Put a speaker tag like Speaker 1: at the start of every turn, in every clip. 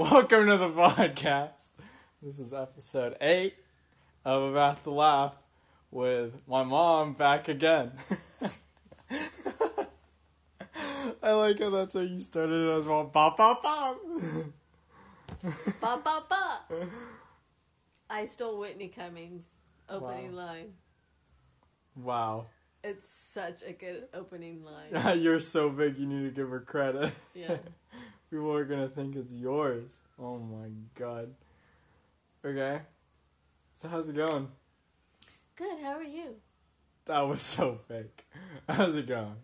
Speaker 1: Welcome to the podcast. This is episode 8 of About to Laugh with my mom back again. I like how that's how you started it as well. Pop, pop, pop.
Speaker 2: Ba ba ba. I stole Whitney Cummings' opening
Speaker 1: Wow.
Speaker 2: line.
Speaker 1: Wow.
Speaker 2: It's such a good opening line.
Speaker 1: You're so big, you need to give her credit.
Speaker 2: Yeah.
Speaker 1: People are gonna think it's yours. Oh my god. Okay. So, how's it going?
Speaker 2: Good. How are you?
Speaker 1: That was so fake. How's it going?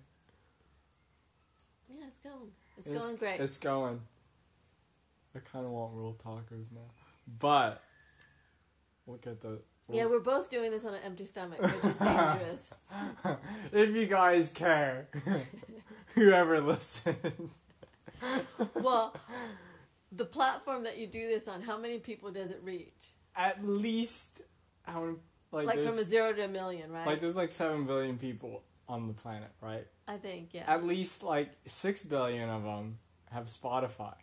Speaker 2: Yeah, it's going. It's, going great.
Speaker 1: It's going. I kind of want real talkers now. But, look at the.
Speaker 2: yeah, we're both doing this on an empty stomach, which is dangerous.
Speaker 1: if you guys care, whoever listens.
Speaker 2: well, the platform that you do this on, how many people does it reach?
Speaker 1: At least, how many. Like,
Speaker 2: Like from a zero to a million, right?
Speaker 1: like, there's like 7 billion people on the planet, right?
Speaker 2: I think, yeah.
Speaker 1: At least like 6 billion of them have Spotify,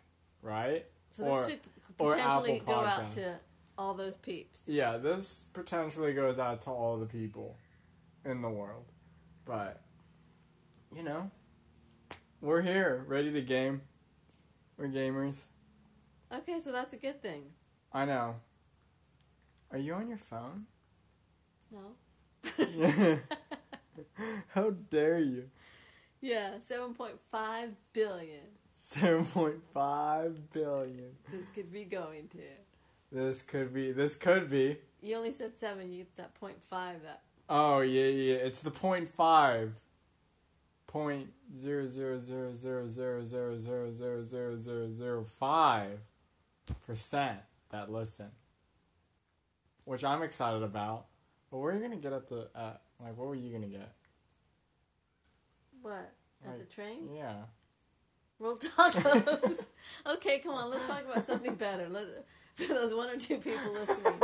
Speaker 1: right?
Speaker 2: so
Speaker 1: or-
Speaker 2: this could potentially go out to all those peeps.
Speaker 1: Yeah, this potentially goes out to all the people in the world. But, you know, we're here, ready to game. We're gamers.
Speaker 2: Okay, so that's a good thing.
Speaker 1: I know. Are you on your phone?
Speaker 2: No?
Speaker 1: How dare you?
Speaker 2: Yeah, 7.5 billion.
Speaker 1: 7.5 billion.
Speaker 2: This could be going to.
Speaker 1: This could be, this could be.
Speaker 2: You only said seven. You get that point five. That
Speaker 1: Oh, yeah, yeah, it's the point five. Point zero zero zero zero zero zero zero zero zero zero zero five percent that listen, which I'm excited about. But where are you gonna get at the at like what were you gonna get?
Speaker 2: what at
Speaker 1: Like-
Speaker 2: the train?
Speaker 1: Yeah,
Speaker 2: Roll tacos. okay, come on. Let's talk about something better. Let, for those one or two people listening,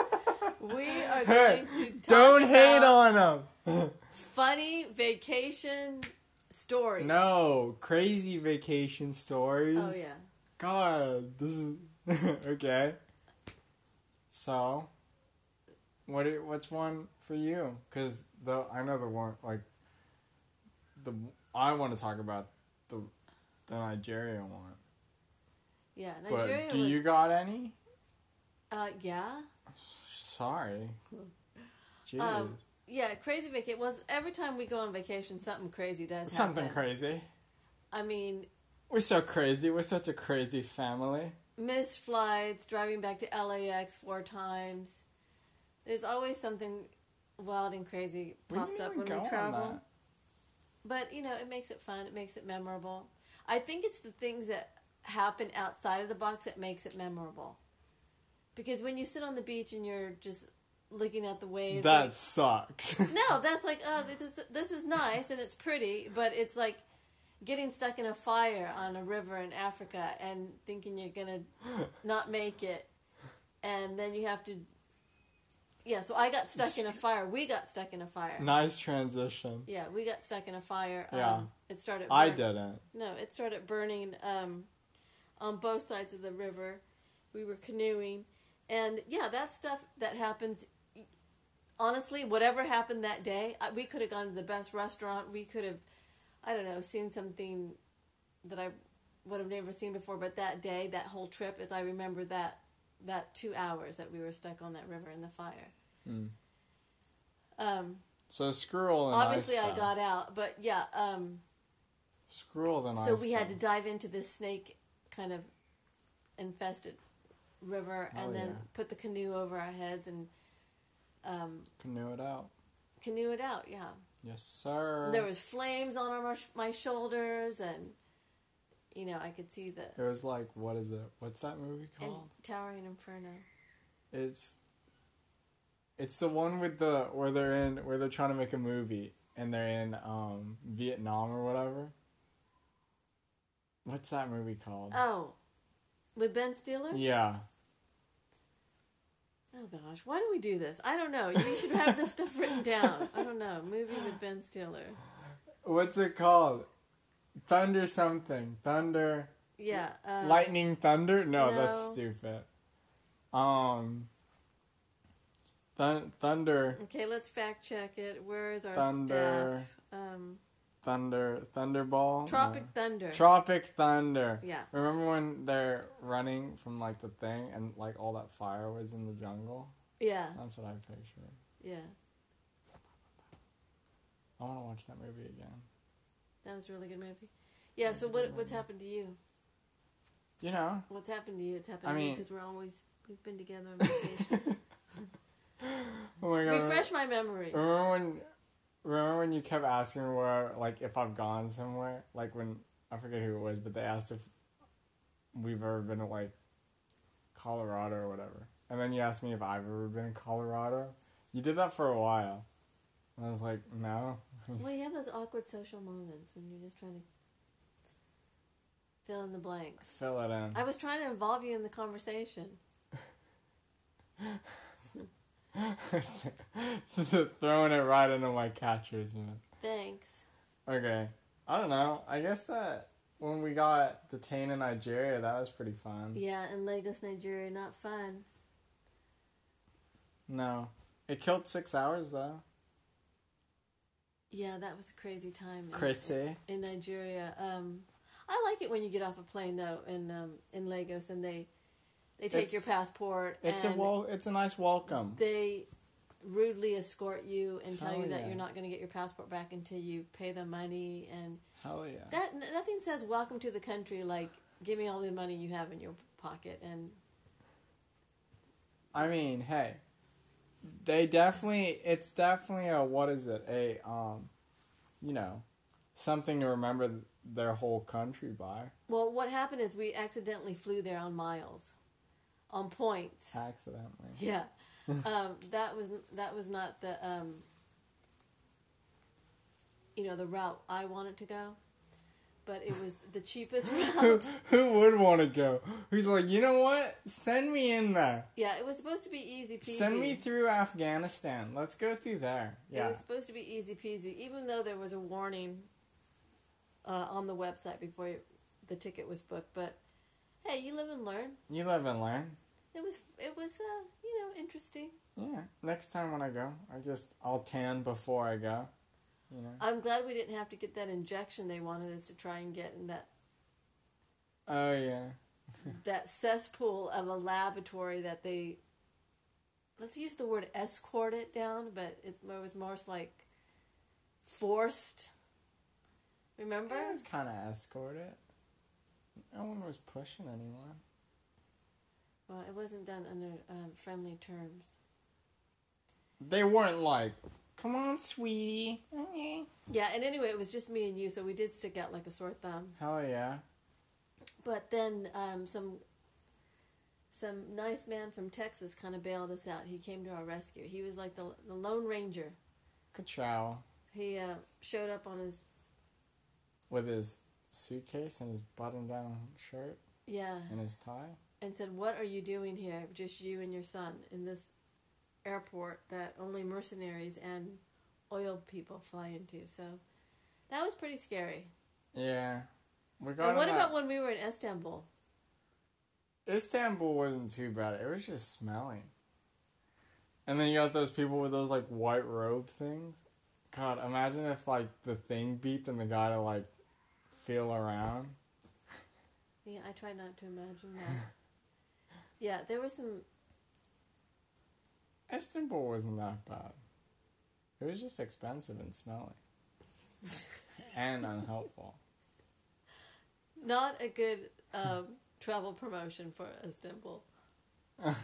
Speaker 2: we are
Speaker 1: Hey,
Speaker 2: going to talk
Speaker 1: don't hate on them.
Speaker 2: funny vacation stories.
Speaker 1: no, crazy vacation stories.
Speaker 2: Oh yeah.
Speaker 1: God, this is okay. So, what what's one for you? Because the I know the one like the I want to talk about the the Nigeria one.
Speaker 2: Yeah. Nigeria
Speaker 1: but do
Speaker 2: was.
Speaker 1: you got any?
Speaker 2: uh, yeah.
Speaker 1: Sorry. Jeez.
Speaker 2: Um, yeah. Crazy vacation was every time we go on vacation, something crazy does happen.
Speaker 1: Something crazy.
Speaker 2: I mean,
Speaker 1: We're so crazy. We're such a crazy family.
Speaker 2: missed flights, driving back to LAX four times. There's always something wild and crazy pops up when we travel. But you know, it makes it fun. It makes it memorable. I think it's the things that happen outside of the box that makes it memorable. Because when you sit on the beach and you're just looking at the waves,
Speaker 1: That
Speaker 2: like-
Speaker 1: sucks.
Speaker 2: no, that's like oh, this is, this is nice and it's pretty, but it's like getting stuck in a fire on a river in Africa and thinking you're gonna not make it, and then you have to. Yeah, so I got stuck in a fire. We got stuck in a fire.
Speaker 1: nice transition.
Speaker 2: Yeah, we got stuck in a fire.
Speaker 1: Yeah.
Speaker 2: Um, it started.
Speaker 1: I didn't.
Speaker 2: No, it started burning um, on both sides of the river. We were canoeing, and yeah, that stuff that happens. Honestly, whatever happened that day, we could have gone to the best restaurant. We could have, I don't know, seen something that I would have never seen before. But that day, that whole trip, as I remember that that two hours that we were stuck on that river in the fire.
Speaker 1: Mm.
Speaker 2: Um,
Speaker 1: So the
Speaker 2: obviously, I got out, but yeah. Um,
Speaker 1: Screw all the nice
Speaker 2: so we had to dive into this snake kind of infested river and
Speaker 1: Oh,
Speaker 2: then
Speaker 1: yeah.
Speaker 2: put the canoe over our heads and um,
Speaker 1: canoe it out.
Speaker 2: canoe it out. Yeah,
Speaker 1: Yes, sir.
Speaker 2: there was flames on our, my shoulders, and you know I could see the
Speaker 1: It was like, what is it? What's that movie
Speaker 2: in
Speaker 1: called?
Speaker 2: towering inferno.
Speaker 1: It's it's the one with the where they're in where they're trying to make a movie and they're in um Vietnam or whatever. What's that movie called?
Speaker 2: Oh, with Ben Stiller.
Speaker 1: yeah.
Speaker 2: Oh gosh, why do we do this? I don't know. You should have this stuff written down. I don't know. Movie with Ben Stiller.
Speaker 1: What's it called? Thunder something. Thunder
Speaker 2: Yeah. Um,
Speaker 1: Lightning thunder? No, that's stupid. Um. Thun- thunder,
Speaker 2: Okay, let's fact check it. Where is our
Speaker 1: Thunder.
Speaker 2: staff? Um,
Speaker 1: thunder, thunderball.
Speaker 2: Tropic. Thunder.
Speaker 1: Tropic thunder.
Speaker 2: yeah.
Speaker 1: Remember when they're running from like the thing and like all that fire was in the jungle?
Speaker 2: Yeah.
Speaker 1: That's what I pictured.
Speaker 2: Yeah.
Speaker 1: I want to watch that movie again.
Speaker 2: That was a really good movie. Yeah. So what what's happened to you?
Speaker 1: You know,
Speaker 2: What's happened to you? It's happened
Speaker 1: I
Speaker 2: to me
Speaker 1: mean-
Speaker 2: because we're always we've been together on vacation.
Speaker 1: oh my god.
Speaker 2: Refresh my memory.
Speaker 1: Remember when? Remember when you kept asking where, like, if I've gone somewhere? Like when I forget who it was, but they asked if we've ever been to like Colorado or whatever, and then you asked me if I've ever been in Colorado. You did that for a while. And I was like, no.
Speaker 2: Well, you have those awkward social moments when you're just trying to fill in the blanks.
Speaker 1: Fill it in.
Speaker 2: I was trying to involve you in the conversation.
Speaker 1: Throwing it right into my catcher's man.
Speaker 2: Thanks.
Speaker 1: Okay. I don't know. I guess that when we got detained in Nigeria, that was pretty fun.
Speaker 2: Yeah, in Lagos, Nigeria, not fun.
Speaker 1: No. It killed six hours though.
Speaker 2: Yeah, that was a crazy time. in-
Speaker 1: Crazy.
Speaker 2: in Nigeria. Um, I like it when you get off a plane though in um, in Lagos and they they take
Speaker 1: It's-
Speaker 2: your passport
Speaker 1: It's a wel- it's a nice welcome.
Speaker 2: they rudely escort you and tell
Speaker 1: Hell
Speaker 2: you that
Speaker 1: yeah.
Speaker 2: you're not going to get your passport back until you pay the money and
Speaker 1: Hell yeah.
Speaker 2: that nothing says welcome to the country like give me all the money you have in your pocket and
Speaker 1: I mean, hey. They definitely it's definitely a what is it? A um you know, something to remember th- their whole country by.
Speaker 2: well what happened is we accidentally flew there on miles on point.
Speaker 1: Accidentally.
Speaker 2: Yeah, um, that was that was not the um, you know the route I wanted to go, but it was the cheapest route.
Speaker 1: who would want to go? Who's like, you know what? Send me in there.
Speaker 2: Yeah, it was supposed to be easy peasy.
Speaker 1: Send me through Afghanistan. Let's go through there. Yeah.
Speaker 2: It was supposed to be easy peasy, even though there was a warning uh, on the website before you, the ticket was booked. But hey, you live and learn.
Speaker 1: You live and learn.
Speaker 2: It was it was uh, you know interesting.
Speaker 1: Yeah. Next time when I go, I just I'll tan before I go. You know.
Speaker 2: I'm glad we didn't have to get that injection they wanted us to try and get in that
Speaker 1: Oh yeah.
Speaker 2: that cesspool of a laboratory that they let's use the word escort it down but it was more like forced remember
Speaker 1: It was kind of escorted. No one was pushing anyone.
Speaker 2: Well it wasn't done under um, friendly terms
Speaker 1: They weren't like, "Come on, sweetie." Okay.
Speaker 2: yeah and anyway it was just me and you so we did stick out like a sore thumb
Speaker 1: Hell yeah.
Speaker 2: but then um, some some nice man from texas kind of bailed us out he came to our rescue he was like the, the lone ranger
Speaker 1: Ka-chow.
Speaker 2: he uh, showed up on his
Speaker 1: With his suitcase and his button-down shirt
Speaker 2: yeah
Speaker 1: and his tie.
Speaker 2: And said, "What are you doing here? Just you and your son in this airport that only mercenaries and oil people fly into." So that was pretty scary.
Speaker 1: Yeah. We got
Speaker 2: And what about when we were in Istanbul?
Speaker 1: Istanbul wasn't too bad. It was just smelling. And then you got those people with those like white robe things. God, imagine if like the thing beeped and the guy to like feel around.
Speaker 2: Yeah, I try not to imagine that. yeah, there was some.
Speaker 1: Istanbul wasn't that bad. It was just expensive and smelly. and unhelpful.
Speaker 2: Not a good um, travel promotion for Istanbul.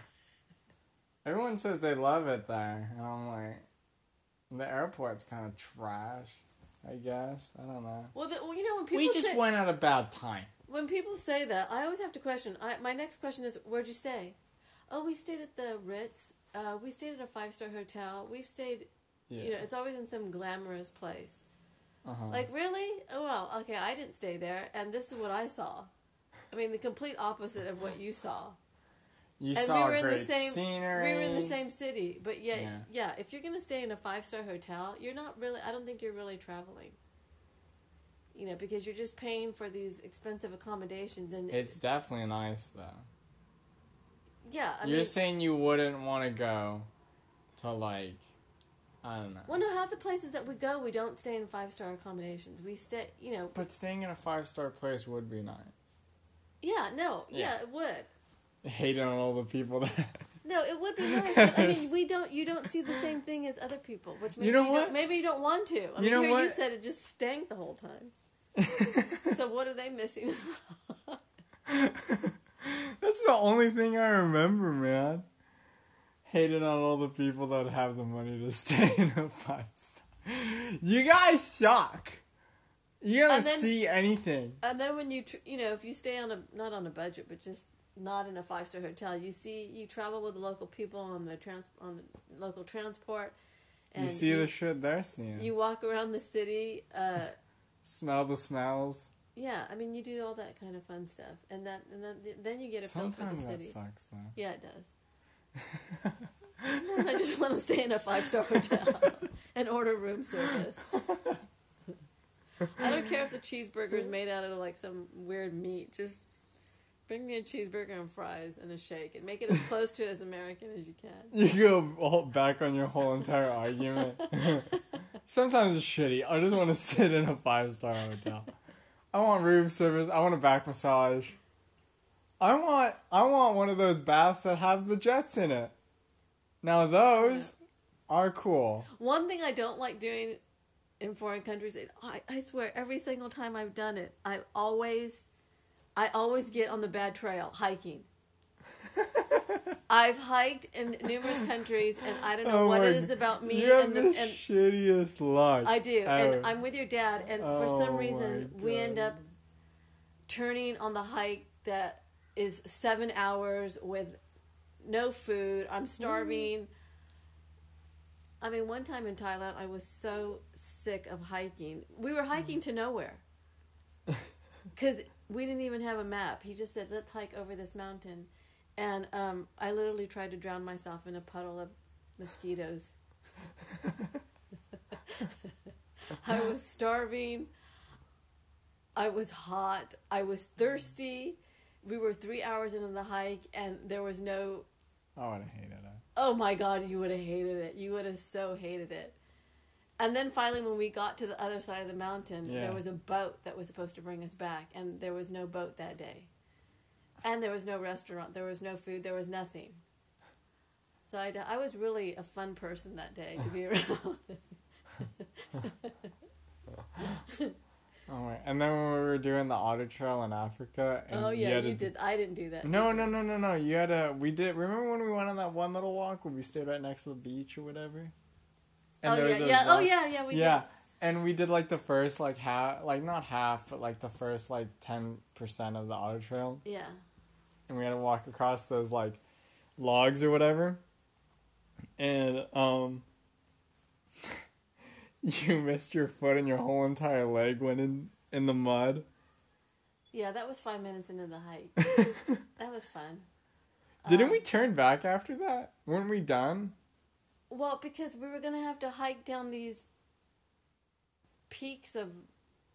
Speaker 1: Everyone says they love it there. And I'm like, the airport's kind of trash, I guess. I don't know.
Speaker 2: Well, the, well, you know when people
Speaker 1: we just
Speaker 2: say,
Speaker 1: went at a bad time.
Speaker 2: When people say that, I always have to question. I, my next question is, where'd you stay? Oh, we stayed at the Ritz. Uh, we stayed at a five star hotel. We've stayed.
Speaker 1: Yeah.
Speaker 2: You know, it's always in some glamorous place.
Speaker 1: uh-huh.
Speaker 2: Like really? Oh well, okay. I didn't stay there, and this is what I saw. I mean, the complete opposite of what you saw.
Speaker 1: you
Speaker 2: and
Speaker 1: saw
Speaker 2: we were in the same.
Speaker 1: scenery.
Speaker 2: We were in the same city, but yet,
Speaker 1: Yeah.
Speaker 2: yeah. If you're gonna stay in a five star hotel, you're not really. I don't think you're really traveling. You know, because you're just paying for these expensive accommodations, and
Speaker 1: It's definitely nice though.
Speaker 2: yeah, I
Speaker 1: You're
Speaker 2: mean,
Speaker 1: saying you wouldn't want to go to like, I don't know.
Speaker 2: well, no, half the places that we go, we don't stay in five star accommodations. We stay, you know,
Speaker 1: But staying in a five star place would be nice.
Speaker 2: yeah, no, yeah,
Speaker 1: Yeah.
Speaker 2: it would.
Speaker 1: Hating on all the people that.
Speaker 2: No, it would be nice. But, I mean, we don't. You don't see the same thing as other people, which maybe
Speaker 1: You know
Speaker 2: Don't,
Speaker 1: what?
Speaker 2: maybe you don't want to. I
Speaker 1: You
Speaker 2: mean,
Speaker 1: know
Speaker 2: here you said it just stank the whole time. So what are they missing?
Speaker 1: That's the only thing I remember, man. Hating on all the people that have the money to stay in a five star. You guys suck. You don't
Speaker 2: then-
Speaker 1: see anything.
Speaker 2: and then when you tr- you know if you stay on a not on a budget but just not in a five star hotel, you see you travel with the local people on the trans on the local transport.
Speaker 1: And you see the shit they're seeing.
Speaker 2: You walk around the city. Uh,
Speaker 1: Smell the smells.
Speaker 2: yeah, I mean you do all that kind of fun stuff, and that and then then you get a feel for
Speaker 1: Sometimes
Speaker 2: the
Speaker 1: that
Speaker 2: city.
Speaker 1: sucks though.
Speaker 2: Yeah, it does. Sometimes I just want to stay in a five star hotel and order room service. I don't care if the cheeseburger is made out of like some weird meat. Just bring me a cheeseburger and fries and a shake, and make it as close to as American as you can.
Speaker 1: You go all back on your whole entire argument. Sometimes it's shitty. I just want to sit in a five star hotel. I want room service. I want a back massage. I want I want one of those baths that have the jets in it. Now those are cool.
Speaker 2: One thing I don't like doing in foreign countries, it, I, I swear, every single time I've done it, I always, I always get on the bad trail hiking. I've hiked in numerous countries, and I don't know
Speaker 1: Oh
Speaker 2: what it is about me
Speaker 1: You have
Speaker 2: and
Speaker 1: the,
Speaker 2: the and
Speaker 1: shittiest luck.
Speaker 2: I do,
Speaker 1: ever.
Speaker 2: and I'm with your dad, and for
Speaker 1: Oh
Speaker 2: some reason we end up turning on the hike that is seven hours with no food. I'm starving. I mean, one time in Thailand, I was so sick of hiking. We were hiking to nowhere because we didn't even have a map. He just said, "Let's hike over this mountain," and um, I literally tried to drown myself in a puddle of mosquitoes. I was starving. I was hot. I was thirsty. We were three hours into the hike, and there was no.
Speaker 1: I would have hated it.
Speaker 2: Oh my God, you would have hated it. You would have so hated it. And then finally, when we got to the other side of the mountain,
Speaker 1: Yeah.
Speaker 2: there was a boat that was supposed to bring us back, and there was no boat that day. And there was no restaurant, there was no food, there was nothing. So I, I was really a fun person that day to be around.
Speaker 1: Oh my! And then when we were doing the otter trail in Africa, and
Speaker 2: oh yeah,
Speaker 1: had
Speaker 2: you did. I didn't do that.
Speaker 1: No, no, no, no, no. You had a. We did. Remember when we went on that one little walk where we stayed right next to the beach or whatever?
Speaker 2: Oh
Speaker 1: there
Speaker 2: yeah, yeah. Oh yeah, yeah. We
Speaker 1: yeah,
Speaker 2: did.
Speaker 1: and we did like the first like half, like not half, but like the first like ten percent of the otter trail,
Speaker 2: Yeah.
Speaker 1: And we had to walk across those like logs or whatever, and um. you missed your foot and your whole entire leg went in in the mud.
Speaker 2: Yeah, that was five minutes into the hike. that was fun.
Speaker 1: Didn't
Speaker 2: Um,
Speaker 1: we turn back after that? Weren't we done?
Speaker 2: Well, because we were gonna have to hike down these peaks of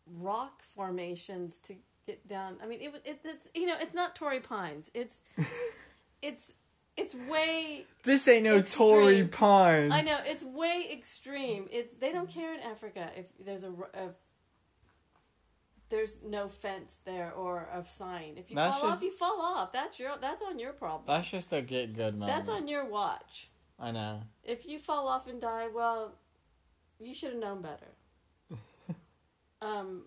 Speaker 2: rock formations to get down. I mean, it was it, it's you know it's not Torrey Pines. It's it's it's way.
Speaker 1: This ain't no
Speaker 2: Extreme.
Speaker 1: Torrey Pines.
Speaker 2: I know it's way extreme. It's they don't care in Africa if there's a, if there's no fence there or a sign. If you
Speaker 1: That's
Speaker 2: fall
Speaker 1: just-
Speaker 2: off, you fall off. That's your that's on your problem.
Speaker 1: That's just a get good moment.
Speaker 2: That's on your watch.
Speaker 1: I know.
Speaker 2: If you fall off and die, well, you should have known better. um.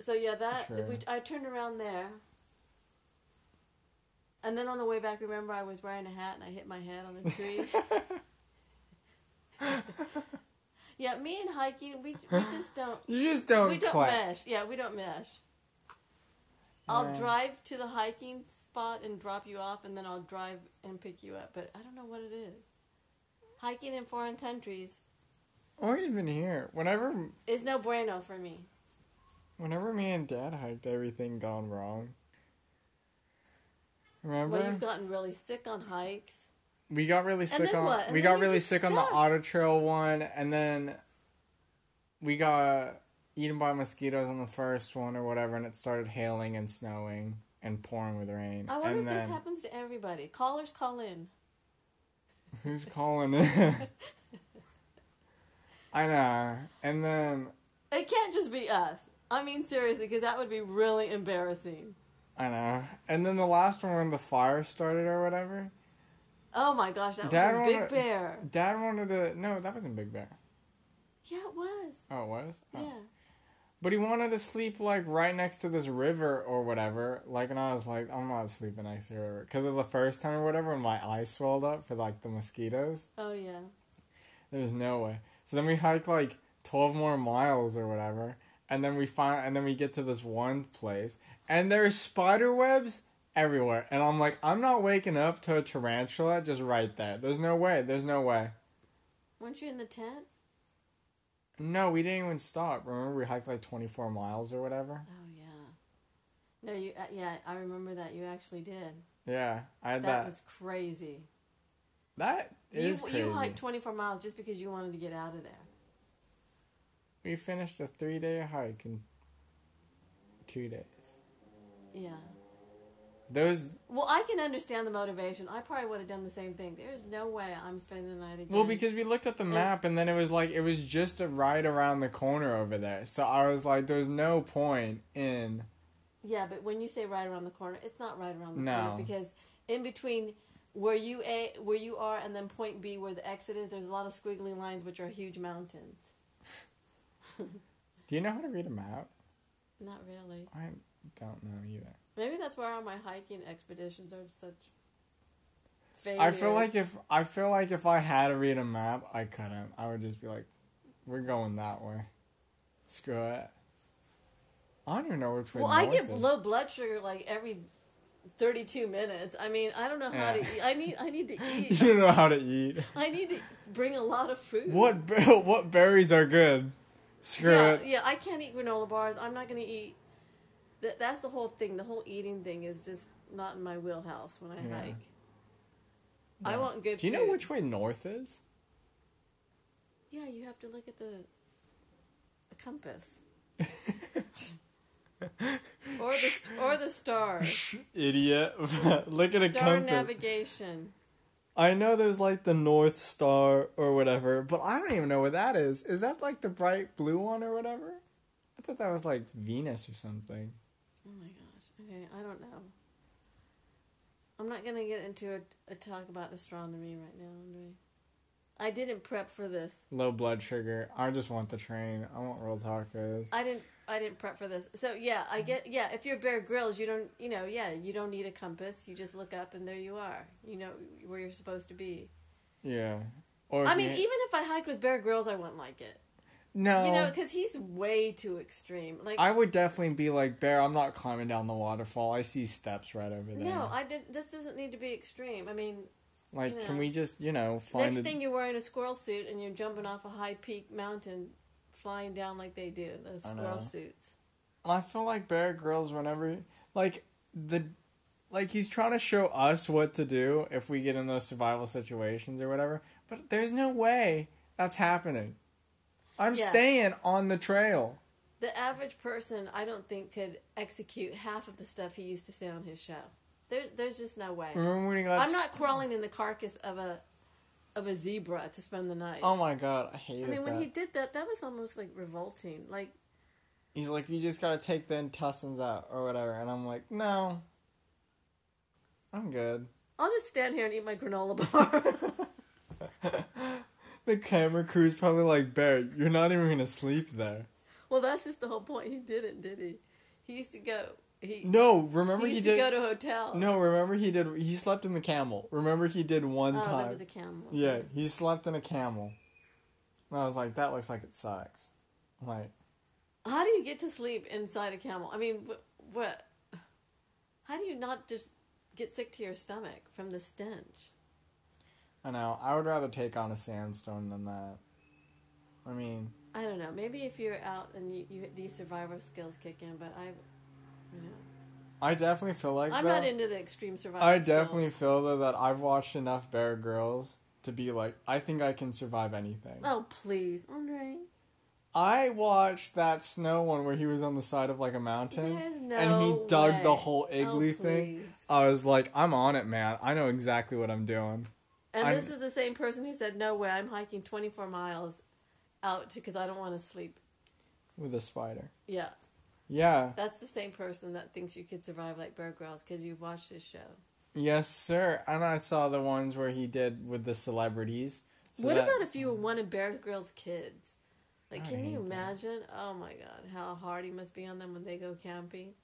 Speaker 2: So yeah, that
Speaker 1: True.
Speaker 2: we, I turned around there, and then on the way back, remember I was wearing a hat and I hit my head on a tree. yeah, me and hiking, we we just don't
Speaker 1: You just don't
Speaker 2: we don't
Speaker 1: click.
Speaker 2: mesh. Yeah, we don't mesh. I'll
Speaker 1: Yeah.
Speaker 2: drive to the hiking spot and drop you off, and then I'll drive and pick you up. But I don't know what it is. Hiking in foreign countries
Speaker 1: Or even here. Whenever
Speaker 2: is no bueno for me.
Speaker 1: Whenever me and dad hiked, everything gone wrong. Remember?
Speaker 2: Well, you've gotten really sick on hikes.
Speaker 1: we got really sick on we got really sick on the otter trail one and then we got eaten by mosquitoes on the first one or whatever, and it started hailing and snowing and pouring with rain.
Speaker 2: I wonder
Speaker 1: and
Speaker 2: if
Speaker 1: then
Speaker 2: this happens to everybody. Callers call in.
Speaker 1: who's calling in? I know. And then
Speaker 2: It can't just be us. I mean, seriously, because that would be really embarrassing.
Speaker 1: I know. And then the last one when the fire started or whatever.
Speaker 2: Oh my gosh, that
Speaker 1: Dad
Speaker 2: was a big
Speaker 1: wanna-
Speaker 2: bear.
Speaker 1: Dad wanted to no, that wasn't Big Bear.
Speaker 2: Yeah, it was.
Speaker 1: Oh, it was. Oh.
Speaker 2: Yeah.
Speaker 1: But he wanted to sleep like right next to this river or whatever. Like, and I was like, I'm not sleeping next to the river because of the first time or whatever when my eyes swelled up for like the mosquitoes.
Speaker 2: Oh yeah.
Speaker 1: There was no way. So then we hiked like twelve more miles or whatever, and then we find and then we get to this one place, and there's spider webs everywhere, and I'm like, I'm not waking up to a tarantula just right there. There's no way. There's no way.
Speaker 2: Weren't you in the tent?
Speaker 1: No, we didn't even stop. Remember, we hiked like twenty four miles or whatever.
Speaker 2: Oh yeah. No, you. Uh, yeah, I remember that you actually did.
Speaker 1: Yeah, I had
Speaker 2: That,
Speaker 1: that.
Speaker 2: was crazy.
Speaker 1: That
Speaker 2: You
Speaker 1: crazy.
Speaker 2: you hiked twenty four miles just because you wanted to get out of there.
Speaker 1: We finished a three day hike in two days.
Speaker 2: Yeah.
Speaker 1: Those
Speaker 2: Well, I can understand the motivation. I probably would have done the same thing. There's no way I'm spending the night again.
Speaker 1: well because we looked at the map and then it was like it was just a right around the corner over there. So I was like, there's no point in
Speaker 2: Yeah, but when you say right around the corner, it's not right around the
Speaker 1: No.
Speaker 2: corner because in between where you a where you are and then point B where the exit is, there's a lot of squiggly lines which are huge mountains.
Speaker 1: Do you know how to read a map?
Speaker 2: Not really.
Speaker 1: I don't know either.
Speaker 2: Maybe that's why all my hiking expeditions are such failures.
Speaker 1: I feel like if I feel like if I had to read a map, I couldn't. I would just be like, "We're going that way." Screw it. I don't even know which way.
Speaker 2: well, I get
Speaker 1: is.
Speaker 2: low blood sugar like every thirty-two minutes. I mean, I don't know how to eat. I need I need to eat.
Speaker 1: you don't know how to eat.
Speaker 2: I need to bring a lot of food.
Speaker 1: What what berries are good? Screw
Speaker 2: yeah,
Speaker 1: it.
Speaker 2: yeah, I can't eat granola bars. I'm not going to eat. That, that's the whole thing. The whole eating thing is just not in my wheelhouse when I
Speaker 1: Yeah.
Speaker 2: hike. I want good
Speaker 1: Do you know which way north is?
Speaker 2: Yeah, you have to look at the, the compass. or the or the stars.
Speaker 1: Idiot. Look at a
Speaker 2: Star
Speaker 1: compass.
Speaker 2: navigation.
Speaker 1: I know there's like the North Star or whatever, but I don't even know what that is. Is that like the bright blue one or whatever? I thought that was like Venus or something.
Speaker 2: Oh my gosh. Okay, I don't know. I'm not gonna get into a, a talk about astronomy right now, Andre. I didn't prep for this.
Speaker 1: Low blood sugar. I just want the train. I want real tacos.
Speaker 2: I didn't. I didn't prep for this. So yeah, I mm-hmm. get. Yeah, if you're Bear Grylls, you don't. You know, yeah, you don't need a compass. You just look up and there you are. You know where you're supposed to be.
Speaker 1: Yeah. Or
Speaker 2: I mean, even if I hiked with Bear Grylls, I wouldn't like it.
Speaker 1: no.
Speaker 2: You know, because he's way too extreme. Like
Speaker 1: I would definitely be like Bear. I'm not climbing down the waterfall. I see steps right over there.
Speaker 2: no, I did. This doesn't need to be extreme. I mean,
Speaker 1: like,
Speaker 2: you
Speaker 1: can we just you know find
Speaker 2: next
Speaker 1: a,
Speaker 2: thing you're wearing a squirrel suit and you're jumping off a high peak mountain, flying down like they do those
Speaker 1: I
Speaker 2: squirrel
Speaker 1: know.
Speaker 2: suits.
Speaker 1: I feel like Bear Grylls whenever like the like he's trying to show us what to do if we get in those survival situations or whatever. But there's no way that's happening. I'm
Speaker 2: Yeah.
Speaker 1: staying on the trail.
Speaker 2: The average person, I don't think, could execute half of the stuff he used to say on his show. There's, there's just no way.
Speaker 1: Remember when he got
Speaker 2: I'm not crawling in the carcass of a, of a zebra to spend the night.
Speaker 1: Oh my god, I
Speaker 2: hate
Speaker 1: it.
Speaker 2: I mean, when
Speaker 1: that.
Speaker 2: he did that, that was almost like revolting. Like,
Speaker 1: He's like, you just gotta take the intestines out or whatever, and I'm like, no, I'm good.
Speaker 2: I'll just stand here and eat my granola bar.
Speaker 1: The camera crew's probably like, Bear, you're not even gonna sleep there.
Speaker 2: well, that's just the whole point. He didn't, did he? He used to go. He,
Speaker 1: No, remember
Speaker 2: he
Speaker 1: he, did.
Speaker 2: to go to a hotel.
Speaker 1: No, remember he did. He slept in the camel. Remember he did one
Speaker 2: oh,
Speaker 1: time.
Speaker 2: that was a camel.
Speaker 1: yeah, he slept in a camel. And I was like, that looks like it sucks. I'm like,
Speaker 2: How do you get to sleep inside a camel? I mean, what? what how do you not just get sick to your stomach from the stench?
Speaker 1: I know. I would rather take on a sandstone than that. I mean,
Speaker 2: I don't know. Maybe if you're out and you, you these survival skills kick in, but I,
Speaker 1: I definitely feel like
Speaker 2: I'm not into the extreme survival.
Speaker 1: I
Speaker 2: skills.
Speaker 1: definitely feel though that I've watched enough Bear Grylls to be like, I think I can survive anything.
Speaker 2: Oh please, Andre.
Speaker 1: I watched that snow one where he was on the side of like a mountain
Speaker 2: no
Speaker 1: and he dug the whole oh, igloo
Speaker 2: Oh,
Speaker 1: thing. I was like, I'm on it, man. I know exactly what I'm doing.
Speaker 2: And
Speaker 1: I'm-
Speaker 2: this is the same person who said, "No way, I'm hiking 24 miles out because I don't want to sleep."
Speaker 1: with a spider.
Speaker 2: Yeah,
Speaker 1: Yeah.
Speaker 2: that's the same person that thinks you could survive like Bear Grylls because you've watched his show.
Speaker 1: Yes, sir. And I saw the ones where he did with the celebrities. So
Speaker 2: what
Speaker 1: that-
Speaker 2: about if you were one of Bear Grylls' kids? Like,
Speaker 1: I
Speaker 2: can you
Speaker 1: hate that.
Speaker 2: imagine? Oh my God, how hard he must be on them when they go camping.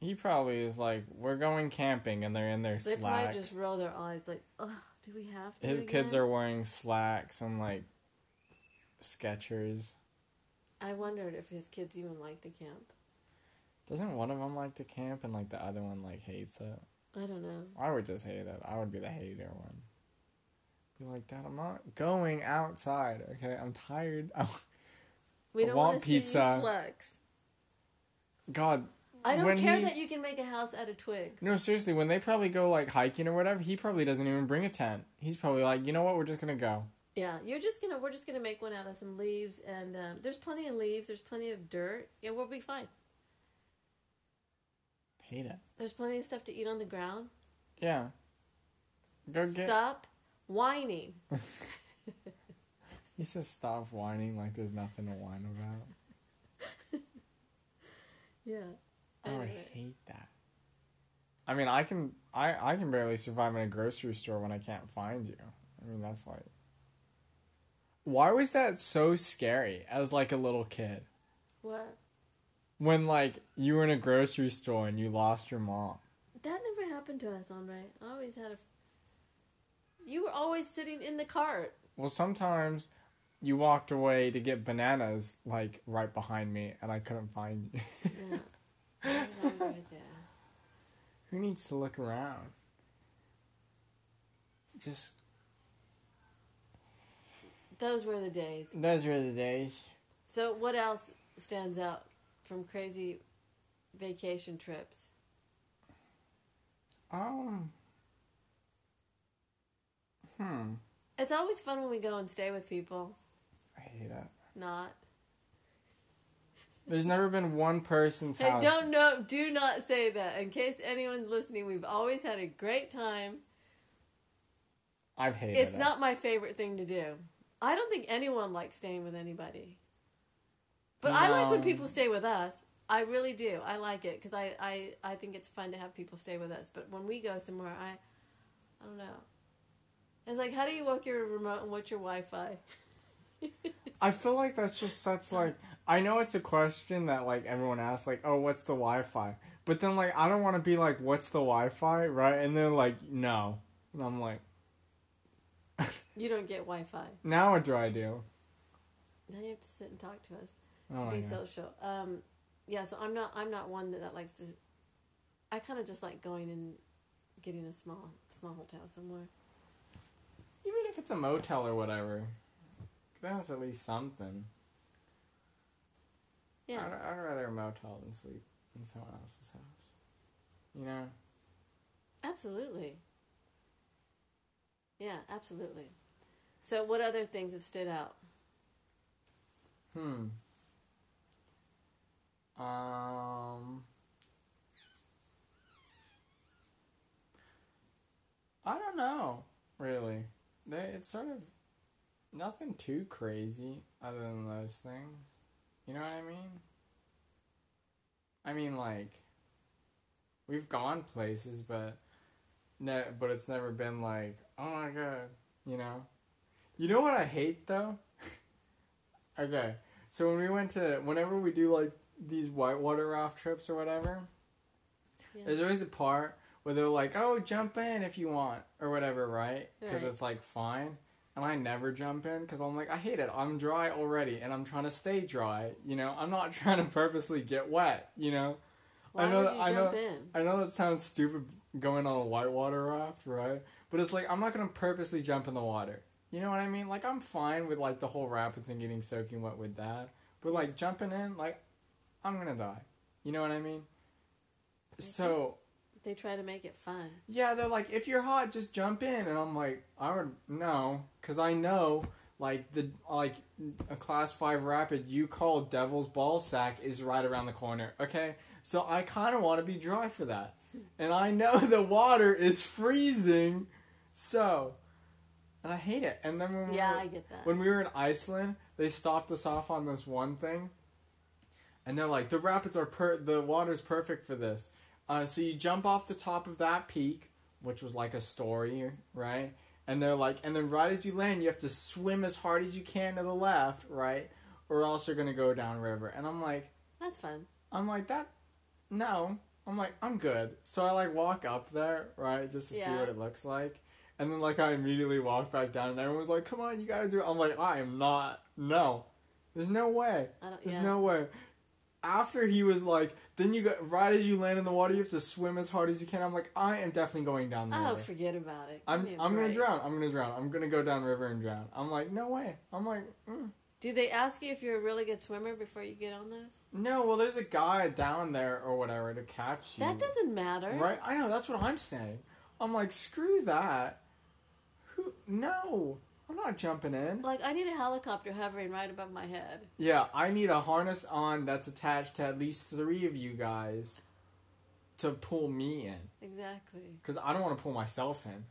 Speaker 1: He probably is like, we're going camping, and they're in their
Speaker 2: They
Speaker 1: slacks.
Speaker 2: probably just roll their eyes like, "Oh, do we have to?"
Speaker 1: His kids are wearing slacks and like Skechers.
Speaker 2: I wondered if his kids even like to camp.
Speaker 1: Doesn't one of them like to camp, and like the other one like hates it?
Speaker 2: I don't know.
Speaker 1: I would just hate it. I would be the hater one. Be like, Dad, I'm not going outside. Okay, I'm tired.
Speaker 2: We
Speaker 1: I
Speaker 2: don't
Speaker 1: want
Speaker 2: want see
Speaker 1: pizza.
Speaker 2: flex.
Speaker 1: God,
Speaker 2: I don't care
Speaker 1: he-
Speaker 2: that you can make a house out of twigs.
Speaker 1: no, seriously. When they probably go like hiking or whatever, he probably doesn't even bring a tent. He's probably like, you know what? We're just gonna go.
Speaker 2: Yeah, you're just gonna we're just gonna make one out of some leaves, and um, there's plenty of leaves. There's plenty of dirt. Yeah, we'll be fine.
Speaker 1: Hate it.
Speaker 2: There's plenty of stuff to eat on the ground.
Speaker 1: Yeah. Go get.
Speaker 2: Stop whining.
Speaker 1: He says, "Stop whining like there's nothing to whine about."
Speaker 2: Yeah.
Speaker 1: Oh, I hate that. I mean, I can I I can barely survive in a grocery store when I can't find you. I mean, that's like. Why was that so scary as like a little kid?
Speaker 2: What?
Speaker 1: When like you were in a grocery store and you lost your mom.
Speaker 2: That never happened to us, Andre. I always had a. You were always sitting in the cart.
Speaker 1: Well, sometimes you walked away to get bananas like right behind me and I couldn't find you.
Speaker 2: Yeah. Right.
Speaker 1: Who needs to look around? Just
Speaker 2: Those were the days.
Speaker 1: those were the days.
Speaker 2: So, what else stands out from crazy vacation trips?
Speaker 1: Um. Hmm.
Speaker 2: It's always fun when we go and stay with people.
Speaker 1: I hate it.
Speaker 2: Not.
Speaker 1: There's never been one person's
Speaker 2: Hey,
Speaker 1: house.
Speaker 2: don't know. do not say that. In case anyone's listening, we've always had a great time.
Speaker 1: I've hated
Speaker 2: It's
Speaker 1: it.
Speaker 2: not my favorite thing to do. I don't think anyone likes staying with anybody. But I like when people stay with us. I really do. I like it because I, I, I think it's fun to have people stay with us. But when we go somewhere, I, I don't know. It's like, how do you work your remote and what's your Wi-Fi?
Speaker 1: I feel like that's just such like I know it's a question that like everyone asks like oh what's the Wi-Fi but then like I don't want to be like what's the Wi-Fi right and then like no and I'm like
Speaker 2: You don't get Wi-Fi.
Speaker 1: now what do I do
Speaker 2: Now you have to sit and talk to us.
Speaker 1: oh
Speaker 2: be social. Um, yeah, so I'm not I'm not one that, that likes to. I kind of just like going and getting a small small hotel somewhere.
Speaker 1: even if it's a motel or whatever that's at least something
Speaker 2: Yeah,
Speaker 1: I'd, I'd rather a motel than sleep in someone else's house you know
Speaker 2: absolutely. Yeah, absolutely. So, what other things have stood out?
Speaker 1: Hmm. Um. I don't know, really. They, it's sort of nothing too crazy other than those things. You know what I mean? I mean, like, we've gone places, but ne- but it's never been like, oh my god, you know. You know what I hate though? okay, so when we went to, whenever we do like these whitewater raft trips or whatever,
Speaker 2: Yeah.
Speaker 1: there's always a part where they're like, "Oh, jump in if you want" or whatever, right? Because
Speaker 2: Right.
Speaker 1: it's like fine, and I never jump in because I'm like, I hate it. I'm dry already, and I'm trying to stay dry. You know, I'm not trying to purposely get wet. You know,
Speaker 2: Why
Speaker 1: I know.
Speaker 2: you
Speaker 1: I
Speaker 2: jump
Speaker 1: know.
Speaker 2: in?
Speaker 1: I know that sounds stupid going on a whitewater raft, right? But it's like I'm not gonna purposely jump in the water. You know what I mean? Like I'm fine with like the whole rapids and getting soaking wet with that. But like jumping in, like I'm gonna die. You know what I mean? So
Speaker 2: They try to make it fun.
Speaker 1: yeah, they're like, if you're hot, just jump in, and I'm like, I would no, cause I know like the like a class five rapid you call Devil's Ball Sack is right around the corner. Okay, so I kind of want to be dry for that, and I know the water is freezing, so, and I hate it. And then when we
Speaker 2: Yeah,
Speaker 1: were-
Speaker 2: I get that.
Speaker 1: when we were in Iceland, they stopped us off on this one thing, and they're like, "The rapids are per the water's perfect for this." Uh, so you jump off the top of that peak, which was like a story, right? And they're like, and then right as you land, you have to swim as hard as you can to the left, right? Or else you're gonna go downriver. And I'm like,
Speaker 2: That's fun.
Speaker 1: I'm like that. No, I'm like I'm good. So I like walk up there, right, just to see what it looks like. And then like I immediately walked back down, and everyone was like, "Come on, you gotta do it." I'm like, I am not. No, there's no way.
Speaker 2: I don't.
Speaker 1: There's
Speaker 2: yeah.
Speaker 1: no way. After he was like, then you got right as you land in the water, you have to swim as hard as you can. I'm like, I am definitely going down the
Speaker 2: Oh,
Speaker 1: river.
Speaker 2: forget about it.
Speaker 1: I'm I'm gonna drown. I'm gonna drown. I'm gonna go down river and drown. I'm like, no way. I'm like, mm.
Speaker 2: Do they ask you if you're a really good swimmer before you get on those?
Speaker 1: no. Well, there's a guy down there or whatever to catch you.
Speaker 2: That doesn't matter.
Speaker 1: Right? I know, that's what I'm saying. I'm like, screw that. No. I'm not jumping in.
Speaker 2: Like I need a helicopter hovering right above my head.
Speaker 1: Yeah, I need a harness on that's attached to at least three of you guys to pull me in.
Speaker 2: Exactly.
Speaker 1: Because I don't want to pull myself in.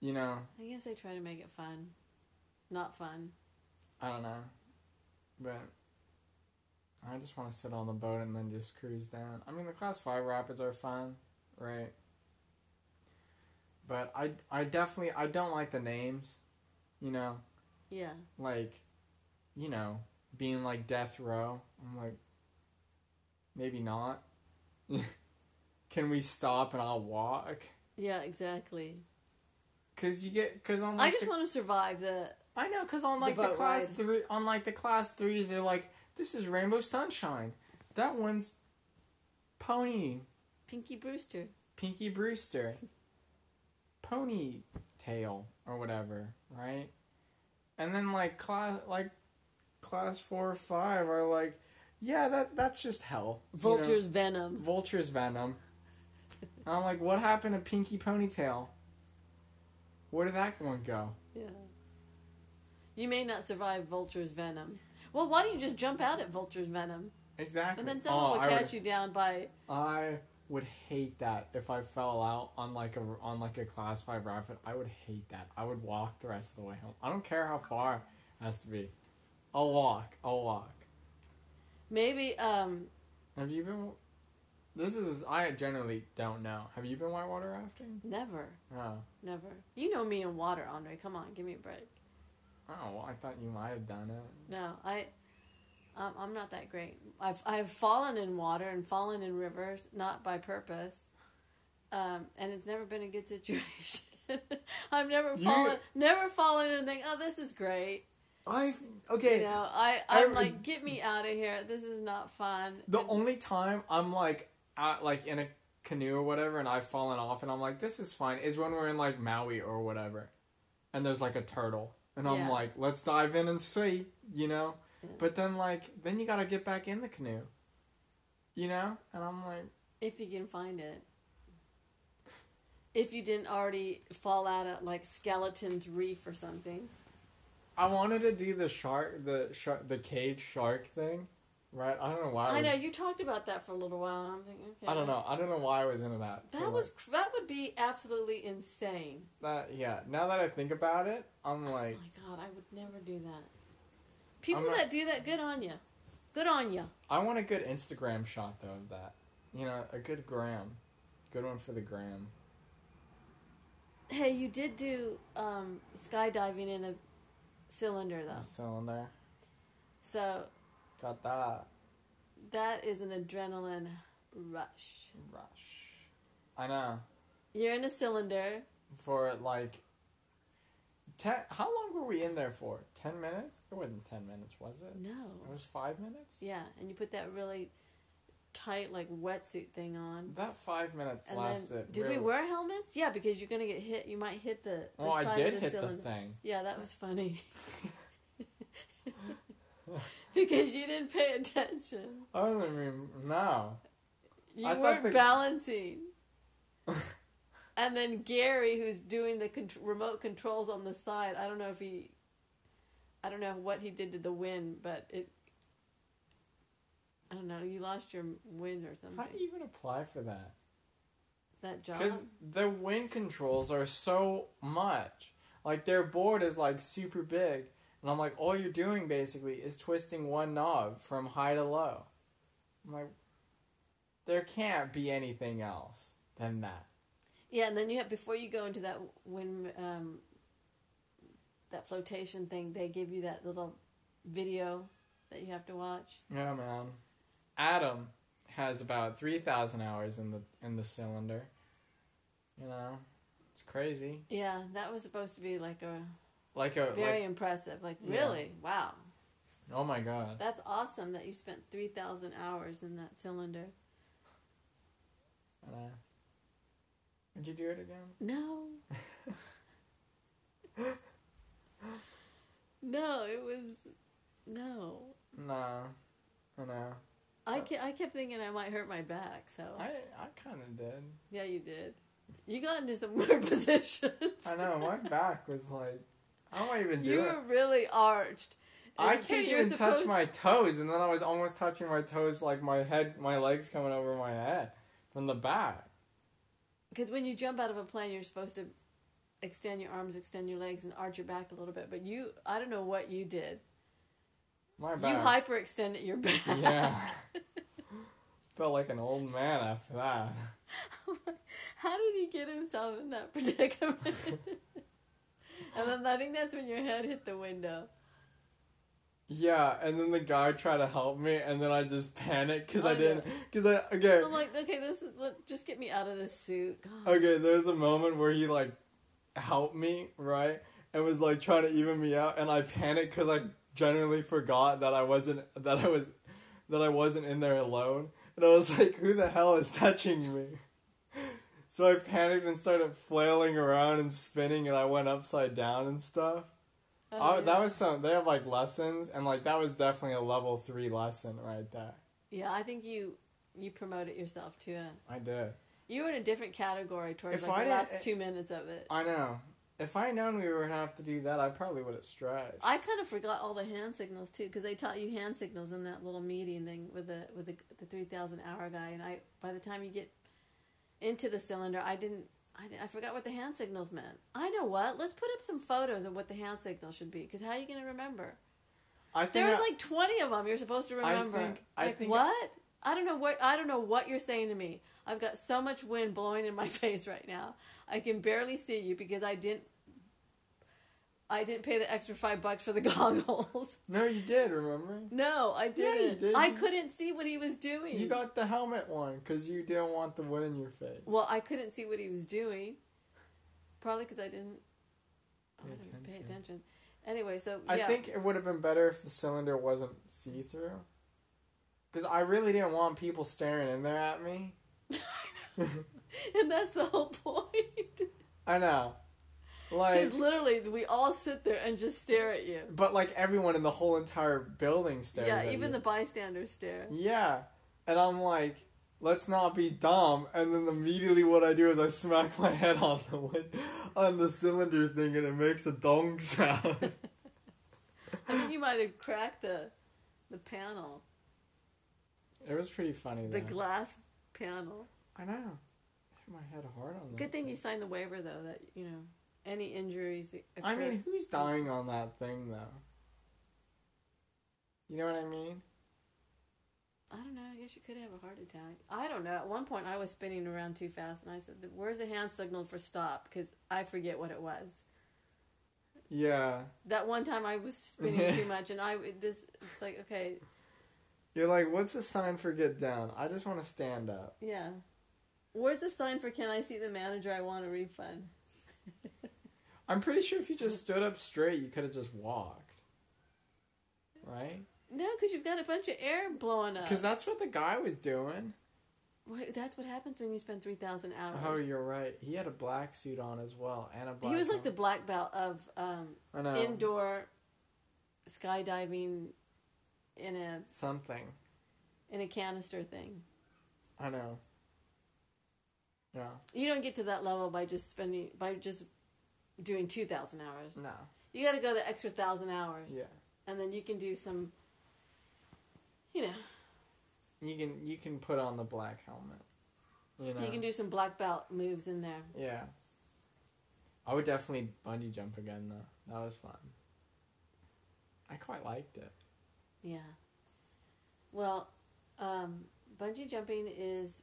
Speaker 1: You know,
Speaker 2: I guess they try to make it fun. Not fun.
Speaker 1: I don't know. But I just want to sit on the boat and then just cruise down. I mean, the class 5 rapids are fun, right? But I, I definitely, I don't like the names, you know?
Speaker 2: Yeah.
Speaker 1: Like, you know, being like death row. I'm like, maybe not. Can we stop and I'll walk?
Speaker 2: Yeah, exactly.
Speaker 1: Cause you get, cause on
Speaker 2: I
Speaker 1: like
Speaker 2: just
Speaker 1: the,
Speaker 2: want to survive the.
Speaker 1: I know, cause on like the,
Speaker 2: boat
Speaker 1: class
Speaker 2: ride.
Speaker 1: three, on like the class threes, they're like, this is Rainbow Sunshine. That one's Pony,
Speaker 2: Pinky Brewster.
Speaker 1: Pinky Brewster, Ponytail or whatever, right? And then like class like class four or five are like, yeah, that that's just hell. you know?
Speaker 2: Vulture's Venom.
Speaker 1: Vulture's Venom. I'm like, what happened to Pinky Ponytail? Where did that one go?
Speaker 2: Yeah. You may not survive Vulture's Venom. Well, why don't you just jump out at Vulture's Venom?
Speaker 1: Exactly.
Speaker 2: And then someone
Speaker 1: Oh,
Speaker 2: will
Speaker 1: I
Speaker 2: catch you down by.
Speaker 1: I would hate that if I fell out on like a on like a class five rapid. I would hate that. I would walk the rest of the way home. I don't care how far it has to be. I'll walk. I'll walk.
Speaker 2: Maybe, um,
Speaker 1: Have you been? This is I generally don't know. Have you been whitewater rafting?
Speaker 2: never.
Speaker 1: Oh.
Speaker 2: Never. You know me in water, Andre. Come on, give me a break.
Speaker 1: Oh, well, I thought you might have done it.
Speaker 2: No, I. Um, I'm not that great. I've I've fallen in water and fallen in rivers, not by purpose, um, and it's never been a good situation. I've never
Speaker 1: You-
Speaker 2: fallen, never fallen and think, oh, this is great.
Speaker 1: I okay.
Speaker 2: You know, I
Speaker 1: I-
Speaker 2: I'm like, get me out of here. This is not fun.
Speaker 1: The
Speaker 2: And-
Speaker 1: only time I'm like at, like in a canoe or whatever and I've fallen off and I'm like this is fine is when we're in like Maui or whatever, and there's like a turtle and I'm
Speaker 2: Yeah.
Speaker 1: like let's dive in and see you know,
Speaker 2: Yeah.
Speaker 1: but then like then you gotta get back in the canoe, you know, and I'm like
Speaker 2: if you can find it. If you didn't already fall out at like Skeleton's Reef or something.
Speaker 1: I wanted to do the shark the shark the cage shark thing, right? I don't know why. I,
Speaker 2: I
Speaker 1: was,
Speaker 2: know you talked about that for a little while, and I'm thinking, okay.
Speaker 1: I don't know. I don't know why I was into that.
Speaker 2: That
Speaker 1: like,
Speaker 2: was that would be absolutely insane.
Speaker 1: that. Yeah. Now that I think about it, I'm oh like.
Speaker 2: oh my god, I would never do that. People
Speaker 1: not-
Speaker 2: that do that, good on you. Good on you.
Speaker 1: I want a good Instagram shot though of that. You know, a good gram. Good one for the gram.
Speaker 2: Hey, you did do um, skydiving in a cylinder though,
Speaker 1: A cylinder.
Speaker 2: so
Speaker 1: Got that
Speaker 2: that is an adrenaline rush.
Speaker 1: rush. I know.
Speaker 2: You're in a cylinder.
Speaker 1: For like ten how long were we in there for? Ten minutes? It wasn't ten minutes, was it?
Speaker 2: No.
Speaker 1: It was five minutes?
Speaker 2: Yeah, and you put that really tight like wetsuit thing on.
Speaker 1: That five minutes
Speaker 2: And
Speaker 1: lasted.
Speaker 2: then, did
Speaker 1: really-
Speaker 2: we wear helmets? Yeah, because you're gonna get hit. You might hit the. the
Speaker 1: Oh, I did
Speaker 2: of the
Speaker 1: hit
Speaker 2: cylinder.
Speaker 1: the thing.
Speaker 2: Yeah, that was funny. because you didn't pay attention.
Speaker 1: I don't even no.
Speaker 2: You
Speaker 1: I
Speaker 2: weren't
Speaker 1: the-
Speaker 2: balancing. and then Gary, who's doing the con- remote controls on the side. I don't know if he, I don't know what he did to the wind, but it. I don't know. You lost your wind or something.
Speaker 1: How do you even apply for that?
Speaker 2: that job.
Speaker 1: Because the wind controls are so much. Like their board is like super big, and I'm like, all you're doing basically is twisting one knob from high to low. I'm like, there can't be anything else than that.
Speaker 2: Yeah, and then you have before you go into that when um, that flotation thing, they give you that little video that you have to watch.
Speaker 1: Yeah, man. Adam has about three thousand hours in the in the cylinder. You know, it's crazy.
Speaker 2: Yeah, that was supposed to be like a
Speaker 1: Like a
Speaker 2: very
Speaker 1: like,
Speaker 2: impressive. Like
Speaker 1: Yeah.
Speaker 2: really, wow,
Speaker 1: oh my god.
Speaker 2: that's awesome that you spent three thousand hours in that cylinder.
Speaker 1: Uh, would you do it again?
Speaker 2: No. no, it was no.
Speaker 1: No, I know.
Speaker 2: I kept, I kept thinking I might hurt my back, so
Speaker 1: I I kind of did.
Speaker 2: yeah, you did. You got into some weird positions.
Speaker 1: I know my back was like, I don't even do
Speaker 2: You
Speaker 1: it.
Speaker 2: were really arched.
Speaker 1: I can't even touch my toes, and then I was almost touching my toes, like my head, my legs coming over my head from the back.
Speaker 2: Because when you jump out of a plane, you're supposed to extend your arms, extend your legs, and arch your back a little bit. But you, I don't know what you did.
Speaker 1: My
Speaker 2: You
Speaker 1: back.
Speaker 2: hyperextended your back.
Speaker 1: yeah. Felt like an old man after that.
Speaker 2: How did he get himself in that predicament? and then I think that's when your head hit the window.
Speaker 1: Yeah, and then the guy tried to help me, and then I just panicked because I,
Speaker 2: I
Speaker 1: didn't. Because I okay,
Speaker 2: I'm like, okay, this is, let, just get me out of this suit. God.
Speaker 1: okay. was a moment where he like helped me, right, and was like trying to even me out, and I panicked because I generally forgot that I wasn't that I was that I wasn't in there alone, and I was like, who the hell is touching me? So I panicked and started flailing around and spinning, and I went upside down and stuff.
Speaker 2: Oh,
Speaker 1: I,
Speaker 2: yeah.
Speaker 1: That was some. They have like lessons, and like that was definitely a level three lesson right there.
Speaker 2: Yeah, I think you you promoted yourself to
Speaker 1: I did.
Speaker 2: You were in a different category towards
Speaker 1: If
Speaker 2: like
Speaker 1: I
Speaker 2: the last eh, two minutes of it.
Speaker 1: I know. If I known we were gonna have to do that, I probably would have stretched.
Speaker 2: I kind of forgot all the hand signals too because they taught you hand signals in that little meeting thing with the with the the three thousand hour guy, and I by the time you get into the cylinder, I didn't. I, I forgot what the hand signals meant. I know what. Let's put up some photos of what the hand signal should be. Because how are you going to remember?
Speaker 1: I think
Speaker 2: There was
Speaker 1: I-
Speaker 2: like twenty of them. You're supposed to
Speaker 1: I
Speaker 2: remember.
Speaker 1: think- I
Speaker 2: like
Speaker 1: think-
Speaker 2: what? I don't know what. I don't know what you're saying to me. I've got so much wind blowing in my face right now. I can barely see you because I didn't. I didn't pay the extra five bucks for the goggles.
Speaker 1: no, you did. Remember?
Speaker 2: No, I
Speaker 1: Yeah, you
Speaker 2: didn't. I couldn't see what he was doing.
Speaker 1: You got the helmet one because you didn't want the wind in your face.
Speaker 2: well, I couldn't see what he was doing. Probably because I didn't. I
Speaker 1: Pay
Speaker 2: didn't pay
Speaker 1: attention.
Speaker 2: attention. Anyway, so
Speaker 1: I think it would have been better if the cylinder wasn't see through. Because I really didn't want people staring in there at me.
Speaker 2: and that's the whole point.
Speaker 1: I know. Like,
Speaker 2: Because literally, we all sit there and just stare at you.
Speaker 1: but like everyone in the whole entire building stares.
Speaker 2: yeah, even
Speaker 1: you.
Speaker 2: the bystanders stare.
Speaker 1: Yeah. And I'm like, let's not be dumb. And then immediately what I do is I smack my head on the win- on the cylinder thing and it makes a dong sound.
Speaker 2: I think you might have cracked the the panel,
Speaker 1: it was pretty funny
Speaker 2: the
Speaker 1: though.
Speaker 2: glass panel.
Speaker 1: I know. I hit my head hard on that.
Speaker 2: Good thing you signed the waiver though that you know any injuries. Occur.
Speaker 1: I mean, who's dying on that thing though? You know what I mean?
Speaker 2: I don't know. I guess you could have a heart attack. I don't know. At one point, I was spinning around too fast, and I said, "Where's the hand signal for stop?" Because I forget what it was.
Speaker 1: Yeah.
Speaker 2: That one time, I was spinning too much, and I this it's like okay,
Speaker 1: You're like, what's the sign for get down? I just want to stand up.
Speaker 2: yeah. Where's the sign for "Can I see the manager? I want a refund."
Speaker 1: I'm pretty sure if you just stood up straight, you could have just walked. Right?
Speaker 2: No, because you've got a bunch of air blowing up.
Speaker 1: Because that's what the guy was doing.
Speaker 2: Wait, that's what happens when you spend three thousand hours.
Speaker 1: Oh, you're right. He had a black suit on as well, and a black.
Speaker 2: he was like the black belt of um, indoor skydiving in a
Speaker 1: something.
Speaker 2: in a canister thing.
Speaker 1: I know. Yeah.
Speaker 2: You don't get to that level by just spending by just doing two thousand hours.
Speaker 1: No.
Speaker 2: You got to go the extra thousand hours,
Speaker 1: Yeah.
Speaker 2: and then you can do some. You know,
Speaker 1: You can you can put on the black helmet. You know.
Speaker 2: you can do some black belt moves in there.
Speaker 1: Yeah. I would definitely bungee jump again though. That was fun. I quite liked it.
Speaker 2: Yeah. Well, um, bungee jumping is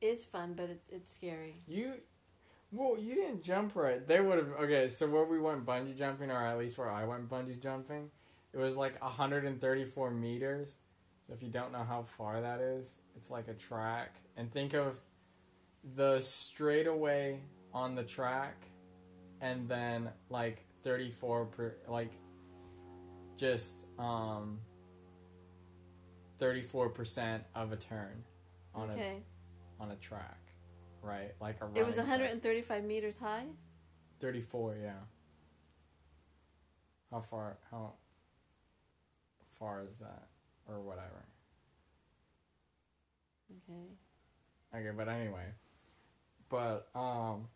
Speaker 2: is fun, but it, it's scary.
Speaker 1: You, well, you didn't jump right. They would have. Okay, so where we went bungee jumping, or at least where I went bungee jumping, it was like hundred and thirty-four meters. So if you don't know how far that is, it's like a track. And think of the straightaway on the track, and then like thirty-four per like. Just um. Thirty-four percent of a turn, on a on a track, right? Like a
Speaker 2: It was
Speaker 1: running track.
Speaker 2: 135 meters high.
Speaker 1: 34, yeah. How far how far is that or whatever.
Speaker 2: Okay.
Speaker 1: Okay, but anyway. But um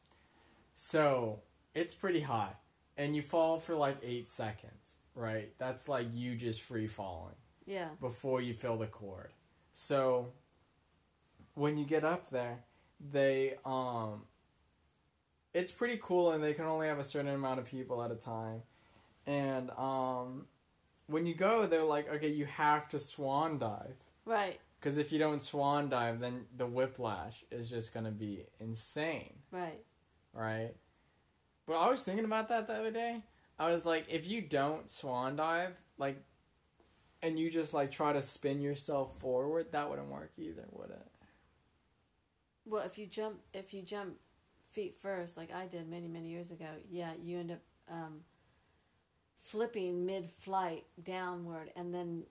Speaker 1: so it's pretty high and you fall for like 8 seconds, right? That's like you just free falling
Speaker 2: Yeah.
Speaker 1: before you feel the cord. So when you get up there, they um it's pretty cool and they can only have a certain amount of people at a time. And um when you go, they're like, okay, you have to swan dive.
Speaker 2: Right.
Speaker 1: Because if you don't swan dive, then the whiplash is just going to be insane,
Speaker 2: Right.
Speaker 1: right? But I was thinking about that the other day. I was like, if you don't swan dive, like, and you just like try to spin yourself forward, that wouldn't work either, would it?
Speaker 2: Well, if you jump, if you jump feet first, like I did many many years ago, yeah, you end up um, flipping mid-flight downward, and then,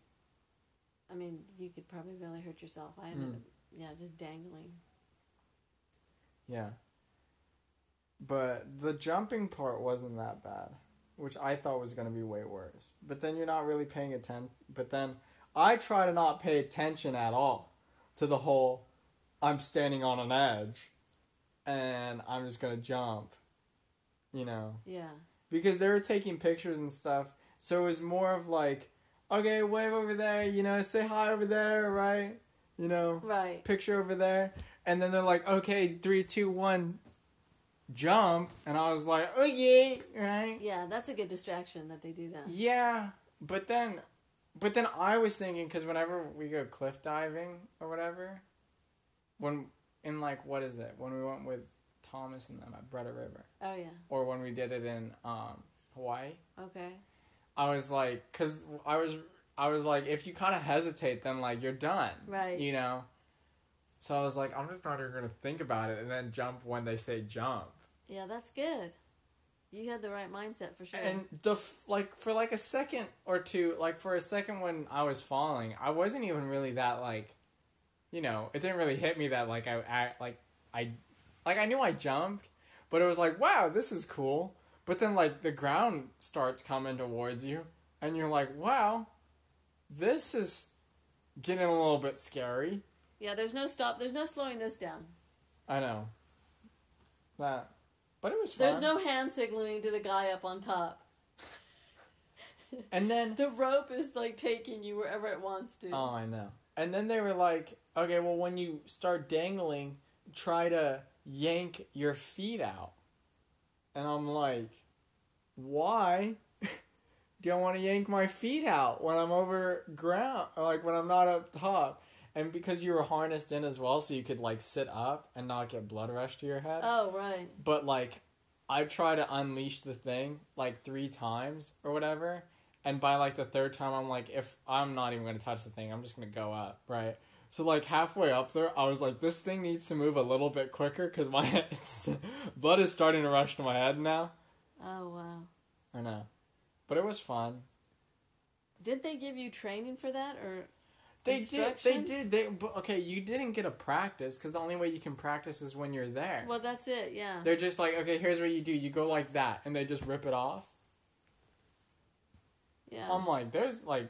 Speaker 2: I mean, you could probably really hurt yourself. I ended
Speaker 1: Mm.
Speaker 2: up, yeah, just dangling.
Speaker 1: Yeah. But the jumping part wasn't that bad, which I thought was going to be way worse. But then you're not really paying attention. But then I try to not pay attention at all to the whole I'm standing on an edge and I'm just going to jump, you know.
Speaker 2: Yeah.
Speaker 1: Because they were taking pictures and stuff. So it was more of like, okay, wave over there, you know, say hi over there, right? You know,
Speaker 2: Right.
Speaker 1: picture over there. And then they're like, okay, three, two, one, jump. And I was like, oh yeah, right?
Speaker 2: Yeah, that's a good distraction that they do that.
Speaker 1: Yeah, but then, but then I was thinking because whenever we go cliff diving or whatever, when in like what is it when we went with Thomas and them at Breda River,
Speaker 2: Oh yeah.
Speaker 1: or when we did it in um, Hawaii,
Speaker 2: Okay.
Speaker 1: I was like, cause I was I was like, if you kind of hesitate, then like you're done,
Speaker 2: Right.
Speaker 1: You know. So I was like, I'm just not even gonna think about it, and then jump when they say jump.
Speaker 2: Yeah, that's good. You had the right mindset for sure.
Speaker 1: And the f- like for like a second or two, like for a second when I was falling, I wasn't even really that like, you know, it didn't really hit me that like I, I like I, like I knew I jumped, but it was like wow this is cool. But then like the ground starts coming towards you, and you're like wow, this is getting a little bit scary.
Speaker 2: yeah, there's no stop. There's no slowing this down.
Speaker 1: I know. That, but it was fun.
Speaker 2: There's no hand signaling to the guy up on top.
Speaker 1: And then
Speaker 2: The rope is like taking you wherever it wants to.
Speaker 1: Oh, I know. And then they were like, okay, well, when you start dangling, try to yank your feet out. And I'm like, why do I want to yank my feet out when I'm over ground, or like when I'm not up top? And because you were harnessed in as well, so you could like sit up and not get blood rush to your head.
Speaker 2: Oh right.
Speaker 1: But like, I try to unleash the thing like three times or whatever, and by like the third time, I'm like, if I'm not even gonna touch the thing, I'm just gonna go up, right? So like halfway up there, I was like, this thing needs to move a little bit quicker because my it's, blood is starting to rush to my head now.
Speaker 2: Oh wow.
Speaker 1: I know, but it was fun.
Speaker 2: Did they give you training for that or?
Speaker 1: They did. They did. They but, okay. You didn't get a practice because the only way you can practice is when you're there.
Speaker 2: Well, that's it. Yeah.
Speaker 1: They're just like, okay, here's what you do. You go like that, and they just rip it off.
Speaker 2: Yeah.
Speaker 1: I'm like, there's like,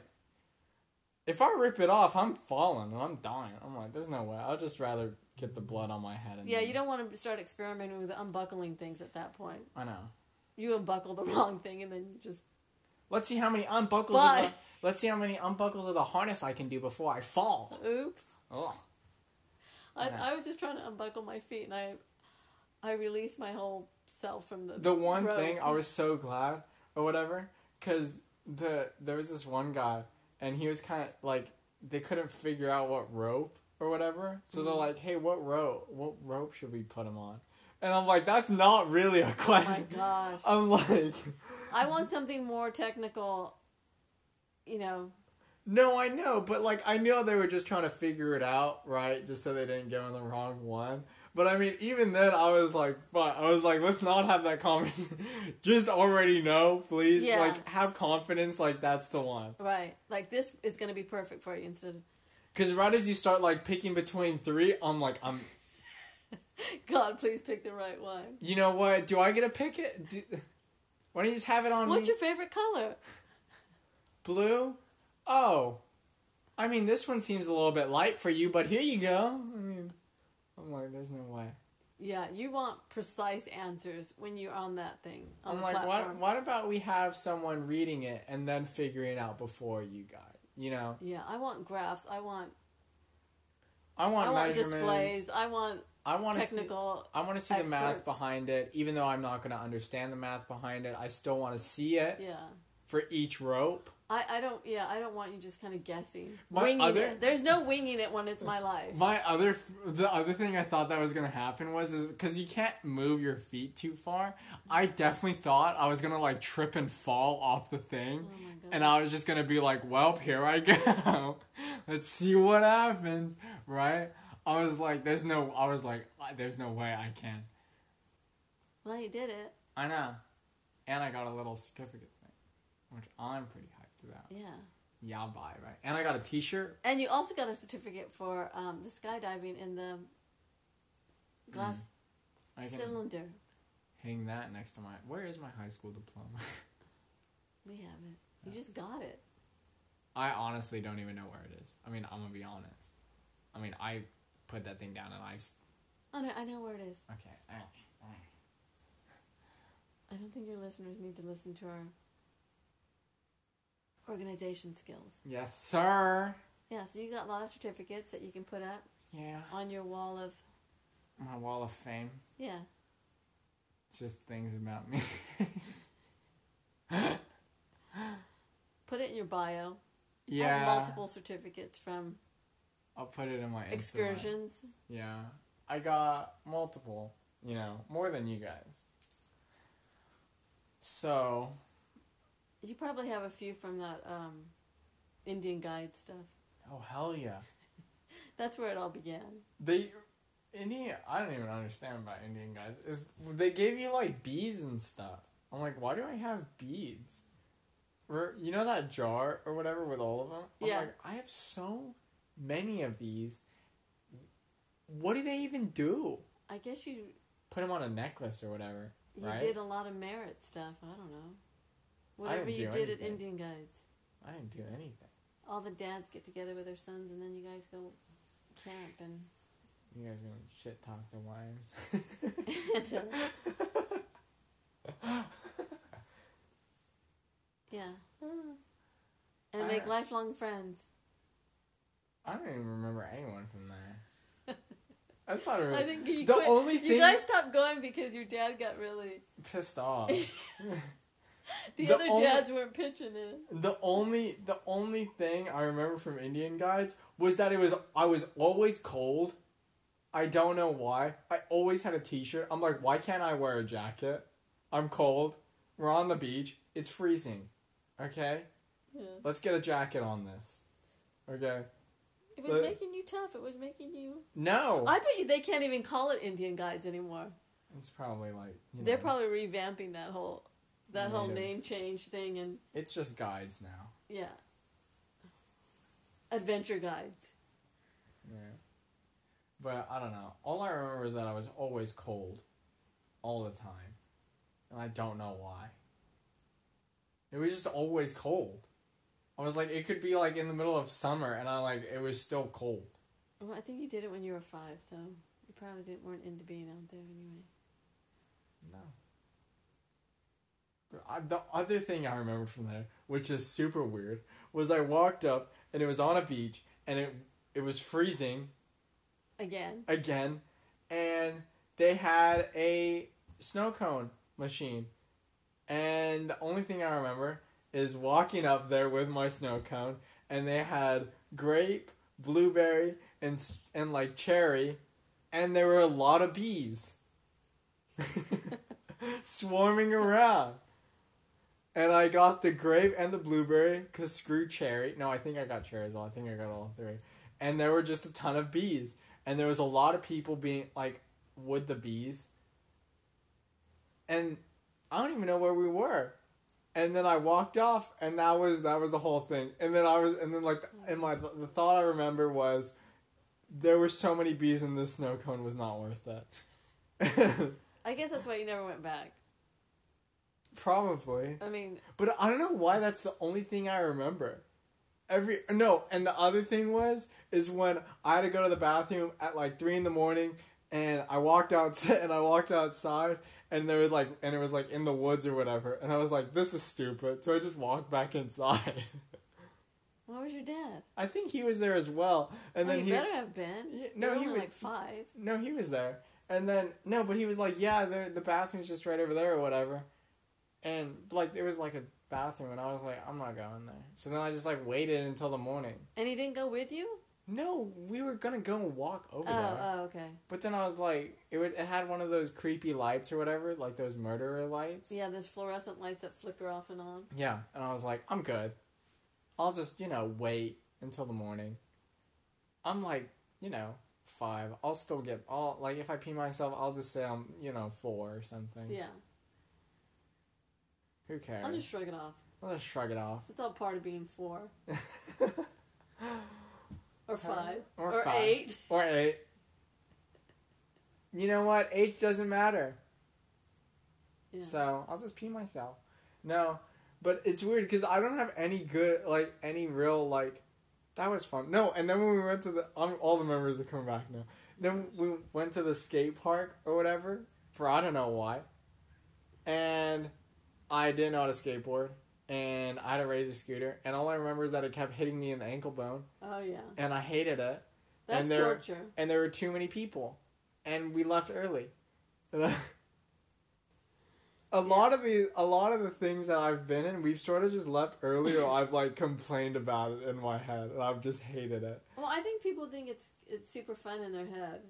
Speaker 1: if I rip it off, I'm falling and I'm dying. I'm like, there's no way. I'll just rather get the blood on my head. And
Speaker 2: Yeah, you don't want to start experimenting with unbuckling things at that point.
Speaker 1: I know.
Speaker 2: You unbuckle the wrong thing and then you just
Speaker 1: Let's see how many unbuckles.
Speaker 2: Bye.
Speaker 1: Of the, let's see how many unbuckles of the harness I can do before I fall.
Speaker 2: oops.
Speaker 1: Ugh.
Speaker 2: I,
Speaker 1: Yeah.
Speaker 2: I was just trying to unbuckle my feet and I I released my whole self from the
Speaker 1: The one
Speaker 2: rope.
Speaker 1: thing I was so glad or whatever, cause the there was this one guy and he was kind of like they couldn't figure out what rope or whatever, so they're
Speaker 2: Mhm.
Speaker 1: like, "Hey, what rope? What rope should we put him on?" And I'm like, "That's not really a question."
Speaker 2: Oh my
Speaker 1: question."
Speaker 2: gosh.
Speaker 1: I'm like,
Speaker 2: I want something more technical, you know.
Speaker 1: No, I know, but like I know they were just trying to figure it out, right? Just so they didn't go in the wrong one. But I mean, even then, I was like, "Fuck!" I was like, "Let's not have that conversation. just already know, please.
Speaker 2: Yeah.
Speaker 1: Like, have confidence. Like that's the one.
Speaker 2: Right. Like this is going to be perfect for you instead of
Speaker 1: Because right as you start like picking between three, I'm like, I'm.
Speaker 2: God, please pick the right one.
Speaker 1: You know what? Do I get to pick it? Do, why don't you just have it on
Speaker 2: What's
Speaker 1: me?
Speaker 2: your favorite color?
Speaker 1: Blue? Oh. I mean, this one seems a little bit light for you, but here you go. I mean, I'm like, there's no way.
Speaker 2: Yeah, you want precise answers when you're on that thing on
Speaker 1: I'm like, what?
Speaker 2: platform.
Speaker 1: What about we have someone reading it and then figuring it out before you guys? You know,
Speaker 2: Yeah, I want graphs. I want
Speaker 1: I want
Speaker 2: I want displays. I want
Speaker 1: I want to see.
Speaker 2: technical.
Speaker 1: I want to see the math behind it, even though I'm not going to understand the math behind it. I still want to see it
Speaker 2: Yeah,
Speaker 1: for each rope.
Speaker 2: I, I don't. Yeah, I don't want you just kind of guessing,
Speaker 1: My
Speaker 2: winging
Speaker 1: other-
Speaker 2: it. There's no winging it when it's my life.
Speaker 1: My other, the other thing I thought that was gonna happen was because you can't move your feet too far. I definitely thought I was gonna like trip and fall off the thing,
Speaker 2: oh
Speaker 1: and I was just gonna be like, "Well, here I go. Let's see what happens." Right? I was like, "There's no." I was like, "There's no way I can."
Speaker 2: well, you did it.
Speaker 1: I know, and I got a little certificate thing, which I'm pretty hyped about.
Speaker 2: Yeah.
Speaker 1: Yeah, bye, right? And I got a T-shirt.
Speaker 2: And you also got a certificate for um, the skydiving in the glass
Speaker 1: I can
Speaker 2: cylinder.
Speaker 1: hang that next to my. Where is my high school diploma?
Speaker 2: We have it. You just got it.
Speaker 1: I honestly don't even know where it is. I mean, I'm gonna be honest. I mean, I put that thing down and I. s-
Speaker 2: Oh no, I know where it is.
Speaker 1: Okay. alright, alright.
Speaker 2: I don't think your listeners need to listen to our organization skills.
Speaker 1: Yes, sir.
Speaker 2: Yeah, so you got a lot of certificates that you can put up
Speaker 1: Yeah.
Speaker 2: on your wall of
Speaker 1: My wall of fame.
Speaker 2: yeah.
Speaker 1: Just things about me.
Speaker 2: Put it in your bio.
Speaker 1: yeah.
Speaker 2: Have multiple certificates from
Speaker 1: I'll put it in my Instagram.
Speaker 2: excursions.
Speaker 1: Yeah. I got multiple. You know, more than you guys. So
Speaker 2: You probably have a few from that um, Indian guide stuff.
Speaker 1: Oh hell yeah.
Speaker 2: That's where it all began.
Speaker 1: They Indian I don't even understand about Indian guys. Is they gave you like beads and stuff. I'm like, why do I have beads? Or you know that jar or whatever with all of them? I'm
Speaker 2: Yeah.
Speaker 1: like, I have so many of these. What do they even do?
Speaker 2: I guess you
Speaker 1: Put them on a necklace or whatever,
Speaker 2: you
Speaker 1: right?
Speaker 2: did a lot of merit stuff. I don't know. Whatever you did at. Indian guides.
Speaker 1: I didn't do anything.
Speaker 2: All the dads get together with their sons, and then you guys go camp and.
Speaker 1: You guys gonna shit talk their wives.
Speaker 2: yeah, and make lifelong friends.
Speaker 1: I don't even remember anyone from there. I thought it was
Speaker 2: I think you
Speaker 1: the
Speaker 2: quit.
Speaker 1: only
Speaker 2: you guys stopped going because your dad got really.
Speaker 1: pissed off.
Speaker 2: The,
Speaker 1: The
Speaker 2: other
Speaker 1: only-
Speaker 2: dads weren't pitching in.
Speaker 1: The only the only thing I remember from Indian guides was that it was I was always cold. I don't know why. I always had a t-shirt. I'm like, why can't I wear a jacket? I'm cold. We're on the beach. It's freezing. Okay?
Speaker 2: Yeah.
Speaker 1: Let's get a jacket on this. Okay?
Speaker 2: It was
Speaker 1: But-
Speaker 2: making you tough. It was making you.
Speaker 1: No.
Speaker 2: I bet you they can't even call it Indian guides anymore.
Speaker 1: it's probably like you
Speaker 2: They're
Speaker 1: know,
Speaker 2: probably revamping that whole that whole
Speaker 1: Native.
Speaker 2: name change thing and
Speaker 1: It's just guides now.
Speaker 2: yeah. Adventure guides.
Speaker 1: Yeah. But I don't know. All I remember is that I was always cold. All the time. And I don't know why. It was just always cold. I was like, it could be like in the middle of summer and I like, it was still cold.
Speaker 2: Well, I think you did it when you were five, so you probably didn't weren't into being out there anyway.
Speaker 1: No. The other thing I remember from there, which is super weird, was I walked up and it was on a beach and it it was freezing
Speaker 2: Again.
Speaker 1: again, and they had a snow cone machine, and the only thing I remember is walking up there with my snow cone, and they had grape, blueberry, and and like cherry, and there were a lot of bees swarming around. And I got the grape and the blueberry, cause screw cherry. No, I think I got cherry as well. I think I got all three. And there were just a ton of bees, and there was a lot of people being like, with the bees. And I don't even know where we were. And then I walked off, and that was that was the whole thing. And then I was, and then like, and my the thought I remember was, there were so many bees, and this snow cone was not worth it.
Speaker 2: I guess that's why you never went back.
Speaker 1: Probably.
Speaker 2: I mean,
Speaker 1: But I don't know why that's the only thing I remember. Every no, and the other thing was is when I had to go to the bathroom at like three in the morning, and I walked out and I walked outside, and there was like, and it was like in the woods or whatever, and I was like, this is stupid. So I just walked back inside.
Speaker 2: where was your dad?
Speaker 1: I think he was there as well, and
Speaker 2: oh,
Speaker 1: then he
Speaker 2: better have been.
Speaker 1: Yeah,
Speaker 2: no,
Speaker 1: he was-
Speaker 2: like five.
Speaker 1: no, he was there, and then no, but he was like, yeah, the the bathroom's just right over there or whatever, and like there was like a bathroom, and I was like, I'm not going there. So then I just like waited until the morning.
Speaker 2: And he didn't go with you?
Speaker 1: No, we were gonna go and walk over
Speaker 2: Oh,
Speaker 1: there,
Speaker 2: oh, okay.
Speaker 1: but then I was like, it would it had one of those creepy lights or whatever, like those murderer lights.
Speaker 2: Yeah, those fluorescent lights that flicker off and on.
Speaker 1: Yeah, and I was like, I'm good. I'll just you know wait until the morning. I'm like, you know, five. I'll still get. I'll like if I pee myself, I'll just say I'm you know four or something.
Speaker 2: Yeah.
Speaker 1: Who cares?
Speaker 2: I'll just shrug it off.
Speaker 1: I'll just shrug it off.
Speaker 2: It's all part of being four. or five.
Speaker 1: Or five.
Speaker 2: eight.
Speaker 1: Or eight. You know what? Age doesn't matter.
Speaker 2: Yeah.
Speaker 1: So I'll just pee myself. No, but it's weird because I don't have any good like any real like. That was fun. No, and then when we went to the, um, all the memories are coming back now. Then we went to the skate park or whatever for I don't know why, and I didn't know how to skateboard, and I had a razor scooter, and all I remember is that it kept hitting me in the ankle bone,
Speaker 2: Oh, yeah.
Speaker 1: and I hated it,
Speaker 2: That's
Speaker 1: And there-
Speaker 2: torture.
Speaker 1: and there were too many people, and we left early. a lot of the a lot of the things that I've been in, we've sort of just left early, or I've like complained about it in my head, and I've just hated it.
Speaker 2: Well, I think people think it's it's super fun in their head,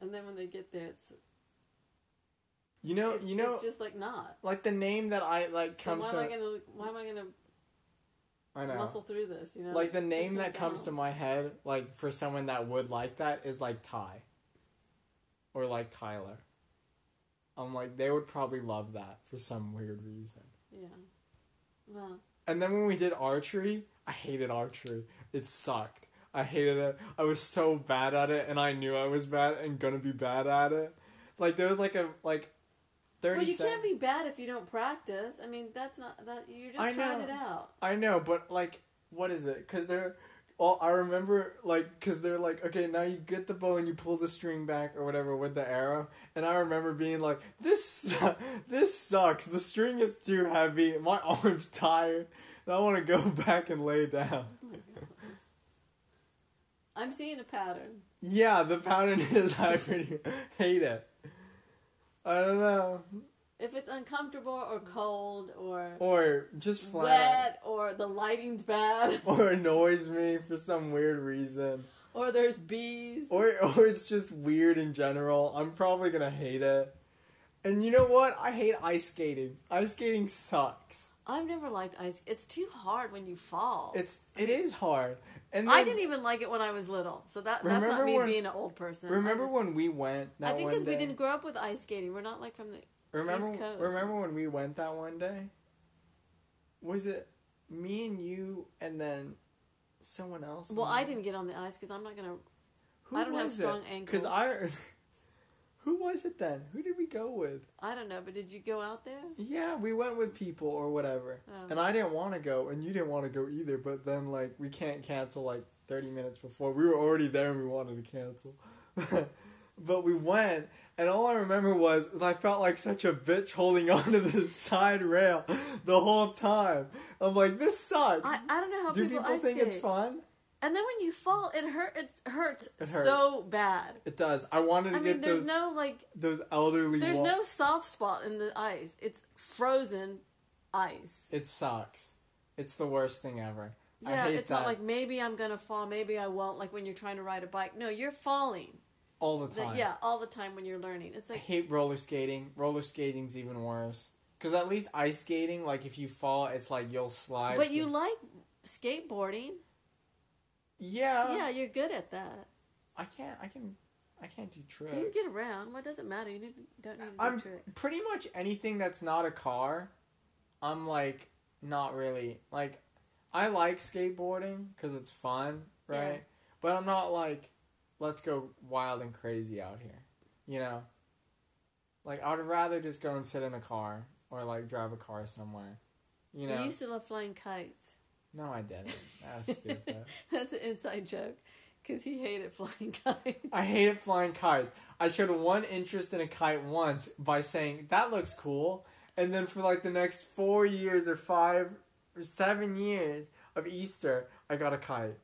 Speaker 2: and then when they get there, it's
Speaker 1: You know,
Speaker 2: it's,
Speaker 1: you know,
Speaker 2: it's just like not.
Speaker 1: like the name that I like
Speaker 2: So
Speaker 1: comes
Speaker 2: why
Speaker 1: to.
Speaker 2: am I gonna why am I gonna
Speaker 1: I know.
Speaker 2: muscle through this? You know,
Speaker 1: like the name that comes to my head, like for someone that would like that, is like Ty. Or like Tyler. I'm like they would probably love that for some weird reason.
Speaker 2: Yeah. Well,
Speaker 1: And then when we did archery, I hated archery. It sucked. I hated it. I was so bad at it, and I knew I was bad and gonna be bad at it. Like there was like a like thirty.
Speaker 2: well, you can't be bad if you don't practice. I mean, that's not that you're just
Speaker 1: I
Speaker 2: trying
Speaker 1: know.
Speaker 2: it out.
Speaker 1: I know, but like, what is it? Because they're. Well, I remember like because they're like, okay, now you get the bow and you pull the string back or whatever with the arrow, and I remember being like, this this sucks. The string is too heavy. My arm's tired. And I want to go back and lay down.
Speaker 2: Oh. I'm seeing a pattern.
Speaker 1: Yeah, the pattern is I pretty hate it. I don't know.
Speaker 2: If it's uncomfortable or cold or
Speaker 1: Or just flat.
Speaker 2: wet or the lighting's bad
Speaker 1: Or annoys me for some weird reason.
Speaker 2: or there's bees.
Speaker 1: Or or it's just weird in general. I'm probably gonna hate it. And you know what? I hate ice skating. Ice skating sucks.
Speaker 2: I've never liked ice. It's too hard when you fall.
Speaker 1: It's it is hard. And
Speaker 2: I didn't even like it when I was little. So that that's not me
Speaker 1: when-
Speaker 2: being an old person.
Speaker 1: Remember
Speaker 2: just-
Speaker 1: when we went that
Speaker 2: I think because we didn't grow up with ice skating. We're not like from the.
Speaker 1: Remember,
Speaker 2: East Coast.
Speaker 1: remember when we went that one day? Was it me and you, and then someone else?
Speaker 2: Well, I didn't get on the ice because I'm not gonna.
Speaker 1: Who
Speaker 2: I don't have strong
Speaker 1: it? Because. I. Who was it then? Who did we go with?
Speaker 2: I don't know, but did you go out there?
Speaker 1: Yeah, we went with people or whatever,
Speaker 2: Oh.
Speaker 1: and I didn't want to go, and you didn't want to go either. But then, like, we can't cancel like 30 minutes before. We were already there and we wanted to cancel. but we went, and all I remember was I felt like such a bitch holding onto the side rail the whole time. I'm like, this sucks.
Speaker 2: I, I don't know how
Speaker 1: Do
Speaker 2: people,
Speaker 1: people think
Speaker 2: skate.
Speaker 1: it's fun?
Speaker 2: And then when you fall, it hurt. It hurts,
Speaker 1: It hurts.
Speaker 2: so bad.
Speaker 1: It does. I wanted to
Speaker 2: I
Speaker 1: get
Speaker 2: mean, there's
Speaker 1: those
Speaker 2: no like,
Speaker 1: those elderly.
Speaker 2: there's no soft spot in the ice. It's frozen ice.
Speaker 1: It sucks. It's the worst thing ever. I
Speaker 2: Yeah,
Speaker 1: hate
Speaker 2: it's
Speaker 1: that
Speaker 2: not like maybe I'm gonna fall, maybe I won't. Like when you're trying to ride a bike. No, you're falling.
Speaker 1: all the
Speaker 2: The-
Speaker 1: time.
Speaker 2: yeah, all the time when you're learning. It's like I
Speaker 1: hate roller skating. Roller skating's even worse. Cause at least ice skating, like if you fall, it's like you'll slide.
Speaker 2: But
Speaker 1: so-
Speaker 2: you like skateboarding.
Speaker 1: Yeah.
Speaker 2: yeah, you're good at that.
Speaker 1: I can't. I can. I can't do tricks.
Speaker 2: You can get around. What does it matter? You don't need to do
Speaker 1: I'm
Speaker 2: tricks.
Speaker 1: pretty much anything that's not a car. I'm like not really like. I like skateboarding because it's fun, right?
Speaker 2: Yeah.
Speaker 1: But I'm not like, let's go wild and crazy out here, you know. Like I would rather just go and sit in a car or like drive a car somewhere, you know.
Speaker 2: You used to love flying kites.
Speaker 1: No, I didn't. That was stupid.
Speaker 2: That's an inside joke, because he hated flying kites.
Speaker 1: I hated flying kites. I showed one interest in a kite once by saying that looks cool, and then for like the next four years or five or seven years of Easter, I got a kite.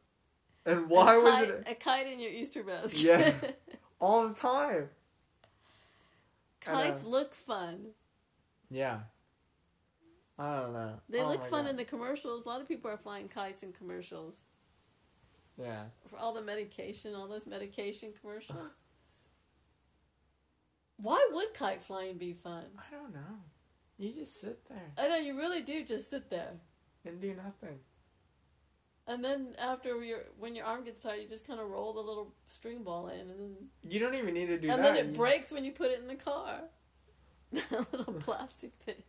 Speaker 1: And why
Speaker 2: a
Speaker 1: was
Speaker 2: kite,
Speaker 1: it
Speaker 2: a kite in your Easter basket?
Speaker 1: Yeah. all the time?
Speaker 2: Kites uh, look fun.
Speaker 1: Yeah. I don't know.
Speaker 2: They
Speaker 1: Oh
Speaker 2: look fun
Speaker 1: God.
Speaker 2: in the commercials. A lot of people are flying kites in commercials
Speaker 1: Yeah.
Speaker 2: for all the medication, all those medication commercials. Why would kite flying be fun?
Speaker 1: I don't know. You just sit there
Speaker 2: I know you really do just sit there,
Speaker 1: and do nothing.
Speaker 2: and then after your when your arm gets tired, you just kind of roll the little string ball in, and then
Speaker 1: You don't even need to do
Speaker 2: and
Speaker 1: that.
Speaker 2: And then it
Speaker 1: You-
Speaker 2: breaks when you put it in the car. That little plastic thing.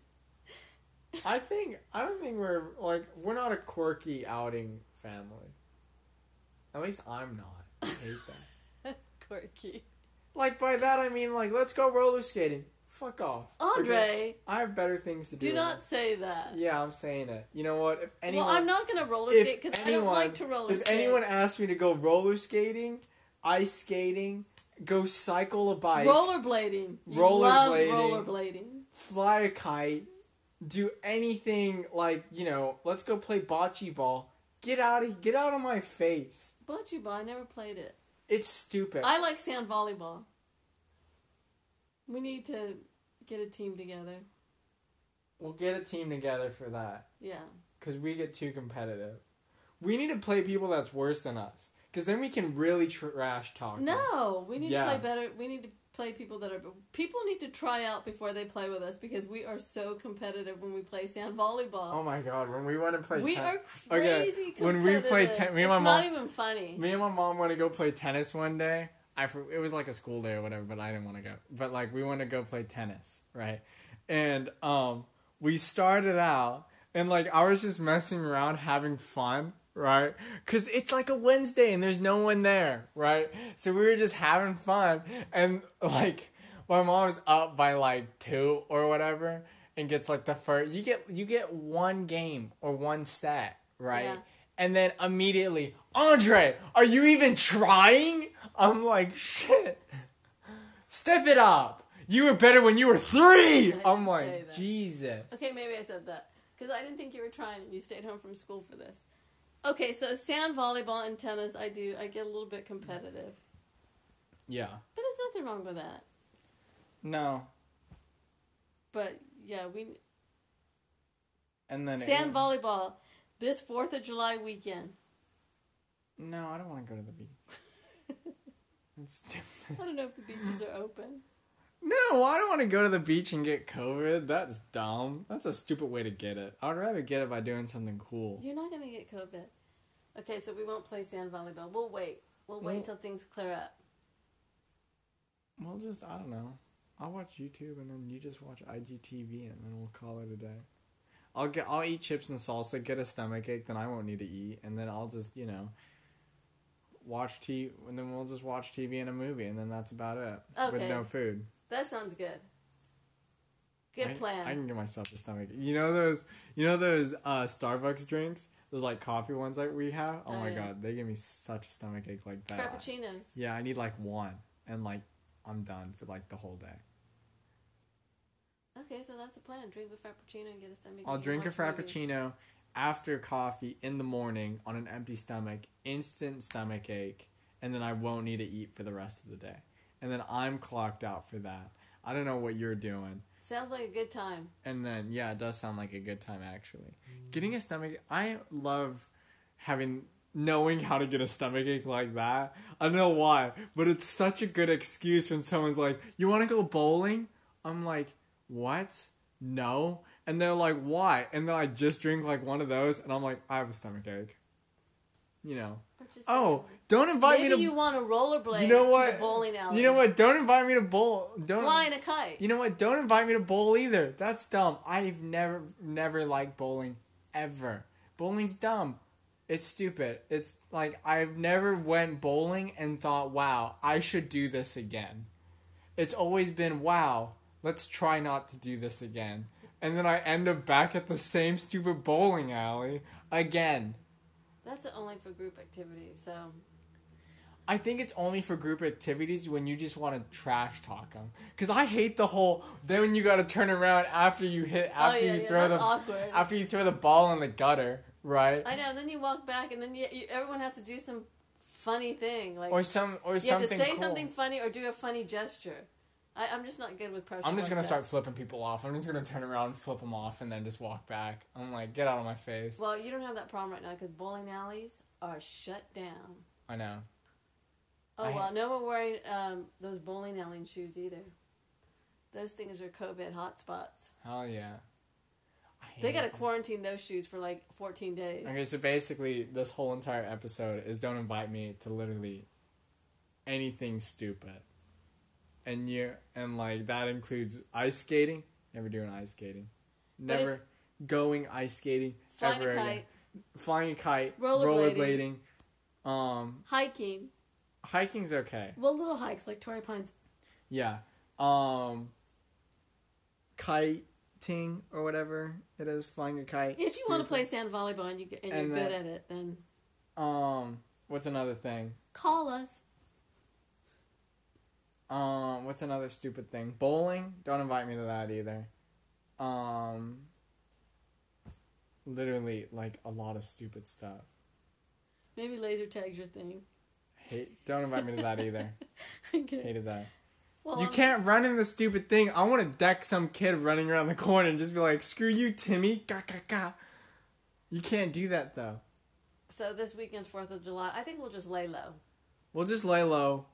Speaker 1: I think I don't think we're like we're not a quirky outing family. At least I'm not. I hate that.
Speaker 2: Quirky.
Speaker 1: like by that I mean like let's go roller skating. Fuck off.
Speaker 2: Andre,
Speaker 1: Okay? I have better things to do.
Speaker 2: do not say that.
Speaker 1: Yeah, I'm saying it. You know what? If anyone
Speaker 2: well, I'm not gonna roller skate because I don't like to roller
Speaker 1: if
Speaker 2: skate.
Speaker 1: anyone asked me to go roller skating, ice skating, go cycle a bike,
Speaker 2: rollerblading,
Speaker 1: Rollerblading.
Speaker 2: rollerblading.
Speaker 1: fly a kite, do anything like you know, let's go play bocce ball. Get out of get out of my face.
Speaker 2: Bocce ball, I never played it.
Speaker 1: It's stupid.
Speaker 2: I like sand volleyball. We need to get a team together.
Speaker 1: we'll get a team together for that
Speaker 2: Yeah.
Speaker 1: because we get too competitive. We need to play people that's worse than us because then we can really trash talk. them.
Speaker 2: No, we need
Speaker 1: Yeah.
Speaker 2: to play better. We need to play people that are. People need to try out before they play with us because we are so competitive when we play sand volleyball.
Speaker 1: Oh my god! When we went to play,
Speaker 2: we
Speaker 1: ten-
Speaker 2: are
Speaker 1: Okay,
Speaker 2: crazy.
Speaker 1: when we played
Speaker 2: competitive.
Speaker 1: ten- me and
Speaker 2: it's
Speaker 1: my
Speaker 2: not even funny.
Speaker 1: Me and my mom went to go play tennis one day. I for- it was like a school day or whatever, but I didn't want to go. But like we want to go play tennis, right? And um, we started out, and like I was just messing around, having fun, right? Cause it's like a Wednesday and there's no one there, right? So we were just having fun, and like my mom's up by like two or whatever, and gets like the first. You get you get one game or one set, right?
Speaker 2: Yeah.
Speaker 1: And then immediately, Andre, are you even trying? I'm like, shit. Step it up. You were better when you were three. I'm like. Jesus.
Speaker 2: Okay, maybe I said that because I didn't think you were trying and you stayed home from school for this. Okay, so sand volleyball and tennis, I do. I get a little bit competitive,
Speaker 1: Yeah.
Speaker 2: but there's nothing wrong with that.
Speaker 1: No.
Speaker 2: But yeah, we
Speaker 1: And then
Speaker 2: sand
Speaker 1: it,
Speaker 2: volleyball this Fourth of July weekend.
Speaker 1: No, I don't want to go to the beach. It's stupid.
Speaker 2: I don't know if the beaches are open.
Speaker 1: No, I don't want to go to the beach and get COVID. That's dumb. That's a stupid way to get it. I would rather get it by doing something cool.
Speaker 2: You're not gonna get COVID. Okay, so we won't play sand volleyball. We'll wait. We'll wait till things clear up.
Speaker 1: We'll just, I don't know. I'll watch YouTube and then you just watch IGTV and then we'll call it a day. I'll get, I'll eat chips and salsa, get a stomach ache, then I won't need to eat, and then I'll just, you know, watch TV, and then we'll just watch TV and a movie, and then that's about it. With no food.
Speaker 2: That sounds good. Good
Speaker 1: I,
Speaker 2: plan.
Speaker 1: I can get myself a stomach. You know those. You know those uh, Starbucks drinks. Those like coffee ones that we have. Oh,
Speaker 2: Oh,
Speaker 1: my
Speaker 2: yeah.
Speaker 1: god, they give me such a stomach ache like that.
Speaker 2: Frappuccinos.
Speaker 1: Yeah, I need like one, and like I'm done for like the whole day.
Speaker 2: Okay, so that's a plan. Drink a frappuccino and get a stomach.
Speaker 1: I'll drink a frappuccino after coffee in the morning on an empty stomach, instant stomach ache, and then I won't need to eat for the rest of the day. And then I'm clocked out for that. I don't know what you're doing.
Speaker 2: Sounds like a good time.
Speaker 1: And then yeah, it does sound like a good time actually. Mm. Getting a stomach I love having knowing how to get a stomach ache like that. I don't know why, but it's such a good excuse when someone's like, "You want to go bowling?" I'm like, "What?" No. And they're like, "Why?" And then I just drink like one of those and I'm like, "I have a stomach ache." You know.
Speaker 2: Just-
Speaker 1: Oh, don't invite
Speaker 2: maybe
Speaker 1: me to
Speaker 2: you want a rollerblade
Speaker 1: You know
Speaker 2: to
Speaker 1: what?
Speaker 2: bowling alley.
Speaker 1: You know what? Don't invite me to bowl. Don't
Speaker 2: Flying a kite.
Speaker 1: you know what? Don't invite me to bowl either. That's dumb. I've never, never liked bowling ever. Bowling's dumb. It's stupid. It's like I've never went bowling and thought, "Wow, I should do this again." It's always been, "Wow, let's try not to do this again." And then I end up back at the same stupid bowling alley again.
Speaker 2: That's only for group activities. So
Speaker 1: I think it's only for group activities when you just want to trash talk them. Cause I hate the whole. Then when you got to turn around after you hit oh, after
Speaker 2: oh yeah,
Speaker 1: you
Speaker 2: yeah,
Speaker 1: throw the
Speaker 2: awkward.
Speaker 1: after you throw the ball in the gutter, right?
Speaker 2: I know. And then you walk back, and then you, you, everyone has to do some funny thing, like
Speaker 1: Or some or
Speaker 2: you have to
Speaker 1: something
Speaker 2: say
Speaker 1: cool.
Speaker 2: something funny or do a funny gesture. I, I'm just not good with pressure.
Speaker 1: I'm just
Speaker 2: like
Speaker 1: gonna
Speaker 2: that.
Speaker 1: start flipping people off. I'm just gonna turn around, flip them off, and then just walk back. I'm like, get out of my face.
Speaker 2: Well, you don't have that problem right now because bowling alleys are shut down.
Speaker 1: I know.
Speaker 2: Oh
Speaker 1: I-
Speaker 2: well, no one wearing um, those bowling alley shoes either. Those things are COVID hotspots.
Speaker 1: Hell yeah.
Speaker 2: They got to
Speaker 1: it.
Speaker 2: quarantine those shoes for like 14 days.
Speaker 1: Okay, so basically, this whole entire episode is don't invite me to literally anything stupid. And you and like that includes ice skating. Never doing ice skating. Never going ice skating
Speaker 2: Flying
Speaker 1: ever
Speaker 2: a
Speaker 1: again.
Speaker 2: kite,
Speaker 1: Flying a kite.
Speaker 2: Rollerblading.
Speaker 1: rollerblading. Um,
Speaker 2: hiking.
Speaker 1: hiking's okay.
Speaker 2: Well, little hikes like Torrey Pines.
Speaker 1: Yeah. Um, kiting or whatever it is. Flying a kite.
Speaker 2: If you want to play sand volleyball and, you and,
Speaker 1: and
Speaker 2: you're good at it, then
Speaker 1: Um, what's another thing?
Speaker 2: call us.
Speaker 1: Um, what's another stupid thing? Bowling? Don't invite me to that either. Um, literally, like a lot of stupid stuff.
Speaker 2: Maybe laser tag's your thing.
Speaker 1: Hate. Don't invite me to that either.
Speaker 2: okay.
Speaker 1: Hated that.
Speaker 2: Well,
Speaker 1: You
Speaker 2: um,
Speaker 1: can't run in the stupid thing. I want to deck some kid running around the corner and just be like, "Screw you, Timmy!" Ga ga ga. You can't do that though.
Speaker 2: So this weekend's Fourth of July. I think we'll just lay low,
Speaker 1: We'll just lay low.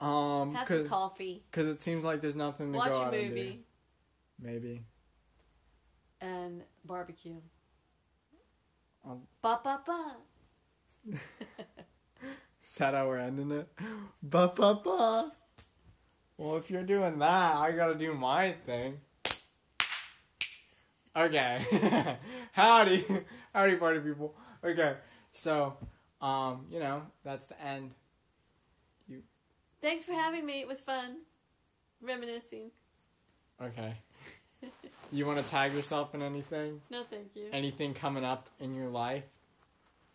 Speaker 1: Um,
Speaker 2: have some coffee.
Speaker 1: cause, it seems like there's nothing to
Speaker 2: watch
Speaker 1: go
Speaker 2: a
Speaker 1: out and
Speaker 2: movie,
Speaker 1: Maybe.
Speaker 2: and barbecue.
Speaker 1: Um,
Speaker 2: ba ba ba.
Speaker 1: Is that how we're ending it? Ba ba ba. Well, if you're doing that, I gotta do my thing. Okay. howdy, howdy, party people. Okay, so, um, you know, that's the end.
Speaker 2: Thanks for having me. It was fun, reminiscing.
Speaker 1: Okay. You want to tag yourself in anything?
Speaker 2: No, thank you.
Speaker 1: Anything coming up in your life?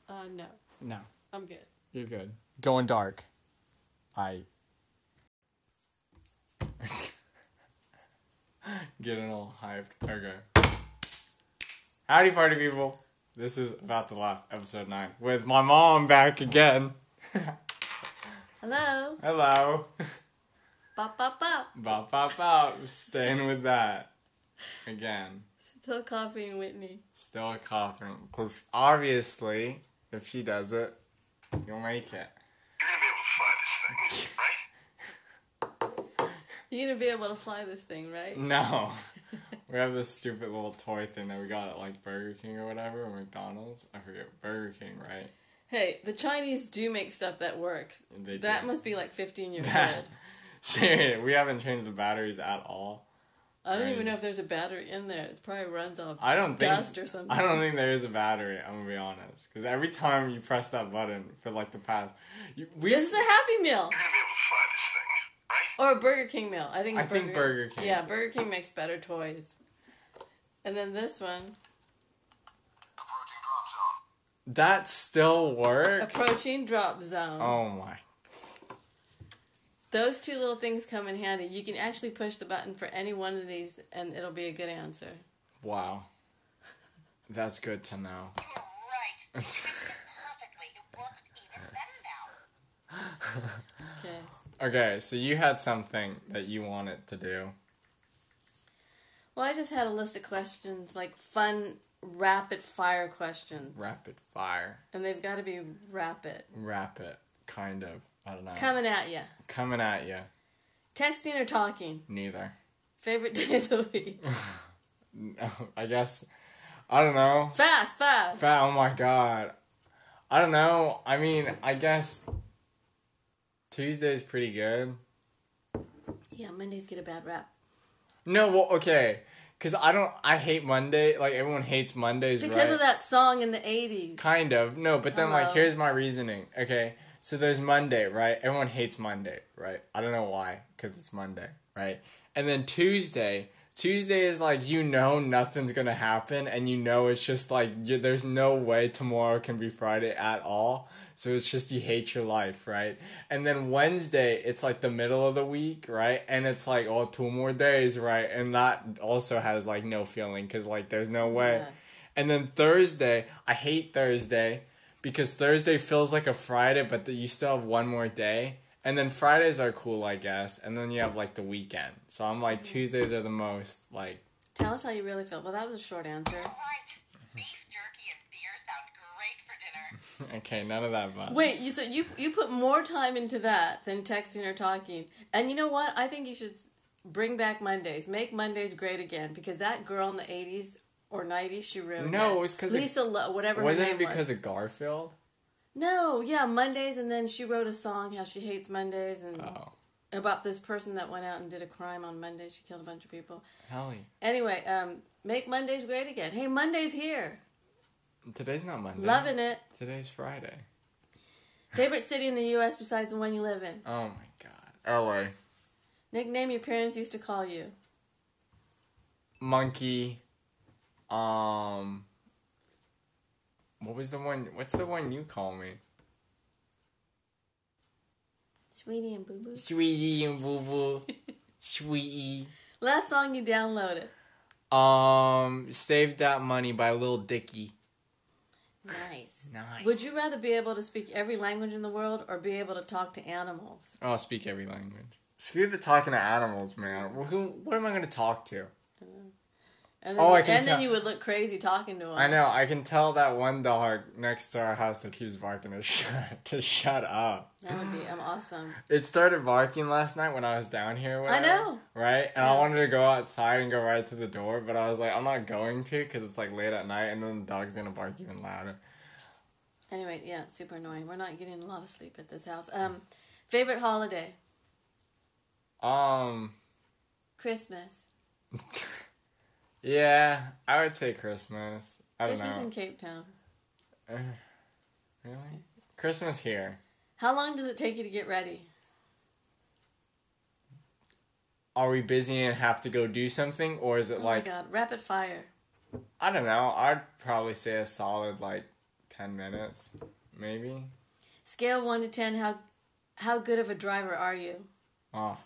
Speaker 2: Uh, no,
Speaker 1: No,
Speaker 2: I'm good.
Speaker 1: you're good. Going dark. I. Getting all hyped. Okay. Howdy, party people. This is About to Laugh, episode 9, with my mom back again.
Speaker 2: Hello.
Speaker 1: Hello.
Speaker 2: Ba ba ba.
Speaker 1: Bop, bop, bop. Staying with that. Again.
Speaker 2: Still copying Whitney.
Speaker 1: Still coughing. Because obviously, if she does it, you'll make it.
Speaker 3: You're gonna be able to fly this thing, right?
Speaker 2: You're gonna be able to fly this thing, right?
Speaker 1: No. we have this stupid little toy thing that we got at like Burger King or whatever, or McDonald's. I forget. Burger King, right?
Speaker 2: Hey, the Chinese do make stuff that works.
Speaker 1: They
Speaker 2: that
Speaker 1: do.
Speaker 2: must be like 15 years old.
Speaker 1: Seriously, we haven't changed the batteries at all.
Speaker 2: I don't
Speaker 1: Right.
Speaker 2: even know if there's a battery in there. It probably runs off
Speaker 1: I don't think.
Speaker 2: dust or something.
Speaker 1: I don't think there is a battery. I'm gonna be honest, because every time you press that button for like the past, you, we
Speaker 2: This is a Happy Meal
Speaker 3: You're gonna be able to fly this thing, right?
Speaker 2: or a Burger King meal. I think.
Speaker 1: I think Burger King.
Speaker 2: Yeah, Burger King makes better toys. And then this one,
Speaker 3: Approaching drop zone.
Speaker 1: That still works.
Speaker 2: approaching drop zone.
Speaker 1: Oh my.
Speaker 2: Those two little things come in handy. You can actually push the button for any one of these, and it'll be a good answer.
Speaker 1: Wow. That's good to know.
Speaker 4: You were right. You did it perfectly. It works even better now.
Speaker 2: Okay.
Speaker 1: Okay, so you had something that you wanted to do.
Speaker 2: Well, I just had a list of questions, like fun, rapid fire questions,
Speaker 1: Rapid fire.
Speaker 2: and they've got to be rapid,
Speaker 1: Rapid, kind of. I don't know.
Speaker 2: coming at you.
Speaker 1: Coming at you.
Speaker 2: Texting or talking?
Speaker 1: Neither.
Speaker 2: Favorite day of the week?
Speaker 1: No, I guess. I don't know.
Speaker 2: fast, fast.
Speaker 1: Fat, oh my god. I don't know. I mean, I guess Tuesday's pretty good.
Speaker 2: Yeah, Mondays get a bad rap
Speaker 1: No, well, okay. Because I don't, I hate Monday. Like, everyone hates Mondays,
Speaker 2: because
Speaker 1: right?
Speaker 2: of that song in the '80s.
Speaker 1: Kind of. No, but then, like, here's my reasoning. Okay. So there's Monday, right? Everyone hates Monday, right? I don't know why, because it's Monday, right? And then Tuesday. Tuesday is like, you know, nothing's gonna happen, and you know, it's just like, you, there's no way tomorrow can be Friday at all. So it's just you hate your life, right? And then Wednesday, it's like the middle of the week, right? And it's like, oh, two more days, right? And that also has like no feeling, because like, there's no way.
Speaker 2: Yeah.
Speaker 1: And then Thursday, I hate Thursday because Thursday feels like a Friday, but you still have one more day. And then Fridays are cool, I guess. And then you have like the weekend. So I'm like mm-hmm. Tuesdays are the most like
Speaker 2: Tell us how you really feel. Well, that was a short answer.
Speaker 4: Right. Beef jerky and beer sound great for dinner.
Speaker 1: okay, none of that. But
Speaker 2: Wait, you so you you put more time into that than texting or talking. And you know what? I think you should bring back Mondays. Make Mondays great again because that girl in the '80s or '90s, she ruined
Speaker 1: No,
Speaker 2: it.
Speaker 1: it was 'cause of-
Speaker 2: Lisa, Lo- whatever.
Speaker 1: wasn't
Speaker 2: name
Speaker 1: it because
Speaker 2: was.
Speaker 1: of Garfield?
Speaker 2: No, yeah, Mondays, and then she wrote a song how she hates Mondays and
Speaker 1: Oh,
Speaker 2: about this person that went out and did a crime on Monday. She killed a bunch of people.
Speaker 1: hell yeah.
Speaker 2: Anyway, um, make Mondays great again. Hey, Monday's here.
Speaker 1: Today's not Monday.
Speaker 2: Loving it.
Speaker 1: Today's Friday.
Speaker 2: Favorite city in the U.S. besides the one you live in?
Speaker 1: Oh my god. LA.
Speaker 2: Nickname your parents used to call you.
Speaker 1: Monkey. Um. What was the one? What's the one you call me?
Speaker 2: Sweetie and Boo Boo.
Speaker 1: Sweetie and boo boo. Sweetie.
Speaker 2: Last song you downloaded.
Speaker 1: Um, Save That Money by Lil Dicky.
Speaker 2: Nice.
Speaker 1: Nice.
Speaker 2: Would you rather be able to speak every language in the world or be able to talk to animals?
Speaker 1: Oh, speak every language. Screw the talking to animals, man. Who? What am I going to talk to?
Speaker 2: And then,
Speaker 1: Oh, I can
Speaker 2: and
Speaker 1: tell-
Speaker 2: then you would look crazy talking to him.
Speaker 1: I know. I can tell that one dog next to our house that keeps barking to shut to shut up.
Speaker 2: That would be um, awesome.
Speaker 1: It started barking last night when I was down here. With
Speaker 2: I know.
Speaker 1: right? And I wanted to go outside and go right to the door, but I was like, I'm not going to because it's like late at night, and then the dog's gonna bark even louder.
Speaker 2: Anyway, yeah, it's super annoying. We're not getting a lot of sleep at this house. Um, favorite holiday?
Speaker 1: Um.
Speaker 2: Christmas.
Speaker 1: Yeah, I would say Christmas. I don't
Speaker 2: Christmas
Speaker 1: know.
Speaker 2: in Cape Town.
Speaker 1: Uh, really? Christmas here.
Speaker 2: How long does it take you to get ready?
Speaker 1: Are we busy and have to go do something, or is it
Speaker 2: Oh
Speaker 1: like
Speaker 2: my god, rapid fire.
Speaker 1: I don't know? I'd probably say a solid like ten minutes, maybe.
Speaker 2: Scale one to ten. How how good of a driver are you?
Speaker 1: Oh,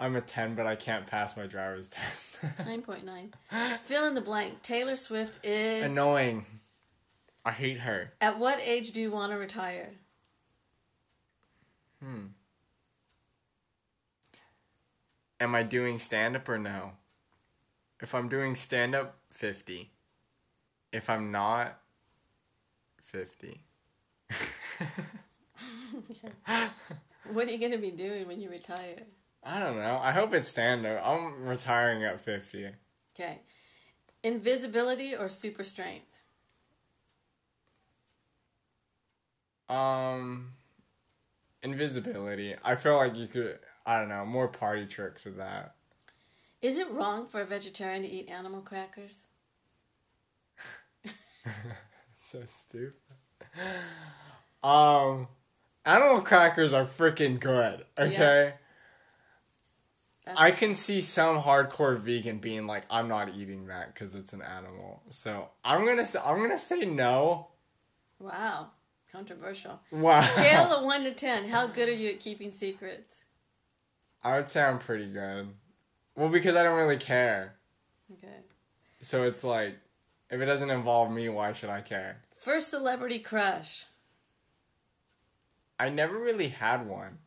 Speaker 1: I'm a ten, but I can't pass my driver's test.
Speaker 2: Nine point nine. Fill in the blank. Taylor Swift is.
Speaker 1: Annoying. I hate her.
Speaker 2: At what age do you want to retire? Hmm.
Speaker 1: Am I doing stand up or no? If I'm doing stand up, 50. If I'm not, 50.
Speaker 2: What are you going to be doing when you retire?
Speaker 1: I don't know. I hope it's standard. I'm retiring at 50.
Speaker 2: Okay. Invisibility or super strength?
Speaker 1: Um, invisibility. I feel like you could, I don't know, more party tricks with that.
Speaker 2: Is it wrong for a vegetarian to eat animal crackers?
Speaker 1: So stupid. Um, animal crackers are freaking good, okay?
Speaker 2: That's
Speaker 1: I can see some hardcore vegan being like, I'm not eating that because it's an animal. So I'm gonna say, I'm gonna say no.
Speaker 2: wow, controversial.
Speaker 1: Wow.
Speaker 2: Scale of one to ten. How good are you at keeping secrets?
Speaker 1: I would say I'm pretty good. Well, because I don't really care.
Speaker 2: Okay.
Speaker 1: So it's like, if it doesn't involve me, why should I care?
Speaker 2: First celebrity crush.
Speaker 1: I never really had one.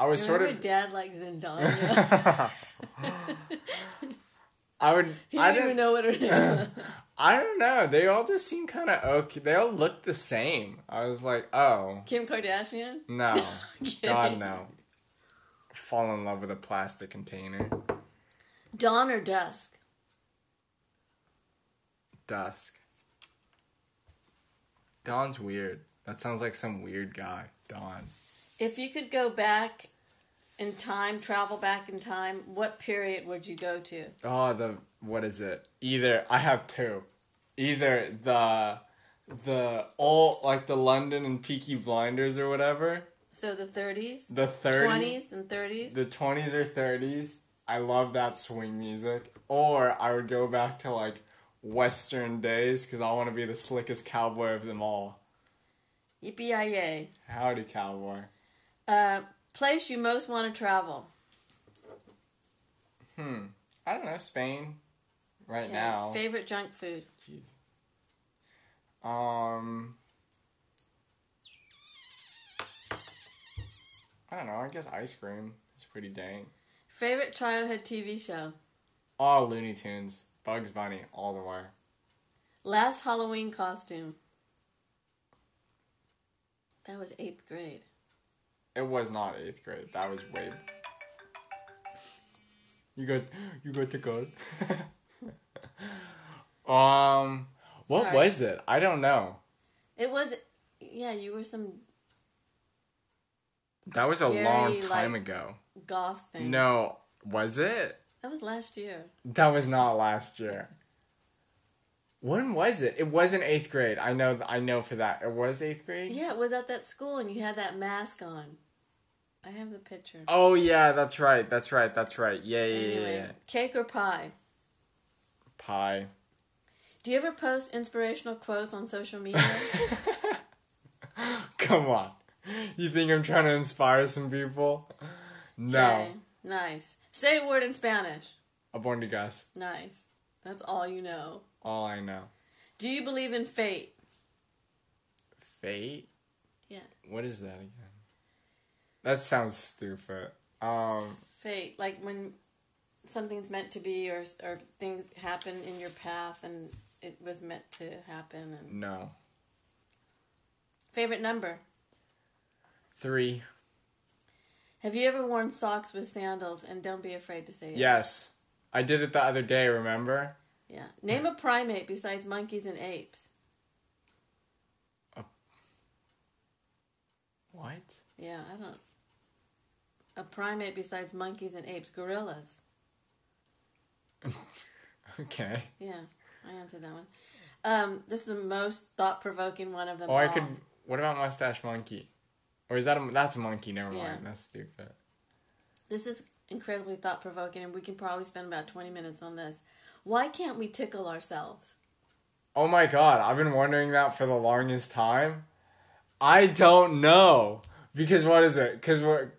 Speaker 1: I was sort of.
Speaker 2: dad like Zendaya?
Speaker 1: I would.
Speaker 2: he
Speaker 1: I
Speaker 2: didn't even know what her name was.
Speaker 1: I don't know. They all just seem kind of okay. They all look the same. I was like, oh
Speaker 2: Kim Kardashian?
Speaker 1: no. God no. Fall in love with a plastic container.
Speaker 2: Dawn or dusk?
Speaker 1: Dusk. Dawn's weird. That sounds like some weird guy. Dawn.
Speaker 2: If you could go back in time, travel back in time, what period would you go to?
Speaker 1: Oh, the what is it? Either I have two. Either the the old like the London and Peaky Blinders or whatever.
Speaker 2: So the 30s,
Speaker 1: The 30s.
Speaker 2: 20s, and 30s?
Speaker 1: The 20s or 30s. I love that swing music. Or I would go back to like Western days because I want to be the slickest cowboy of them all.
Speaker 2: Yippee-yi-yay.
Speaker 1: Howdy, cowboy.
Speaker 2: Uh, place you most want to travel?
Speaker 1: Hmm. I don't know. Spain. Right
Speaker 2: Okay.
Speaker 1: now.
Speaker 2: Favorite junk food?
Speaker 1: Jeez. Um. I don't know. I guess ice cream is pretty dang.
Speaker 2: Favorite childhood TV show?
Speaker 1: Oh, Looney Tunes, Bugs Bunny, all the way.
Speaker 2: Last Halloween costume? That was eighth grade.
Speaker 1: It was not eighth grade. That was way. You got you got to card. um, what
Speaker 2: Sorry.
Speaker 1: was it? I don't know.
Speaker 2: It was, yeah, you were some
Speaker 1: That was a long time
Speaker 2: like-
Speaker 1: ago.
Speaker 2: goth thing.
Speaker 1: No, was it?
Speaker 2: That was last year.
Speaker 1: That was not last year. When was it? It wasn't eighth grade. I know. I know for that. It was eighth grade.
Speaker 2: Yeah, it was at that school and you had that mask on. I have the picture.
Speaker 1: Oh yeah, that's right. That's right. That's right. Yeah, yeah, yeah,
Speaker 2: Anyway,
Speaker 1: yeah.
Speaker 2: cake or pie?
Speaker 1: Pie.
Speaker 2: Do you ever post inspirational quotes on social media?
Speaker 1: Come on. You think I'm trying to inspire some people? No.
Speaker 2: Okay, Nice. Say a word in Spanish.
Speaker 1: A born to guess.
Speaker 2: Nice. That's all you know.
Speaker 1: All I know.
Speaker 2: Do you believe in fate?
Speaker 1: Fate.
Speaker 2: Yeah.
Speaker 1: What is that again? That sounds stupid. Um.
Speaker 2: Fate, like when something's meant to be, or or things happen in your path, and it was meant to happen. And
Speaker 1: No.
Speaker 2: favorite number?
Speaker 1: Three.
Speaker 2: Have you ever worn socks with sandals? And don't be afraid to say it.
Speaker 1: Yes. I did it the other day. Remember?
Speaker 2: Yeah. Name a primate besides monkeys and apes.
Speaker 1: What?
Speaker 2: Yeah, I don't. A primate besides monkeys and apes, gorillas.
Speaker 1: Okay.
Speaker 2: Yeah, I answered that one. Um, this is the most thought-provoking one of them
Speaker 1: Oh, I
Speaker 2: all.
Speaker 1: could. What about mustache monkey? Or is that a? That's a monkey. Never
Speaker 2: Yeah.
Speaker 1: mind. That's stupid.
Speaker 2: This is incredibly thought-provoking, and we can probably spend about twenty minutes on this. Why can't we tickle ourselves?
Speaker 1: Oh my god, I've been wondering that for the longest time. I don't know. Because what is it? Because we're.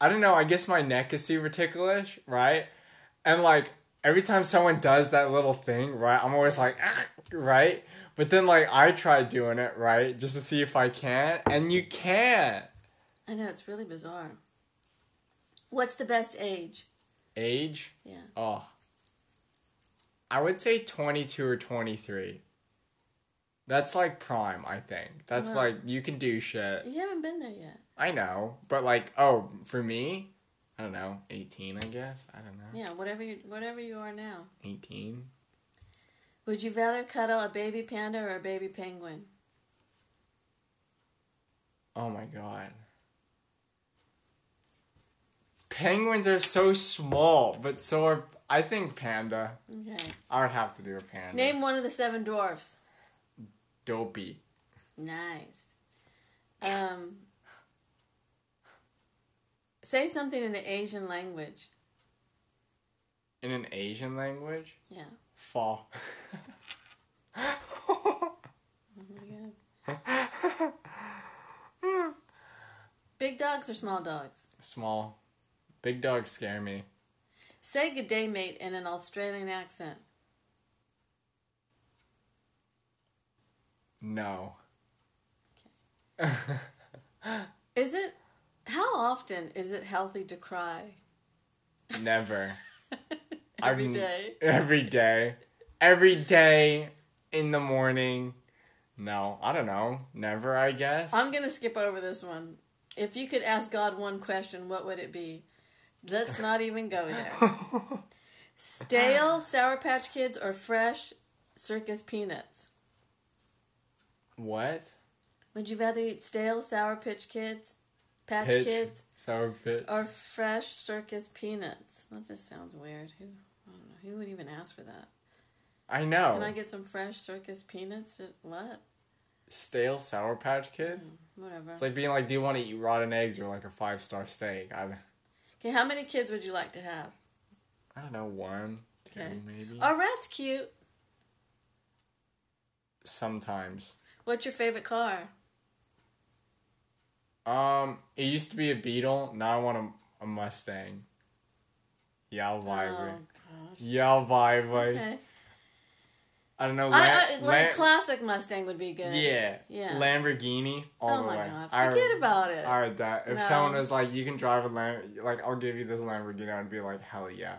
Speaker 1: I don't know, I guess my neck is super ticklish, right? And like, every time someone does that little thing, right, I'm always like, right? But then like, I tried doing it, right, just to see if I can, and you can't.
Speaker 2: I know it's really bizarre. What's the best age?
Speaker 1: Age?
Speaker 2: Yeah.
Speaker 1: Oh. I would say 22 or 23. That's like prime, I think. That's
Speaker 2: Wow.
Speaker 1: like, you can do shit.
Speaker 2: You haven't been there yet.
Speaker 1: I know, but like, oh, for me, I don't know, 18, I guess. I don't know.
Speaker 2: Yeah, whatever you whatever you are now.
Speaker 1: 18.
Speaker 2: Would you rather cuddle a baby panda or a baby penguin?
Speaker 1: Oh my god. Penguins are so small, but so are I think panda.
Speaker 2: Okay.
Speaker 1: I would have to do a panda.
Speaker 2: Name one of the seven dwarfs.
Speaker 1: Dopey.
Speaker 2: Nice. Um, Say something in an Asian language.
Speaker 1: In an Asian language,
Speaker 2: Yeah.
Speaker 1: fall.
Speaker 2: Oh my god. Big dogs or small dogs?
Speaker 1: Small. Big dogs scare me.
Speaker 2: Say good day, mate, in an Australian accent.
Speaker 1: No. Okay.
Speaker 2: Is it? How often is it healthy to cry?
Speaker 1: Never.
Speaker 2: Every
Speaker 1: I'm-
Speaker 2: day.
Speaker 1: Every day. Every day in the morning. No, I don't know. Never, I guess.
Speaker 2: I'm gonna skip over this one. If you could ask God one question, what would it be? Let's not even go there. Stale Sour Patch Kids or fresh circus peanuts?
Speaker 1: what?
Speaker 2: Would you rather eat stale Sour Pitch Kids, Patch
Speaker 1: Pitch?
Speaker 2: Kids,
Speaker 1: Sour pitch.
Speaker 2: or fresh circus peanuts? That just sounds weird. Who, I don't know. Who would even ask for that?
Speaker 1: I know.
Speaker 2: Can I get some fresh circus peanuts? To, what?
Speaker 1: Stale Sour Patch Kids?
Speaker 2: Hmm, whatever.
Speaker 1: It's like being like, do you want to eat rotten eggs or like a five star steak? I,
Speaker 2: Okay, how many kids would you like to have?
Speaker 1: I don't know, one, two,
Speaker 2: Okay.
Speaker 1: maybe.
Speaker 2: Are rats cute?
Speaker 1: Sometimes.
Speaker 2: What's your favorite car?
Speaker 1: Um, it used to be a Beetle. Now I want a, a Mustang. Yeah,
Speaker 2: Oh,
Speaker 1: vibe.
Speaker 2: gosh.
Speaker 1: Yeah, vibe.
Speaker 2: Okay.
Speaker 1: I don't know.
Speaker 2: I,
Speaker 1: Lam-
Speaker 2: I, like
Speaker 1: Lam-
Speaker 2: classic Mustang would be good.
Speaker 1: yeah,
Speaker 2: Yeah.
Speaker 1: Lamborghini all
Speaker 2: Oh
Speaker 1: the
Speaker 2: my
Speaker 1: way.
Speaker 2: god.
Speaker 1: I-
Speaker 2: Forget about it.
Speaker 1: I would die. If
Speaker 2: No.
Speaker 1: someone was like, "You can drive a Lam," like I'll give you this Lamborghini, I'd be like, "Hell yeah!"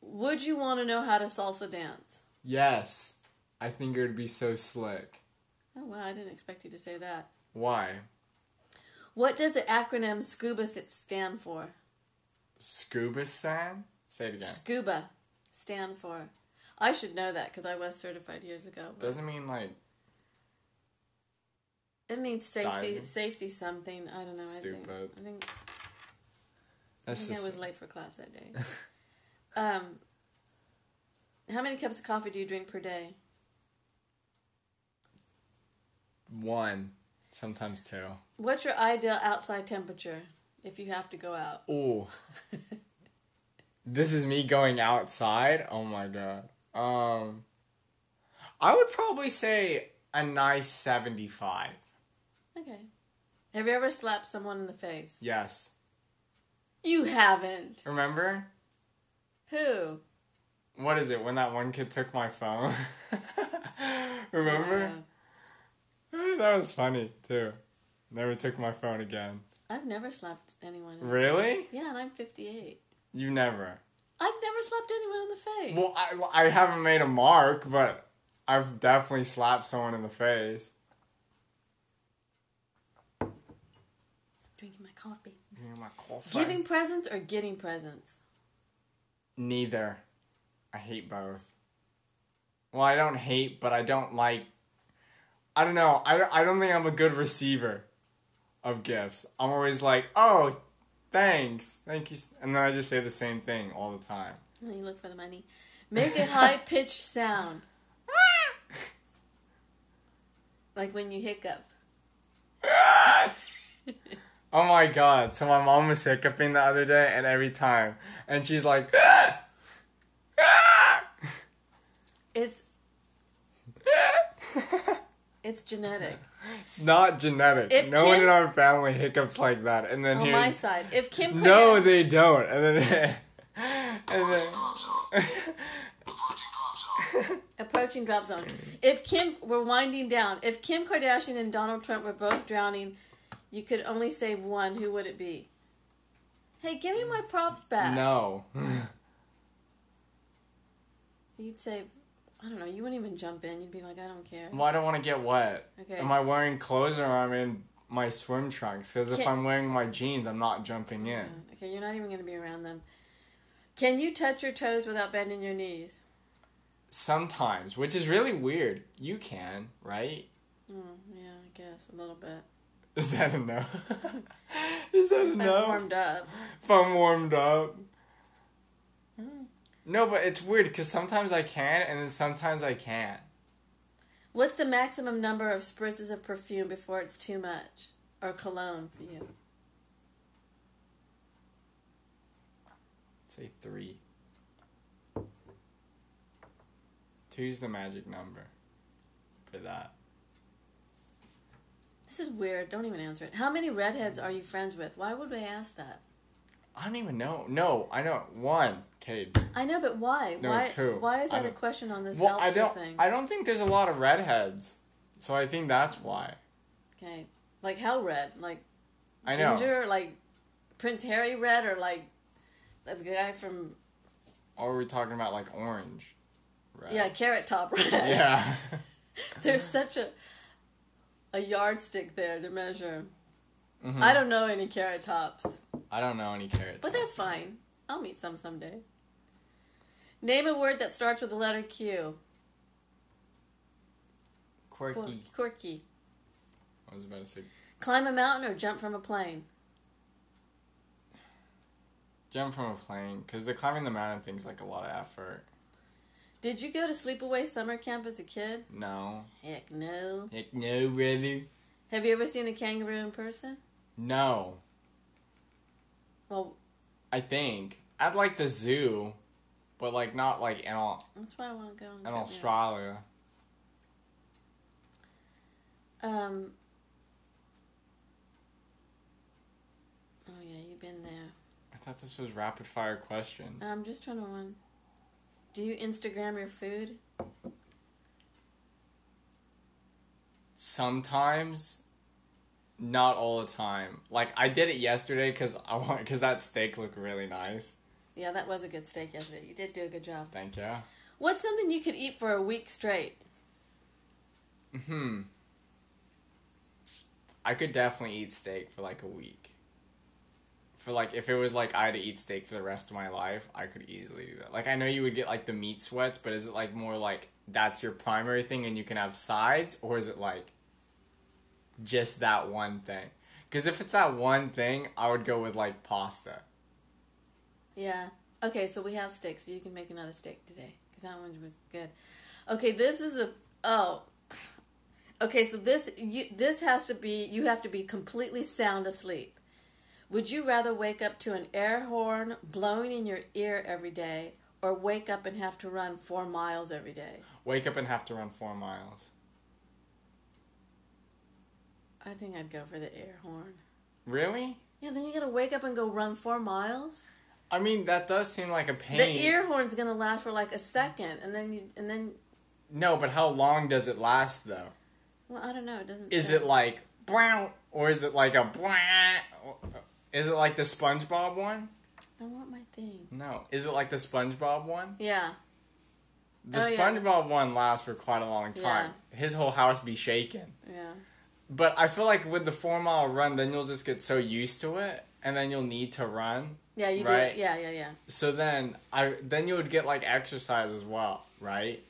Speaker 2: Would you want to know how to salsa dance?
Speaker 1: Yes, I think it would be so slick.
Speaker 2: Oh wow, I didn't expect you to say that.
Speaker 1: Why?
Speaker 2: What does the acronym SCUBA stand for?
Speaker 1: Scuba San? Say it again.
Speaker 2: SCUBA stand for. I should know that because I was certified years ago.
Speaker 1: Doesn't mean like
Speaker 2: it means safety,
Speaker 1: Diving.
Speaker 2: safety something. I don't know. I think, I think, I,
Speaker 1: that's
Speaker 2: think I was late for class that day. um, how many cups of coffee do you drink per day?
Speaker 1: one, sometimes two.
Speaker 2: What's your ideal outside temperature if you have to go out?
Speaker 1: Ooh. this is me going outside. Oh my god. Um I would probably say a nice 75.
Speaker 2: Okay. Have you ever slapped someone in the face?
Speaker 1: Yes.
Speaker 2: You haven't.
Speaker 1: Remember?
Speaker 2: Who?
Speaker 1: What is it when that one kid took my phone? Remember? Eh, That was funny too. Never took my phone again.
Speaker 2: I've never slapped anyone.
Speaker 1: Really?
Speaker 2: Yeah, and I'm 58.
Speaker 1: You never.
Speaker 2: I've never slapped anyone in the face.
Speaker 1: Well, I, I haven't made a mark, but I've definitely slapped someone in the face.
Speaker 2: Drinking my coffee.
Speaker 1: Me my coffee.
Speaker 2: Giving presents or getting presents?
Speaker 1: Neither. I hate both. Well, I don't hate, but I don't like. I don't know. I, I don't think I'm a good receiver of gifts. I'm always like, oh, thanks. Thank you. And then I just say the same thing all the time.
Speaker 2: And then you look for the money. Make a high pitched sound. like when you hiccup.
Speaker 1: Oh my god. So my mom was hiccuping the other day, and every time. And she's like,
Speaker 2: It's it's genetic.
Speaker 1: It's not genetic.
Speaker 2: If
Speaker 1: no one in our family hiccups like that. And then
Speaker 2: On my side. If Kim
Speaker 1: No, they don't. And then. and then.
Speaker 2: approaching drop zone. If Kim we're winding down. If Kim Kardashian and Donald Trump were both drowning, you could only save one. Who would it be? Hey, give me my props back.
Speaker 1: No.
Speaker 2: You'd save. I don't know. You wouldn't even jump in. You'd be like, I don't care.
Speaker 1: Well, I don't want to get wet.
Speaker 2: Okay.
Speaker 1: Am I wearing clothes or am I in my swim trunks? Because if I'm wearing my jeans, I'm not jumping in.
Speaker 2: Okay, you're not even going to be around them. Can you touch your toes without bending your knees?
Speaker 1: Sometimes, which is really weird. You can, right?
Speaker 2: Oh, yeah, I guess a little bit.
Speaker 1: Is that a no? is that a
Speaker 2: I'm
Speaker 1: no?
Speaker 2: warmed up.
Speaker 1: If I'm warmed up. No, but it's weird because sometimes I can and then sometimes I can't.
Speaker 2: What's the maximum number of spritzes of perfume before it's too much or cologne for you?
Speaker 1: Say three. Two's the magic number for that.
Speaker 2: This is weird. Don't even answer it. How many redheads are you friends with? Why would they ask that?
Speaker 1: I don't even know. No, I know. One. Cade.
Speaker 2: I know, but why?
Speaker 1: No,
Speaker 2: why?
Speaker 1: two.
Speaker 2: Why is that a question on this
Speaker 1: Well, I don't.
Speaker 2: thing?
Speaker 1: I don't think there's a lot of redheads, so I think that's why.
Speaker 2: okay, like how red? Like
Speaker 1: I know.
Speaker 2: ginger? Like Prince Harry red, or like the guy from
Speaker 1: Or are we talking about like orange? Red.
Speaker 2: yeah, Carrot Top red?
Speaker 1: Yeah.
Speaker 2: There's such a a yardstick there to measure.
Speaker 1: Mhm.
Speaker 2: I don't know any Carrot Tops,
Speaker 1: I don't know any carrots.
Speaker 2: but that's fine. I'll meet some someday. Name a word that starts with the letter Q. Quir-
Speaker 1: quirky.
Speaker 2: Quirky.
Speaker 1: I was about to say
Speaker 2: Climb a mountain or jump from a plane.
Speaker 1: jump from a plane because the climbing the mountain thing's like a lot of effort.
Speaker 2: Did you go to sleepaway summer camp as a kid?
Speaker 1: No.
Speaker 2: Heck no.
Speaker 1: Heck no, really.
Speaker 2: Have you ever seen a kangaroo in person?
Speaker 1: No.
Speaker 2: Well,
Speaker 1: I think I'd like the zoo, but like not like in, Au-
Speaker 2: that's why I want to go.
Speaker 1: in. Australia.
Speaker 2: Um. Oh yeah, you've been there.
Speaker 1: I thought this was rapid fire questions.
Speaker 2: I'm just trying to run. Do you Instagram your food?
Speaker 1: Sometimes, not all the time. Like I did it yesterday because I want because that steak looked really nice.
Speaker 2: Yeah, that was a good steak yesterday. You did do a good job.
Speaker 1: Thank you.
Speaker 2: What's something you could eat for a week straight?
Speaker 1: Hmm. I could definitely eat steak for like a week. For like, if it was like I had to eat steak for the rest of my life, I could easily do that. Like, I know you would get like the meat sweats, but is it like more like that's your primary thing and you can have sides, or is it like just that one thing? Because if it's that one thing, I would go with like pasta.
Speaker 2: Yeah. Okay, so we have steak, so you can make another steak today because that one was good. Okay, this is a oh. Okay, so this you this has to be you have to be completely sound asleep. Would you rather wake up to an air horn blowing in your ear every day, or wake up and have to run four miles every day?
Speaker 1: Wake up and have to run four miles.
Speaker 2: I think I'd go for the air horn.
Speaker 1: Really?
Speaker 2: Yeah, then you gotta wake up and go run four miles.
Speaker 1: I mean, that does seem like a pain.
Speaker 2: The ear horn's gonna last for like a second, and then you and then
Speaker 1: No, but how long does it last though?
Speaker 2: well, I don't know. It doesn't.
Speaker 1: Is
Speaker 2: say.
Speaker 1: it like brown or is it like a brown? Is it like the SpongeBob one?
Speaker 2: I want my thing.
Speaker 1: No. Is it like the SpongeBob one?
Speaker 2: Yeah.
Speaker 1: The
Speaker 2: Oh, yeah.
Speaker 1: SpongeBob one lasts for quite a long time. His whole house be shaken.
Speaker 2: Yeah.
Speaker 1: But I feel like with the four mile run, then you'll just get so used to it, and then you'll need to run.
Speaker 2: Yeah, you
Speaker 1: Right.
Speaker 2: do. Yeah, yeah, yeah,
Speaker 1: So then I then you would get like exercise as well, right?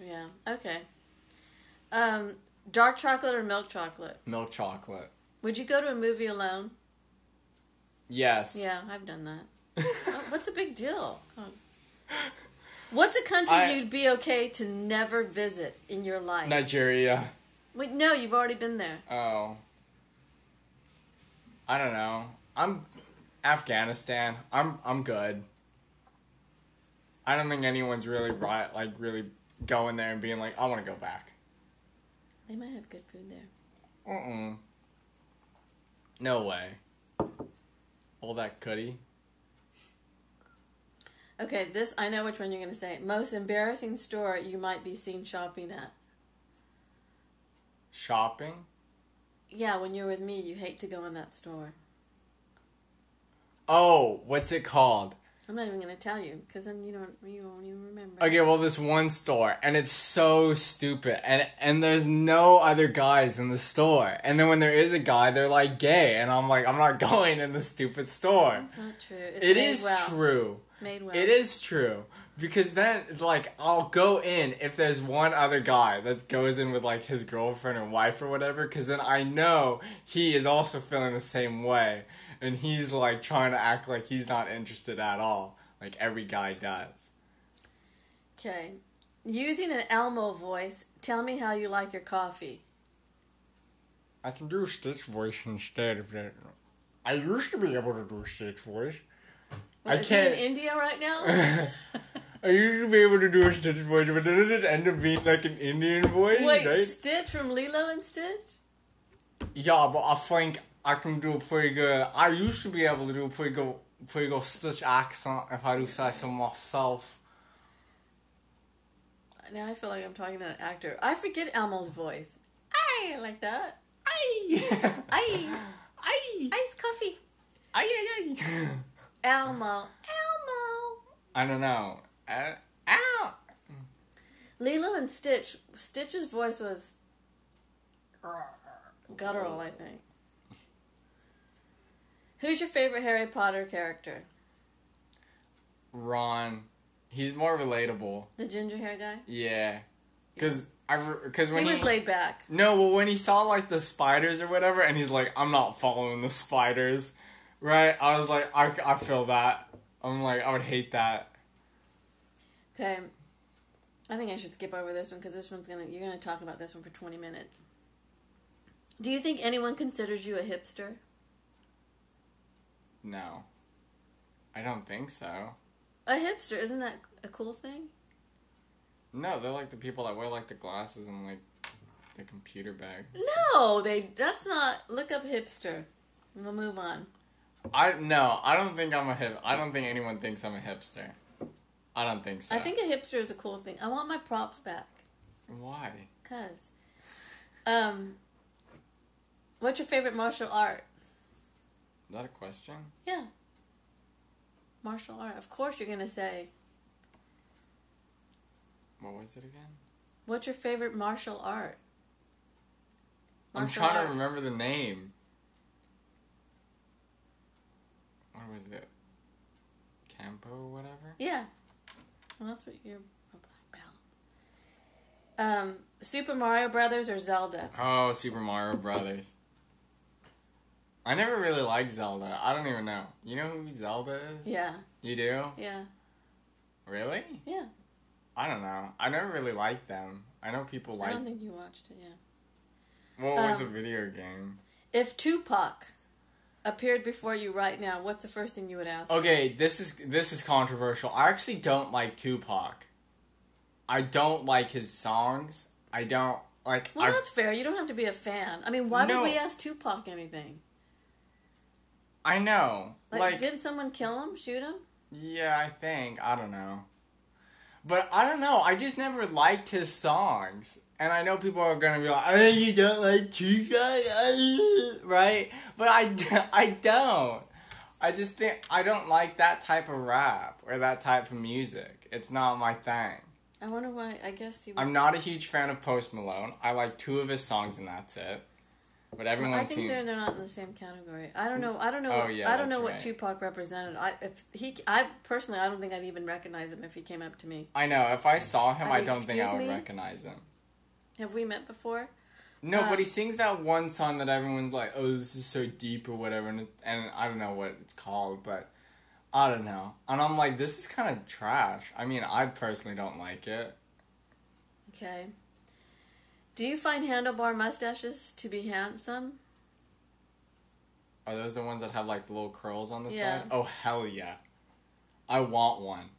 Speaker 2: yeah. Okay. Um, dark chocolate or milk chocolate?
Speaker 1: Milk chocolate.
Speaker 2: Would you go to a movie alone?
Speaker 1: Yes.
Speaker 2: Yeah, I've done that. Oh, What's the big deal? What's a country
Speaker 1: I-
Speaker 2: you'd be okay to never visit in your life?
Speaker 1: Nigeria.
Speaker 2: Wait, no, you've already been there.
Speaker 1: Oh. I don't know. I'm Afghanistan. I'm I'm good. I don't think anyone's really right like really going there and being like, I want to go back.
Speaker 2: They might have good food there.
Speaker 1: Mm-mm. No way. All that goody.
Speaker 2: Okay, this I know which one you're going to say. Most embarrassing store you might be seen shopping at.
Speaker 1: Shopping?
Speaker 2: Yeah, when you're with me, you hate to go in that store.
Speaker 1: Oh, what's it called?
Speaker 2: I'm not even to tell you because then you don't you won't even remember.
Speaker 1: Okay, well, this one store, and it's so stupid, and and there's no other guys in the store, and then when there is a guy, they're like gay, and I'm like, I'm not going in the stupid store.
Speaker 2: It's not true. It's
Speaker 1: It
Speaker 2: made
Speaker 1: is
Speaker 2: well.
Speaker 1: true.
Speaker 2: Madewell.
Speaker 1: It is true because then it's like I'll go in if there's one other guy that goes in with like his girlfriend or wife or whatever, because then I know he is also feeling the same way, and he's like trying to act like he's not interested at all, like every guy does.
Speaker 2: Okay. Using an Elmo voice, tell me how you like your coffee.
Speaker 1: I can do Stitch voice instead of that. I used to be able to do Stitch voice.
Speaker 2: What,
Speaker 1: I
Speaker 2: is he in. India right now?
Speaker 1: I used to be able to do a Stitch voice, but then it end up being like an Indian voice,
Speaker 2: Wait,
Speaker 1: right?
Speaker 2: Stitch from Lilo and Stitch?
Speaker 1: Yeah, but I think I can do a pretty good. I used to be able to do a pretty good, pretty good Stitch accent if I do say so myself.
Speaker 2: Now I feel like I'm talking to an actor. I forget Elmo's voice. I like that.
Speaker 1: I,
Speaker 2: Aye,
Speaker 1: aye,
Speaker 2: iced coffee.
Speaker 1: aye, aye, aye.
Speaker 2: Elmo, Elmo.
Speaker 1: I don't know. Uh, ow.
Speaker 2: Lilo and Stitch. Stitch's voice was guttural, I think. Who's your favorite Harry Potter character?
Speaker 1: Ron, he's more relatable.
Speaker 2: The ginger hair guy.
Speaker 1: Yeah, because I because when
Speaker 2: he
Speaker 1: he,
Speaker 2: was laid back.
Speaker 1: No, well, when he saw like the spiders or whatever, and he's like, "I'm not following the spiders," right? I was like, I, I feel that. I'm like, I would hate that.
Speaker 2: Okay. I think I should skip over this one because this one's gonna. You're gonna talk about this one for 20 minutes. Do you think anyone considers you a hipster?
Speaker 1: No, I don't think so.
Speaker 2: A hipster isn't that a cool thing?
Speaker 1: No, they're like the people that wear like the glasses and like the computer bag.
Speaker 2: No, they. That's not. Look up hipster. We'll move on.
Speaker 1: I no, I don't think I'm a hip. I don't think anyone thinks I'm a hipster. I don't think so.
Speaker 2: I think a hipster is a cool thing. I want my props back.
Speaker 1: Why?
Speaker 2: Cause, um, what's your favorite martial art?
Speaker 1: Is that a question?
Speaker 2: Yeah. Martial art. Of course, you're gonna say.
Speaker 1: What was it again?
Speaker 2: What's your favorite martial art?
Speaker 1: I'm
Speaker 2: Martial
Speaker 1: trying to remember the name. What was it? Campo or whatever?
Speaker 2: Yeah. Well, that's what you're a black belt. Um, Super Mario Brothers or Zelda?
Speaker 1: Oh, Super Mario Brothers. I never really liked Zelda. I don't even know. You know who Zelda is?
Speaker 2: Yeah.
Speaker 1: You do?
Speaker 2: Yeah.
Speaker 1: Really?
Speaker 2: Yeah.
Speaker 1: I don't know. I never really liked them. I know people like.
Speaker 2: I don't think you watched it. Yeah.
Speaker 1: What was a
Speaker 2: um,
Speaker 1: video game?
Speaker 2: If Tupac appeared before you right now, what's the first thing you would ask?
Speaker 1: Okay, this is this is controversial. I actually don't like Tupac. I don't like his songs. I don't like.
Speaker 2: Well,
Speaker 1: I,
Speaker 2: that's fair. You don't have to be a fan. I mean, why
Speaker 1: No.
Speaker 2: would we ask Tupac anything?
Speaker 1: I know.
Speaker 2: Like,
Speaker 1: Like,
Speaker 2: didn't someone kill him? Shoot him?
Speaker 1: yeah, I think I don't know. But I don't know. I just never liked his songs, and I know people are gonna be like, "Oh, you don't like Tupac, right?" But I, I don't. I just think I don't like that type of rap or that type of music. It's not my thing.
Speaker 2: I wonder why. I guess he.
Speaker 1: I'm not a huge fan of Post Malone. I like two of his songs, and that's it. But everyone
Speaker 2: I think
Speaker 1: seems.
Speaker 2: they're they're not in the same category. I don't know. I don't know.
Speaker 1: Oh,
Speaker 2: what,
Speaker 1: yeah,
Speaker 2: I don't know what. Tupac represented. I if he I personally I don't think I'd even recognize him if he came up to me.
Speaker 1: I know. If I saw him,
Speaker 2: I
Speaker 1: I don't think I would
Speaker 2: me?
Speaker 1: recognize him.
Speaker 2: Have we met before?
Speaker 1: No,
Speaker 2: Um,
Speaker 1: but he sings that one song that everyone's like, "Oh, this is so deep" or whatever, and, it, and I don't know what it's called, but I don't know. And I'm like, this is kind of trash. I mean, I personally don't like it.
Speaker 2: Okay. Do you find handlebar mustaches to be handsome?
Speaker 1: Are those the ones that have like the little curls on the
Speaker 2: Yeah.
Speaker 1: side? Oh hell yeah! I want one.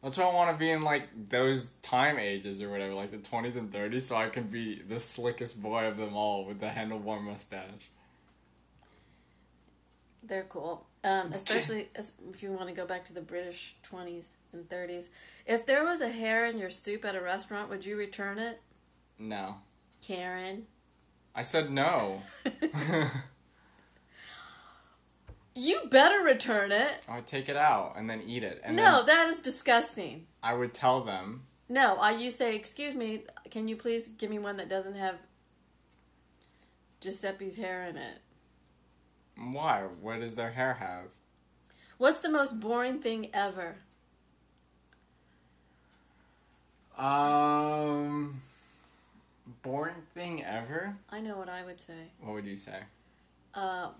Speaker 1: That's why I want to be in like those time ages or whatever, like the twenties and thirties, so I can be the slickest boy of them all with the handlebar mustache.
Speaker 2: They're cool. Um, especially as, if you want to go back to the British 20s and 30s. If there was a hair in your soup at a restaurant, would you return it?
Speaker 1: No,
Speaker 2: Karen.
Speaker 1: I said no.
Speaker 2: You better return it.
Speaker 1: I would take it out and then eat it, and
Speaker 2: no, that is disgusting.
Speaker 1: I would tell them.
Speaker 2: No, I you say, "Excuse me, can you please give me one that doesn't have Giuseppe's hair in it?"
Speaker 1: Why? What does their hair have?
Speaker 2: What's the most boring thing ever?
Speaker 1: Um, boring thing ever.
Speaker 2: I know what I would say.
Speaker 1: What would you say?
Speaker 2: Uh,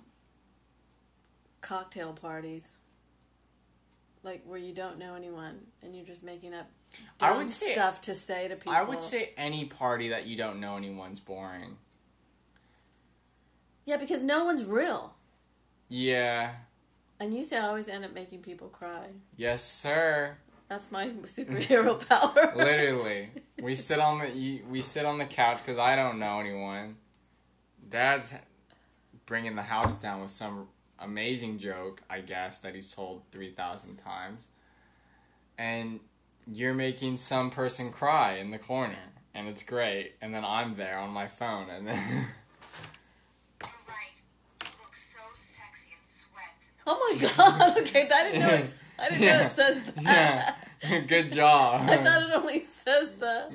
Speaker 2: cocktail parties. Like where you don't know anyone and you're just making up
Speaker 1: I would say-
Speaker 2: stuff to say to people.
Speaker 1: I would say any party that you don't know anyone's boring.
Speaker 2: Yeah, because no one's real.
Speaker 1: Yeah,
Speaker 2: And you say I always end up making people cry.
Speaker 1: Yes, sir.
Speaker 2: That's my superhero power.
Speaker 1: Literally, we sit on the we sit on the couch because I don't know anyone. Dad's bringing the house down with some amazing joke, I guess, that he's told three thousand times, and you're making some person cry in the corner, and it's great. And then I'm there on my phone, and then
Speaker 4: right. So sexy in sweat.
Speaker 2: Oh my god. Okay, I didn't know it. I didn't know it says that.
Speaker 1: yeah, good job.
Speaker 2: I thought it only says the,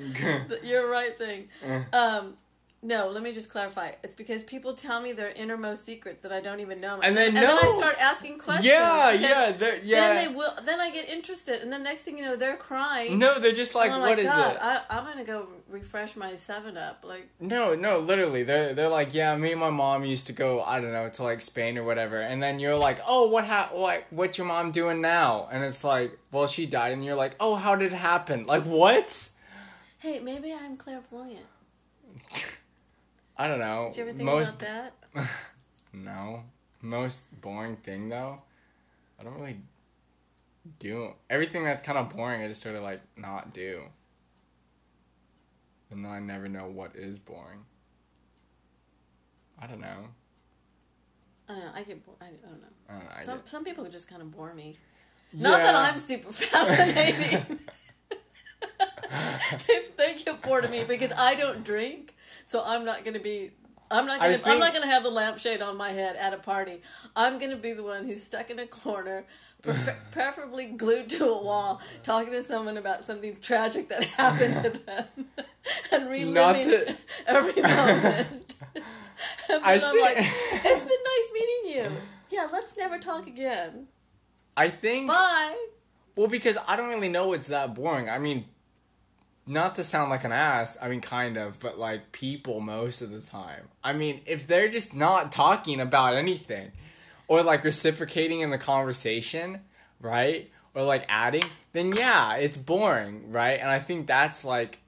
Speaker 2: the you're right thing. Um, no, let me just clarify. It's because people tell me their innermost secrets that I don't even know.
Speaker 1: And they
Speaker 2: and then I start asking questions.
Speaker 1: yeah, yeah, yeah.
Speaker 2: Then they will. Then I get interested, and then next thing you know, they're crying.
Speaker 1: no, they're just like, what is
Speaker 2: God,
Speaker 1: it?
Speaker 2: I, I'm gonna go refresh my Seven Up. Like,
Speaker 1: No, no, literally, they're they're like, yeah, me and my mom used to go, I don't know, to like Spain or whatever, and then you're like, oh, what ha- like, what's your mom doing now? And it's like, well, she died, and you're like, oh, how did it happen? Like, what?
Speaker 2: hey, maybe I'm clairvoyant.
Speaker 1: I don't know.
Speaker 2: Did you ever think
Speaker 1: Most
Speaker 2: about that?
Speaker 1: no, most boring thing though, I don't really do everything that's kind of boring. I just sort of like not do, and then I never know what is boring. I don't know.
Speaker 2: I don't know. I get. Bo- I don't know.
Speaker 1: I don't know. I
Speaker 2: Some
Speaker 1: did-
Speaker 2: some people just kind of bore me. Not that I'm super fascinating. they, they get bored of me because I don't drink, so I'm not going to be. I'm not gonna. I'm not gonna have the lampshade on my head at a party. I'm gonna be the one who's stuck in a corner, prefer- preferably glued to a wall, talking to someone about something tragic that happened to them, and reliving
Speaker 1: to-
Speaker 2: every moment. and
Speaker 1: I
Speaker 2: I'm like, "It's been nice meeting you. Yeah, let's never talk again.
Speaker 1: I think
Speaker 2: Bye."
Speaker 1: well because I don't really know it's that boring. I mean, not to sound like an ass. I mean, kind of, but like people most of the time. I mean, if they're just not talking about anything, or like reciprocating in the conversation, right? Or like adding, then yeah, it's boring, right? And I think that's like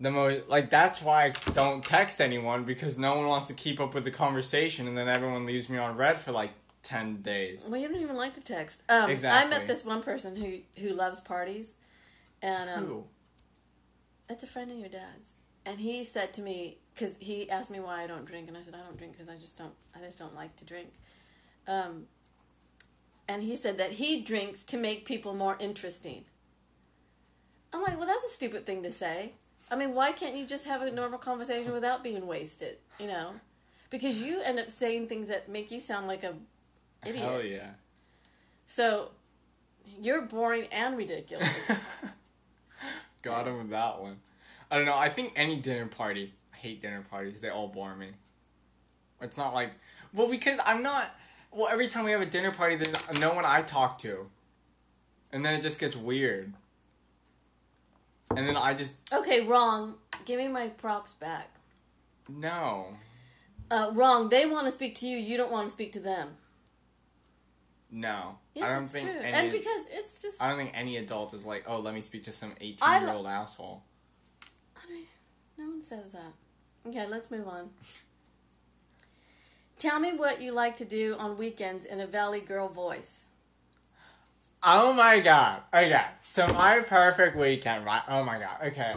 Speaker 1: the most like that's why I don't text anyone because no one wants to keep up with the conversation, and then everyone leaves me on read for like ten days.
Speaker 2: Well, you don't even like to text. Um, I met this one person who who loves parties, and um,
Speaker 1: Who?
Speaker 2: It's a friend of your dad's. And he said to me because he asked me why I don't drink, and I said I don't drink because I just don't I just don't like to drink. Um, and he said that he drinks to make people more interesting. I'm like, well, that's a stupid thing to say. I mean, why can't you just have a normal conversation without being wasted? You know, because you end up saying things that make you sound like a idiot.
Speaker 1: Hell yeah.
Speaker 2: So you're boring and ridiculous.
Speaker 1: Got him with that one. I don't know. I think any dinner party. I hate dinner parties. They all bore me. It's not like well because I'm not. Well, every time we have a dinner party, there's no one I talk to, and then it just gets weird. And then I just
Speaker 2: okay, wrong. Give me my props back.
Speaker 1: no,
Speaker 2: Uh, wrong. They want to speak to you. You don't want to speak to them.
Speaker 1: no.
Speaker 2: Yes,
Speaker 1: I don't think
Speaker 2: true.
Speaker 1: any.
Speaker 2: and because it's just.
Speaker 1: I don't think any adult is like, oh, let me speak to some eighteen-year-old asshole.
Speaker 2: no one says that. Okay, let's move on. Tell me what you like to do on weekends in a Valley Girl voice.
Speaker 1: Oh my god. Okay. So my perfect weekend, right? Oh my god. Okay.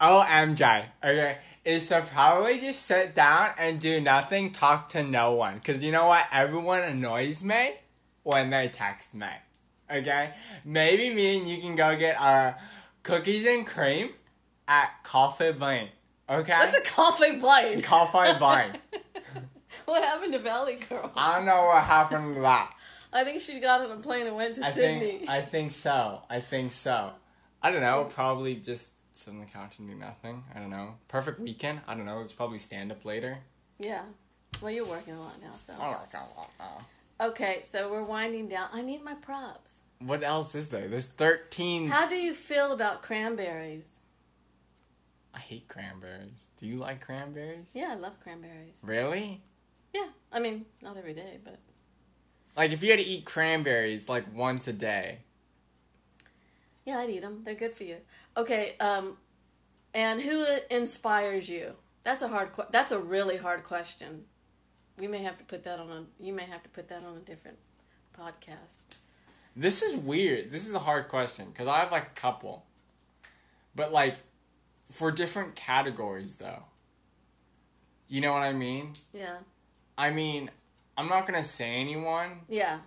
Speaker 1: OMJ. Okay. Is to probably just sit down and do nothing, talk to no one. Cause you know what? Everyone annoys me when they text me. Okay? Maybe me and you can go get our cookies and cream at Coffee Bean. Okay?
Speaker 2: What's a coffee blade?
Speaker 1: Coffee Bean.
Speaker 2: what happened to Valley Girl?
Speaker 1: I don't know what happened to that.
Speaker 2: I think she got on a plane and went to
Speaker 1: I
Speaker 2: Sydney.
Speaker 1: think I think so. I think so. I don't know. Probably just sit on the couch and do nothing. I don't know. Perfect weekend. I don't know. It's probably stand up later.
Speaker 2: yeah. Well, you're working a lot now, so.
Speaker 1: I work a lot know.
Speaker 2: Okay, so we're winding down. I need my props.
Speaker 1: What else is there? There's thirteen.
Speaker 2: How do you feel about cranberries?
Speaker 1: I hate cranberries. Do you like cranberries?
Speaker 2: Yeah, I love cranberries.
Speaker 1: Really?
Speaker 2: Yeah, I mean, not every day, but
Speaker 1: Like if you had to eat cranberries like once a day.
Speaker 2: yeah, I'd eat them. They're good for you. Okay, um, and who inspires you? That's a hard. Que- that's a really hard question. We may have to put that on a. You may have to put that on a different podcast?
Speaker 1: This is weird. This is a hard question because I have like a couple, but like for different categories though. You know what I mean?
Speaker 2: Yeah.
Speaker 1: I mean, I'm not gonna say anyone,
Speaker 2: Yeah.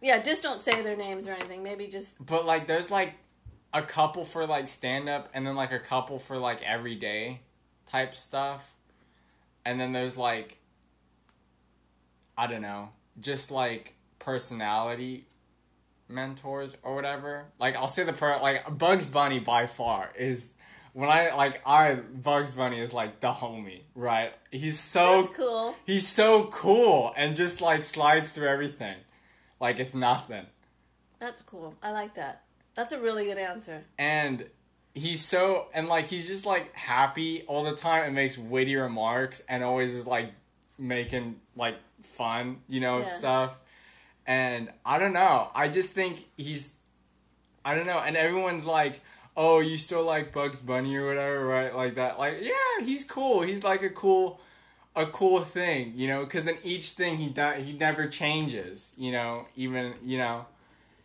Speaker 2: Yeah, just don't say their names or anything. Maybe just
Speaker 1: but like there's like a couple for like stand up and then like a couple for like everyday type stuff. And then there's like I don't know, just like personality mentors or whatever. Like I'll say the per like Bugs Bunny by far is when I like I Bugs Bunny is like the homie, right? He's so
Speaker 2: that's cool.
Speaker 1: he's so cool and just like slides through everything. Like it's nothing.
Speaker 2: That's cool. I like that. That's a really good answer.
Speaker 1: and he's so and like he's just like happy all the time and makes witty remarks and always is like making like fun you know
Speaker 2: Yeah.
Speaker 1: stuff and i don't know i just think he's i don't know and everyone's like oh you still like bugs bunny or whatever right like that like yeah he's cool he's like a cool a cool thing you know because in each thing he do- he never changes you know even you know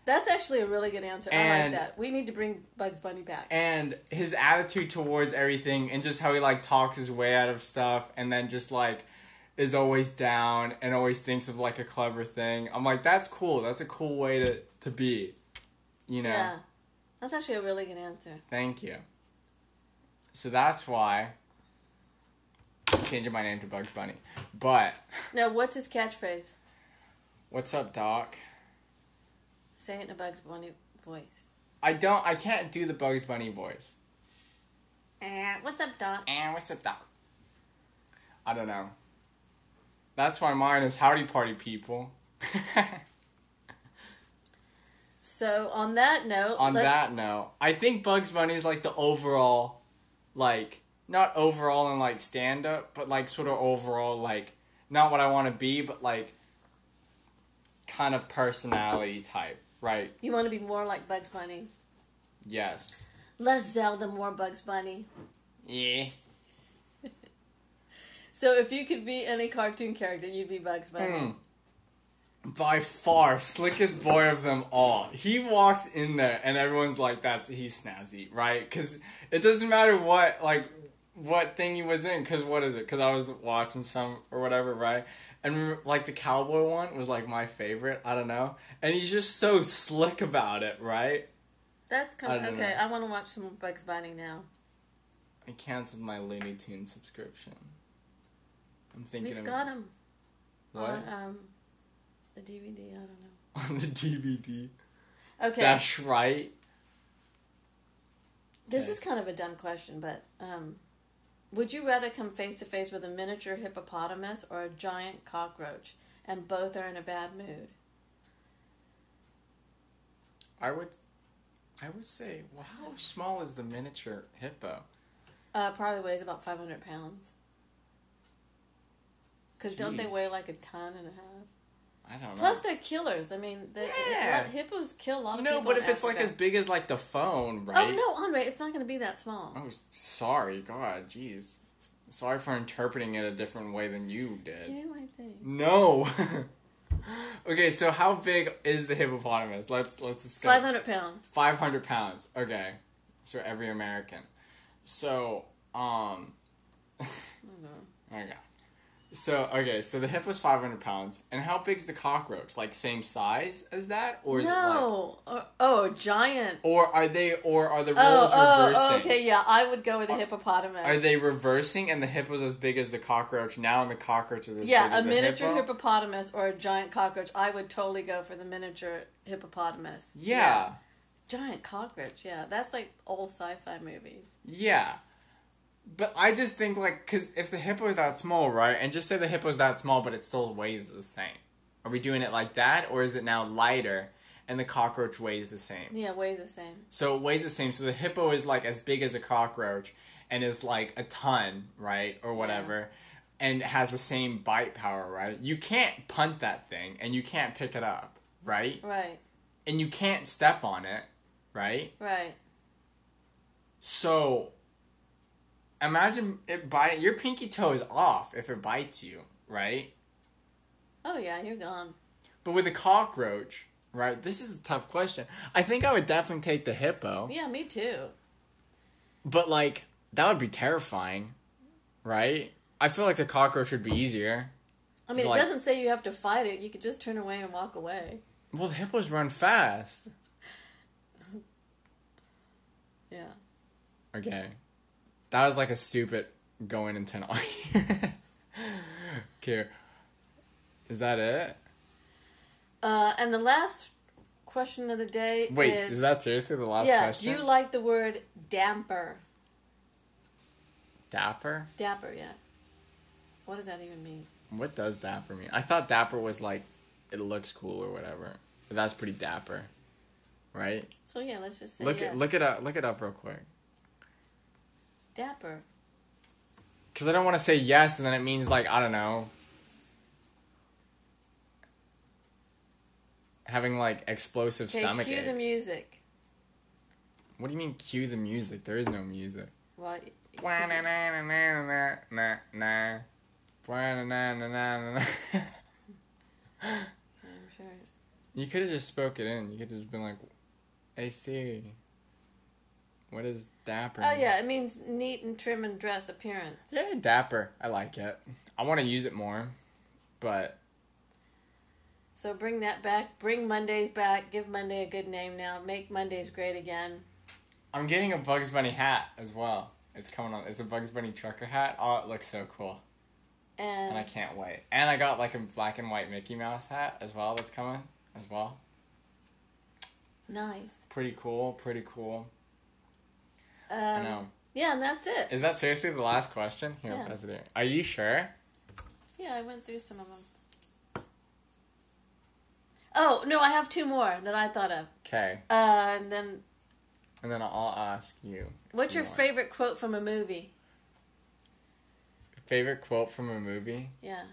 Speaker 2: That's actually a really good answer. I like that. We need to bring Bugs Bunny back.
Speaker 1: and his attitude towards everything and just how he like talks his way out of stuff and then just like is always down and always thinks of like a clever thing i'm like that's cool that's a cool way to to be you know
Speaker 2: Yeah. That's actually a really good answer.
Speaker 1: thank you so that's why I'm changing my name to bugs bunny but
Speaker 2: Now, what's his catchphrase?
Speaker 1: what's up doc
Speaker 2: Say it in a Bugs Bunny voice.
Speaker 1: i don't i can't do the bugs bunny voice
Speaker 2: Eh, what's up, Doc?
Speaker 1: And what's up, Doc? I don't know. That's why mine is howdy party people.
Speaker 2: So, on that note,
Speaker 1: On
Speaker 2: let's,
Speaker 1: that note, I think Bugs Bunny is like the overall, like, not overall in like stand up, but like sort of overall, like, not what I want to be, but like, kind of personality type, right?
Speaker 2: you want to be more like Bugs Bunny.
Speaker 1: Yes.
Speaker 2: Less Zelda, more Bugs Bunny.
Speaker 1: Yeah.
Speaker 2: So, if you could be any cartoon character, you'd be Bugs Bunny.
Speaker 1: Hmm. By far, slickest boy of them all. He walks in there and everyone's like, "That's he's snazzy, right?" Because it doesn't matter what like what thing he was in. Because what is it? Because I was watching some or whatever, right? And like the cowboy one was like my favorite. I don't know, and he's just so slick about it, right?
Speaker 2: That's kind
Speaker 1: I
Speaker 2: of okay.
Speaker 1: know.
Speaker 2: I want to watch some Bugs Bunny now.
Speaker 1: I canceled my Looney Tunes subscription. I'm thinking
Speaker 2: We've
Speaker 1: of
Speaker 2: got him
Speaker 1: what
Speaker 2: on um, the DVD. I don't know.
Speaker 1: on the DVD.
Speaker 2: Okay,
Speaker 1: That's right.
Speaker 2: this
Speaker 1: okay.
Speaker 2: is kind of a dumb question, but um, would you rather come face to face with a miniature hippopotamus or a giant cockroach, and both are in a bad mood?
Speaker 1: I would, I would say, well, how small is the miniature hippo?
Speaker 2: Uh, probably weighs about five hundred pounds. Because don't they weigh like a ton and a half?
Speaker 1: I don't know.
Speaker 2: Plus, they're killers. I mean, the,
Speaker 1: Yeah.
Speaker 2: hippos kill a lot of
Speaker 1: no,
Speaker 2: people.
Speaker 1: but
Speaker 2: in
Speaker 1: if it's like as big as like the phone, right?
Speaker 2: Oh no, Andre, it's not going to be that small.
Speaker 1: Oh, sorry, God, jeez. Sorry for interpreting it a different way than you
Speaker 2: Give
Speaker 1: did.
Speaker 2: me my thing.
Speaker 1: No. okay, so how big is the hippopotamus? Let's let's discuss.
Speaker 2: Five hundred pounds.
Speaker 1: 500 pounds. Okay. So every American. So, um. okay. So, okay, so the hip was 500 pounds. And how big's the cockroach? Like, same size as that? Or is it like.
Speaker 2: no. Oh, oh, giant.
Speaker 1: Or are they, or are the oh, roles
Speaker 2: Oh, oh,
Speaker 1: reversing?
Speaker 2: oh, okay, yeah. I would go with the hippopotamus.
Speaker 1: Are they reversing and the hippo's as big as the cockroach now and the cockroach is as big
Speaker 2: yeah,
Speaker 1: as
Speaker 2: a miniature
Speaker 1: hippo?
Speaker 2: hippopotamus or a giant cockroach. I would totally go for the miniature hippopotamus.
Speaker 1: Yeah.
Speaker 2: Giant cockroach, yeah. That's like old sci fi movies.
Speaker 1: Yeah. But I just think, like, because if the hippo is that small, right? And just say the hippo's that small, but it still weighs the same. Are we doing it like that? Or is it now lighter and the cockroach weighs the same?
Speaker 2: Yeah, weighs the same.
Speaker 1: So it weighs the same. So the hippo is, like, as big as a cockroach and is, like, a ton, right? Or whatever. And has the same bite power, right? You can't punt that thing and you can't pick it up, right?
Speaker 2: Right,
Speaker 1: And you can't step on it, right?
Speaker 2: right.
Speaker 1: So, imagine it biting. Your pinky toe is off if it bites you, right?
Speaker 2: Oh, yeah, you're gone.
Speaker 1: But with a cockroach, right? This is a tough question. I think I would definitely take the hippo.
Speaker 2: Yeah, me too.
Speaker 1: But like that would be terrifying, right? I feel like the cockroach would be easier.
Speaker 2: I mean,
Speaker 1: Like-
Speaker 2: it doesn't say you have to fight it. You could just turn away and walk away.
Speaker 1: Well, the hippos run fast.
Speaker 2: Yeah.
Speaker 1: Okay. That was like a stupid going into an argument. okay. Is that it?
Speaker 2: Uh, and the last question of the day
Speaker 1: Wait,
Speaker 2: is,
Speaker 1: is that seriously the last
Speaker 2: yeah.
Speaker 1: question?
Speaker 2: Do you like the word damper?
Speaker 1: Dapper?
Speaker 2: Dapper, yeah. What does that even mean?
Speaker 1: What does dapper mean? I thought dapper was like it looks cool or whatever. But that's pretty dapper. Right?
Speaker 2: So yeah, let's just say
Speaker 1: Look
Speaker 2: yes.
Speaker 1: it look it up look it up real quick.
Speaker 2: Dapper.
Speaker 1: Cuz I don't want to say yes and then it means like I don't know. Having like explosive
Speaker 2: Okay,
Speaker 1: stomach
Speaker 2: cue
Speaker 1: ache.
Speaker 2: the music.
Speaker 1: What do you mean cue the music? There is no music.
Speaker 2: I'm sure.
Speaker 1: You could have just spoke it in. You could have just been like, "Hey Siri, what is dapper?"
Speaker 2: Oh
Speaker 1: mean?"
Speaker 2: yeah, it means neat and trim and dress appearance.
Speaker 1: Yeah, dapper. I like it. I want to use it more, but
Speaker 2: So bring that back. Bring Mondays back. Give Monday a good name now. Make Mondays great again.
Speaker 1: I'm getting a Bugs Bunny hat as well. It's coming on. It's a Bugs Bunny trucker hat. Oh, it looks so cool,
Speaker 2: And,
Speaker 1: and I can't wait. And I got like a black and white Mickey Mouse hat as well. That's coming as well.
Speaker 2: nice.
Speaker 1: Pretty cool. Pretty cool.
Speaker 2: Um,
Speaker 1: I know.
Speaker 2: Yeah, and that's it.
Speaker 1: Is that seriously the last question? Here,
Speaker 2: Yeah.
Speaker 1: Are you sure?
Speaker 2: Yeah, I went through some of them. Oh no, I have two more that I thought of.
Speaker 1: Okay,
Speaker 2: Uh, and then,
Speaker 1: and then I'll ask you.
Speaker 2: what's your
Speaker 1: More.
Speaker 2: favorite quote from a movie?
Speaker 1: Favorite quote from a movie?
Speaker 2: Yeah.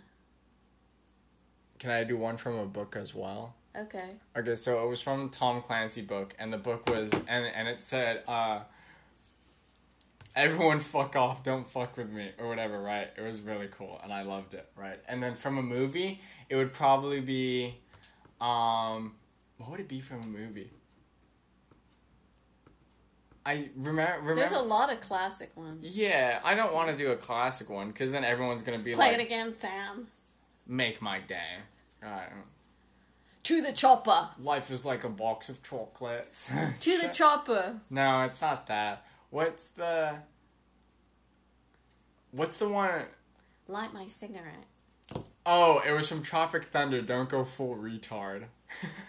Speaker 1: Can I do one from a book as well?
Speaker 2: Okay.
Speaker 1: Okay, so it was from Tom Clancy book, and the book was and and it said, uh, "Everyone fuck off, don't fuck with me" or whatever. Right? It was really cool, and I loved it. Right? And then from a movie, it would probably be, um, what would it be from a movie? I remember. remember
Speaker 2: There's a lot of classic ones.
Speaker 1: yeah, I don't want to do a classic one because then everyone's gonna be
Speaker 2: Play
Speaker 1: like, "Play
Speaker 2: it again, Sam.
Speaker 1: "Make my day." Right.
Speaker 2: To the chopper.
Speaker 1: Life is like a box of chocolates.
Speaker 2: To the chopper.
Speaker 1: No, it's not that. What's the What's the one
Speaker 2: Light my cigarette.
Speaker 1: Oh, it was from Tropic Thunder, don't go full retard.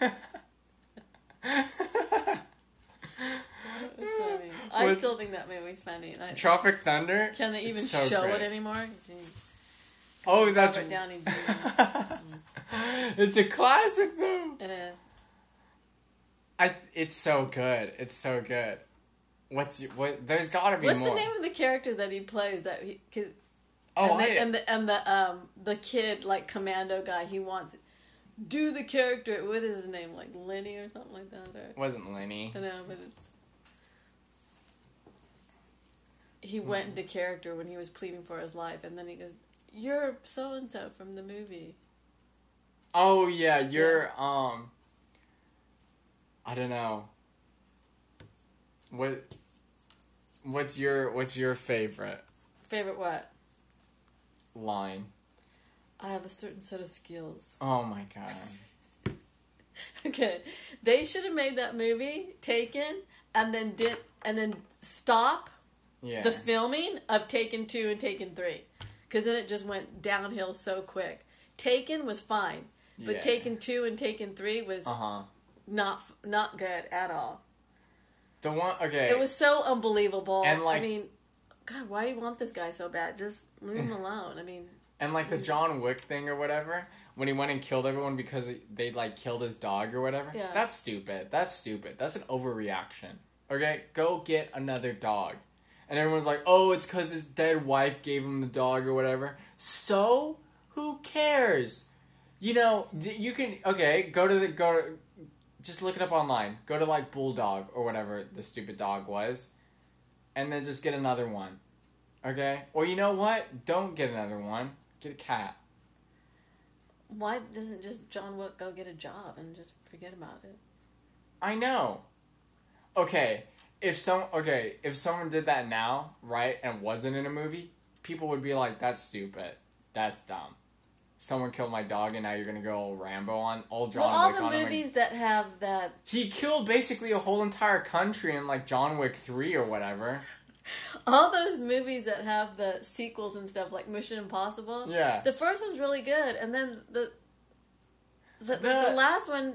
Speaker 2: I still think that movie's funny. I-
Speaker 1: Tropic Thunder?
Speaker 2: Can they even
Speaker 1: so
Speaker 2: show
Speaker 1: great.
Speaker 2: Oh, it anymore?
Speaker 1: Oh, that's
Speaker 2: Robert Downey.
Speaker 1: It's a classic though.
Speaker 2: It is.
Speaker 1: I it's so good. It's so good. What's y- what there's got to be
Speaker 2: What's
Speaker 1: more.
Speaker 2: the name of the character that he plays? That he, 'cause-
Speaker 1: oh,
Speaker 2: and,
Speaker 1: I,
Speaker 2: the, and the and the um the kid like commando guy. He wants do the character. What is his name? Like Lenny or something like that. Or
Speaker 1: wasn't Lenny.
Speaker 2: I know, but it's. He went into character when he was pleading for his life, and then he goes, "You're so and so from the movie."
Speaker 1: Oh yeah, you're um I don't know. What what's your what's your favorite
Speaker 2: Favorite what?
Speaker 1: line?
Speaker 2: I have a certain set of skills.
Speaker 1: Oh my god.
Speaker 2: Okay, they should have made that movie Taken, and then did and then stop
Speaker 1: Yeah.
Speaker 2: the filming of Taken two and Taken three, because then it just went downhill so quick. Taken was fine, but
Speaker 1: Yeah.
Speaker 2: Taken two and Taken three was
Speaker 1: uh-huh.
Speaker 2: not not good at all.
Speaker 1: The one okay.
Speaker 2: It was so unbelievable.
Speaker 1: And, like-
Speaker 2: I mean, God, why do you want this guy so bad? Just leave him alone. I mean,
Speaker 1: and like the John Wick thing or whatever, when he went and killed everyone because they like killed his dog or whatever.
Speaker 2: Yeah.
Speaker 1: That's stupid. That's stupid. That's an overreaction. Okay, go get another dog. And everyone's like, "Oh, it's cuz his dead wife gave him the dog or whatever." So, who cares? You know, th- you can okay, go to the go to just look it up online. Go to like Bulldog or whatever the stupid dog was and then just get another one. Okay? Or you know what? Don't get another one. Get a cat.
Speaker 2: Why doesn't just John Wick go get a job and just forget about it?
Speaker 1: I know. Okay, if some okay, if someone did that now, right, and wasn't in a movie, people would be like, "That's stupid. That's dumb." Someone killed my dog, and now you're gonna go all Rambo on all John
Speaker 2: well, all
Speaker 1: Wick
Speaker 2: the
Speaker 1: on him. and-
Speaker 2: movies that have that,
Speaker 1: He killed basically a whole entire country in like John Wick three or whatever.
Speaker 2: all those movies that have the sequels and stuff like Mission Impossible.
Speaker 1: Yeah.
Speaker 2: The first one's really good, and then the the, the,
Speaker 1: The-
Speaker 2: last one,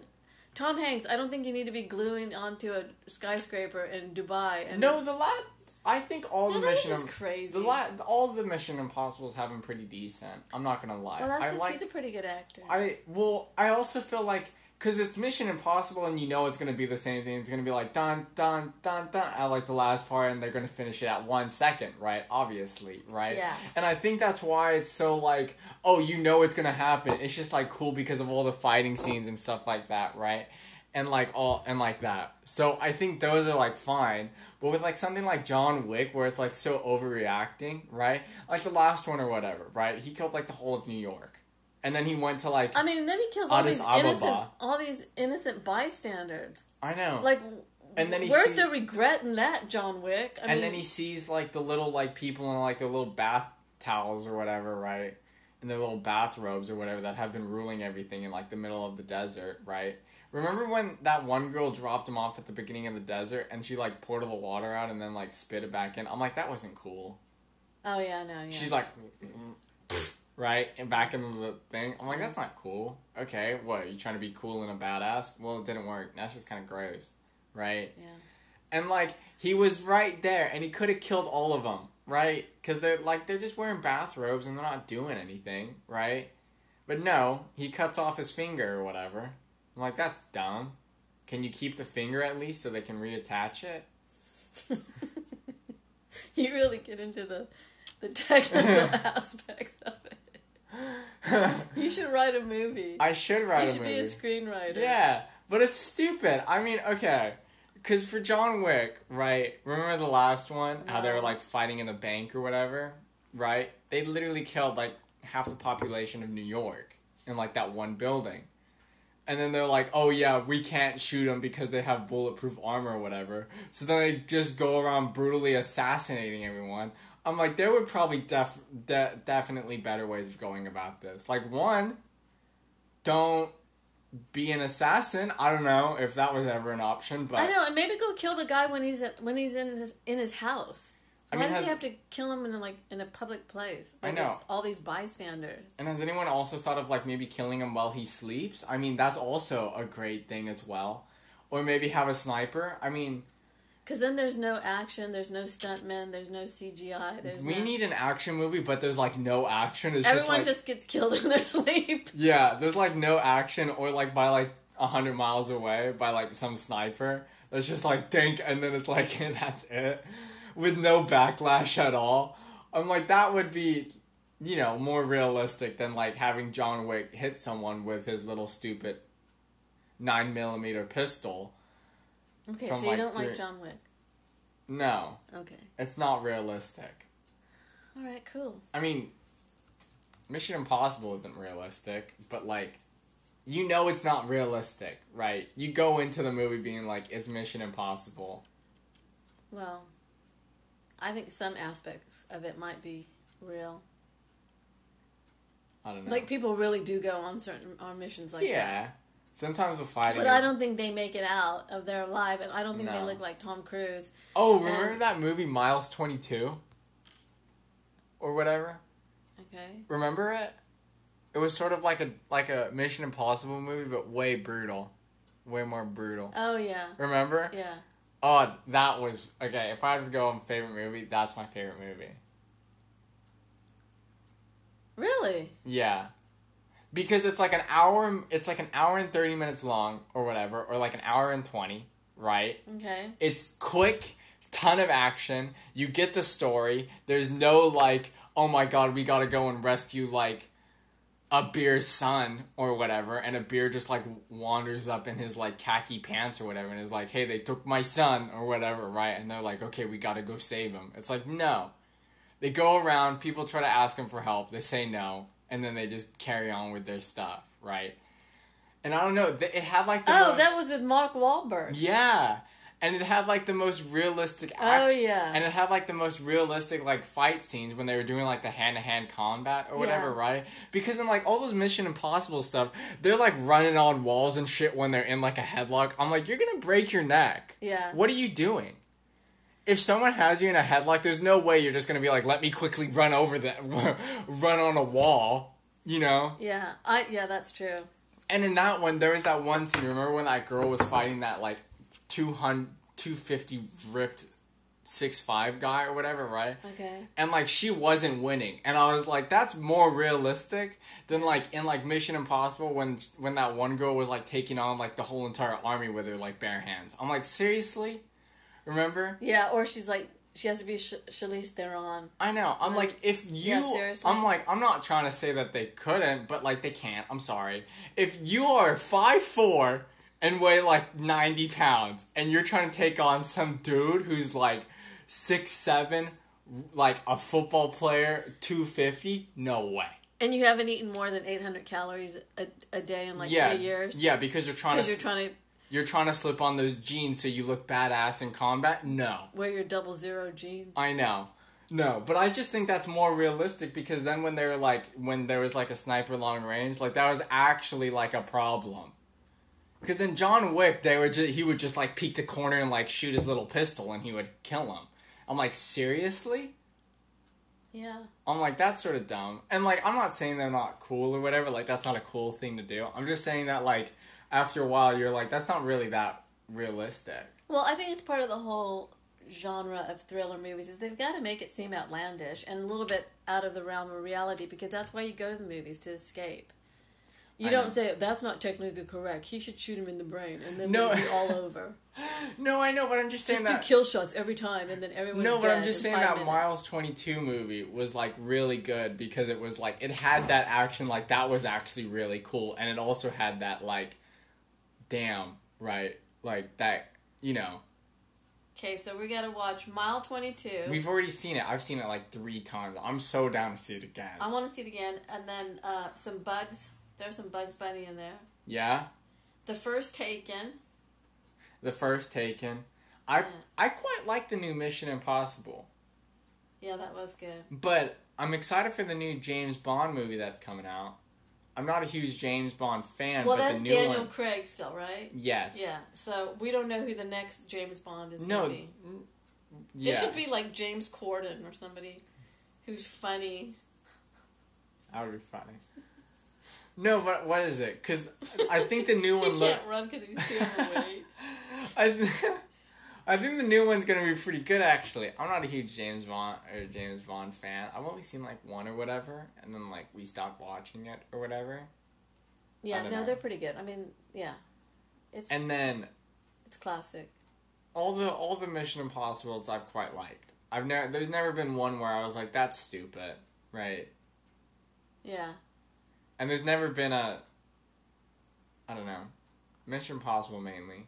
Speaker 2: Tom Hanks. I don't think you need to be gluing onto a skyscraper in Dubai. And
Speaker 1: No, the last. I think all
Speaker 2: No,
Speaker 1: the Mission Im-
Speaker 2: crazy.
Speaker 1: The la- all the Mission Impossibles have been pretty decent. I'm not gonna lie.
Speaker 2: well, that's because
Speaker 1: like
Speaker 2: he's a pretty good actor.
Speaker 1: I well, I also feel like because it's Mission Impossible, and you know it's gonna be the same thing. It's gonna be like dun dun dun dun at like the last part, and they're gonna finish it at one second, right? Obviously, right?
Speaker 2: Yeah.
Speaker 1: And I think that's why it's so like, oh, you know it's gonna happen. It's just like cool because of all the fighting scenes and stuff like that, right? And like all and like that. So I think those are like fine. But with like something like John Wick where it's like so overreacting, right? Like the last one or whatever, right? He killed like the whole of New York. And then he went to like
Speaker 2: I mean, then he kills all
Speaker 1: Addis
Speaker 2: these
Speaker 1: Ababa.
Speaker 2: innocent, all these innocent bystanders.
Speaker 1: I know.
Speaker 2: Like,
Speaker 1: And then he
Speaker 2: where's
Speaker 1: sees-
Speaker 2: the regret in that, John Wick? I
Speaker 1: and
Speaker 2: mean,
Speaker 1: then he sees like the little like people in like their little bath towels or whatever, right? In their little bathrobes or whatever that have been ruling everything in like the middle of the desert, right? Remember when that one girl dropped him off at the beginning of the desert and she like poured all the water out and then like spit it back in? I'm like, that wasn't cool.
Speaker 2: oh yeah, no, yeah.
Speaker 1: She's like, right, and back into the thing. I'm like, that's not cool. Okay, what? You trying to be cool and a badass? Well, it didn't work. That's just kind of gross, right?
Speaker 2: yeah.
Speaker 1: And like he was right there, and he could have killed all of them, right? Because they're like they're just wearing bathrobes and they're not doing anything, right? But no, he cuts off his finger or whatever. I'm like, that's dumb. Can you keep the finger at least so they can reattach it?
Speaker 2: you really get into the the technical aspects of it. You should write a movie.
Speaker 1: I should write
Speaker 2: you
Speaker 1: a
Speaker 2: should
Speaker 1: movie.
Speaker 2: be a screenwriter.
Speaker 1: Yeah, but it's stupid. I mean, okay. Because for John Wick, right? Remember the last one? How they were like fighting in the bank or whatever? Right? They literally killed like half the population of New York in like that one building. And then they're like, oh yeah, we can't shoot them because they have bulletproof armor or whatever. So then they just go around brutally assassinating everyone. I'm like, there were probably def- de- definitely better ways of going about this. Like, one, don't be an assassin. I don't know if that was ever an option, but
Speaker 2: I know, and maybe go kill the guy when he's when he's in his, in his house.
Speaker 1: I
Speaker 2: Why
Speaker 1: mean,
Speaker 2: does
Speaker 1: has-
Speaker 2: he have to kill him in like in a public place?
Speaker 1: I know.
Speaker 2: All these bystanders.
Speaker 1: And has anyone also thought of like maybe killing him while he sleeps? I mean, that's also a great thing as well. Or maybe have a sniper. I mean,
Speaker 2: Because then there's no action, there's no stuntmen, there's no CGI. There's
Speaker 1: we
Speaker 2: no,
Speaker 1: need an action movie, but there's like no action. It's
Speaker 2: everyone
Speaker 1: just
Speaker 2: just, gets killed in their sleep.
Speaker 1: yeah, there's like no action, or like by like a hundred miles away by like some sniper. That's just like think, and then it's like that's it, with no backlash at all. I'm like that would be, you know, more realistic than like having John Wick hit someone with his little stupid nine millimeter pistol.
Speaker 2: Okay, so you
Speaker 1: like,
Speaker 2: don't
Speaker 1: three-
Speaker 2: like John Wick.
Speaker 1: No,
Speaker 2: Okay.
Speaker 1: it's not realistic.
Speaker 2: All right, cool.
Speaker 1: I mean, Mission Impossible isn't realistic, but like, you know it's not realistic, right? You go into the movie being like, it's Mission Impossible.
Speaker 2: Well, I think some aspects of it might be real.
Speaker 1: I don't know.
Speaker 2: Like people really do go on certain on missions like that.
Speaker 1: yeah. Sometimes the fighting.
Speaker 2: But I don't think they make it out of their life, and I don't think they look like Tom Cruise.
Speaker 1: Oh, remember
Speaker 2: and-
Speaker 1: that movie Miles Twenty Two? Or whatever.
Speaker 2: Okay.
Speaker 1: Remember it? It was sort of like a like a Mission Impossible movie, but way brutal, way more brutal.
Speaker 2: Oh yeah.
Speaker 1: Remember?
Speaker 2: Yeah.
Speaker 1: Oh, that was okay. If I had to go on favorite movie, that's my favorite movie.
Speaker 2: Really?
Speaker 1: Yeah. Because it's like an hour it's like an hour and 30 minutes long or whatever or like an hour and 20, right?
Speaker 2: Okay.
Speaker 1: It's quick, ton of action. You get the story. There's no like, oh my god, we got to go and rescue like a beer's son or whatever and a beer just like wanders up in his like khaki pants or whatever and is like, "Hey, they took my son" or whatever, right? And they're like, "Okay, we got to go save him." It's like, "No." They go around, people try to ask them for help, they say no, and then they just carry on with their stuff, right? And I don't know, it had like the
Speaker 2: Oh,
Speaker 1: mo-
Speaker 2: that was with Mark Wahlberg.
Speaker 1: yeah, and it had like the most realistic.
Speaker 2: Oh, yeah.
Speaker 1: and it had like the most realistic like fight scenes when they were doing like the hand to hand combat or whatever,
Speaker 2: Yeah.
Speaker 1: right? Because in like all those Mission Impossible stuff, they're like running on walls and shit when they're in like a headlock. I'm like, you're gonna break your neck.
Speaker 2: Yeah.
Speaker 1: What are you doing? If someone has you in a headlock, there's no way you're just gonna be like, let me quickly run over the, run on a wall, you know?
Speaker 2: Yeah, I yeah, that's true.
Speaker 1: And in that one, there was that one scene. Remember when that girl was fighting that like 200, 250 ripped six five guy or whatever, right?
Speaker 2: Okay.
Speaker 1: And like she wasn't winning, and I was like, that's more realistic than like in like Mission Impossible when when that one girl was like taking on like the whole entire army with her like bare hands. I'm like, seriously? Remember?
Speaker 2: Yeah, or she's like she has to be Sh- Charlize Theron.
Speaker 1: I know. I'm like, if you,
Speaker 2: Yeah.
Speaker 1: I'm like, I'm not trying to say that they couldn't, but like they can't. I'm sorry. If you are five four and weigh like ninety pounds, and you're trying to take on some dude who's like six seven, like a football player, two fifty, no way.
Speaker 2: And you haven't eaten more than 800 calories a, a day in like
Speaker 1: yeah,
Speaker 2: three years.
Speaker 1: yeah, because you're trying to
Speaker 2: you're trying to
Speaker 1: you're trying to slip on those jeans so you look badass in combat. No.
Speaker 2: wear your double zero jeans.
Speaker 1: I know. No, but I just think that's more realistic because then when they were like when there was like a sniper long range, like that was actually like a problem. Because in John Wick, they would just, he would just like peek the corner and like shoot his little pistol and he would kill him. I'm like, seriously?
Speaker 2: Yeah.
Speaker 1: I'm like, that's sort of dumb. And like, I'm not saying they're not cool or whatever. Like, that's not a cool thing to do. I'm just saying that like, after a while, you're like, that's not really that realistic.
Speaker 2: Well, I think it's part of the whole genre of thriller movies is they've got to make it seem outlandish and a little bit out of the realm of reality because that's why you go to the movies to escape. You
Speaker 1: I
Speaker 2: don't
Speaker 1: know.
Speaker 2: say that's not technically correct. He should shoot him in the brain and then
Speaker 1: No.
Speaker 2: be all over.
Speaker 1: No, I know, but I'm just saying
Speaker 2: Just do
Speaker 1: that.
Speaker 2: kill shots every time and then everyone's
Speaker 1: No, but I'm just saying that
Speaker 2: minutes.
Speaker 1: Miles 22 movie was like really good because it was like it had that action like that was actually really cool and it also had that like damn, right? Like that, you know.
Speaker 2: Okay, so we got to watch Mile 22.
Speaker 1: We've already seen it. I've seen it like 3 times. I'm so down to see it again.
Speaker 2: I want to see it again and then uh, some bugs. There's some Bugs Bunny in there.
Speaker 1: yeah?
Speaker 2: The first Taken.
Speaker 1: The first Taken. I
Speaker 2: Yeah.
Speaker 1: I quite like the new Mission Impossible.
Speaker 2: Yeah, that was good.
Speaker 1: But I'm excited for the new James Bond movie that's coming out. I'm not a huge James Bond fan,
Speaker 2: Well,
Speaker 1: but
Speaker 2: that's
Speaker 1: the new
Speaker 2: Daniel
Speaker 1: one
Speaker 2: Craig still, right?
Speaker 1: Yes.
Speaker 2: Yeah, so we don't know who the next James Bond is
Speaker 1: No.
Speaker 2: going to be.
Speaker 1: Yeah.
Speaker 2: It should be like James Corden or somebody who's funny.
Speaker 1: That would be funny. No, but what is it? Because I think the new one look.
Speaker 2: can't run because he's too overweight.
Speaker 1: I, th- I think the new one's gonna be pretty good. Actually, I'm not a huge James Bond or James Bond fan. I've only seen like one or whatever, and then like we stopped watching it or whatever.
Speaker 2: Yeah, no,
Speaker 1: know.
Speaker 2: they're pretty good. I mean, yeah, it's
Speaker 1: And then
Speaker 2: it's classic.
Speaker 1: all the all the Mission Impossibles I've quite liked. I've never there's never been one where I was like that's stupid, right?
Speaker 2: Yeah,
Speaker 1: And there's never been a I don't know Mission Impossible mainly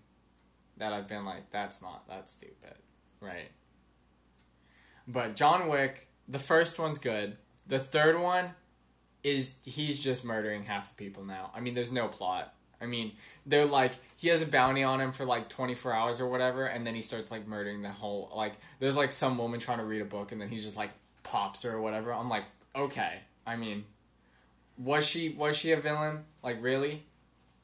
Speaker 1: that I've been like that's not that's stupid, right? But John Wick, the first one's good. The third one is he's just murdering half the people now. I mean, there's no plot. I mean, they're like he has a bounty on him for like 24 hours or whatever, and then he starts like murdering the whole like. There's like some woman trying to read a book, and then he's just like pops her or whatever. I'm like, okay. I mean, was she was she a villain? Like really?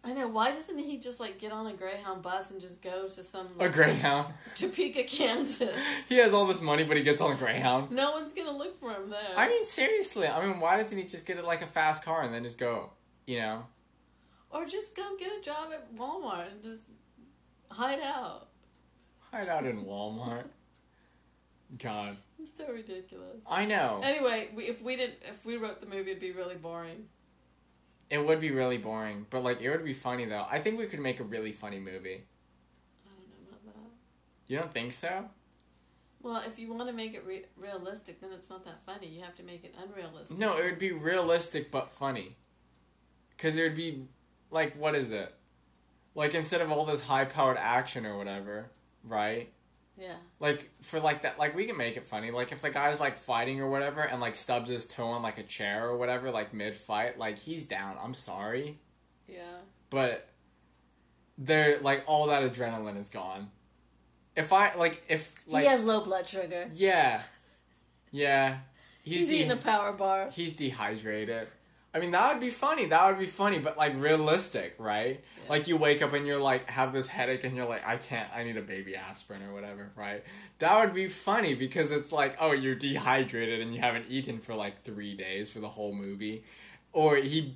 Speaker 2: I know. Why doesn't he just like get on a Greyhound bus and just go to some like, A
Speaker 1: Greyhound.
Speaker 2: Topeka, Kansas?
Speaker 1: He has all this money, but he gets on a Greyhound.
Speaker 2: No one's gonna look for him there.
Speaker 1: I mean, seriously. I mean, why doesn't he just get like a fast car and then just go? You know.
Speaker 2: or just go get a job at Walmart and just hide out.
Speaker 1: Hide out in Walmart. God.
Speaker 2: It's so ridiculous.
Speaker 1: I know.
Speaker 2: Anyway, we, if we didn't, if we wrote the movie, it'd be really boring.
Speaker 1: It would be really boring, but like it would be funny though. I think we could make a really funny movie.
Speaker 2: I don't know about that.
Speaker 1: You don't think so?
Speaker 2: Well, if you want to make it re- realistic, then it's not that funny. You have to make it unrealistic.
Speaker 1: No, it would be realistic but funny. Cause it would be like what is it? Like instead of all this high powered action or whatever, right?
Speaker 2: Yeah.
Speaker 1: Like for like that, like we can make it funny. Like if the guy's like fighting or whatever, and like stubs his toe on like a chair or whatever, like mid fight, like he's down. I'm sorry,
Speaker 2: Yeah.
Speaker 1: but they're like all that adrenaline is gone. If I like if like
Speaker 2: he has low blood sugar.
Speaker 1: yeah, yeah,
Speaker 2: He's,
Speaker 1: de-
Speaker 2: eating a power bar.
Speaker 1: he's dehydrated. I mean that would be funny. That would be funny, but like realistic, right? Like you wake up and you're like have this headache and you're like I can't. I need a baby aspirin or whatever, right? That would be funny because it's like oh you're dehydrated and you haven't eaten for like three days for the whole movie, or he,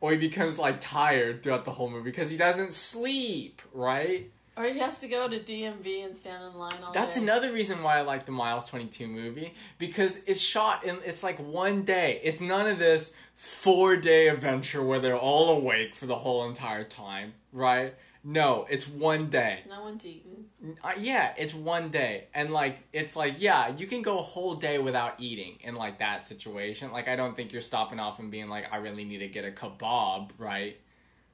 Speaker 1: or he becomes like tired throughout the whole movie because he doesn't sleep, right?
Speaker 2: Or he has to go to DMV and stand in line all
Speaker 1: That's
Speaker 2: day.
Speaker 1: another reason why I like the Miles 22 movie because it's shot in it's like one day. It's none of this 4-day adventure where they're all awake for the whole entire time, right? No, it's one day.
Speaker 2: No one's eating.
Speaker 1: Uh, yeah, it's one day. And like it's like yeah, you can go a whole day without eating in like that situation. Like I don't think you're stopping off and being like I really need to get a kebab, right?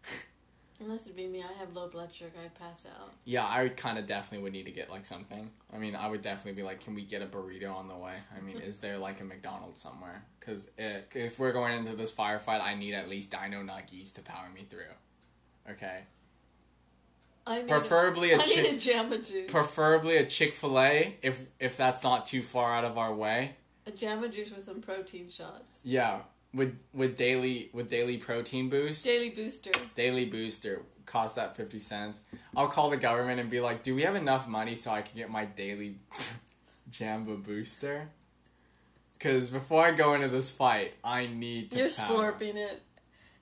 Speaker 2: Unless it'd be me, I have low blood sugar, I'd pass out.
Speaker 1: Yeah, I kind of definitely would need to get like something. I mean, I would definitely be like, can we get a burrito on the way? I mean, is there like a McDonald's somewhere? Because if we're going into this firefight, I need at least Dino Nuggies to power me through. Okay.
Speaker 2: I need
Speaker 1: Preferably
Speaker 2: a,
Speaker 1: a
Speaker 2: I need a Jamba Juice.
Speaker 1: Preferably a Chick Fil A if if that's not too far out of our way.
Speaker 2: a Jamba Juice with some protein shots.
Speaker 1: Yeah, with with daily with daily protein boost,
Speaker 2: Daily Booster.
Speaker 1: daily booster cost that fifty cents. I'll call the government and be like, do we have enough money so I can get my daily Jamba booster? Because before I go into this fight, I need to.
Speaker 2: You're
Speaker 1: power.
Speaker 2: slurping it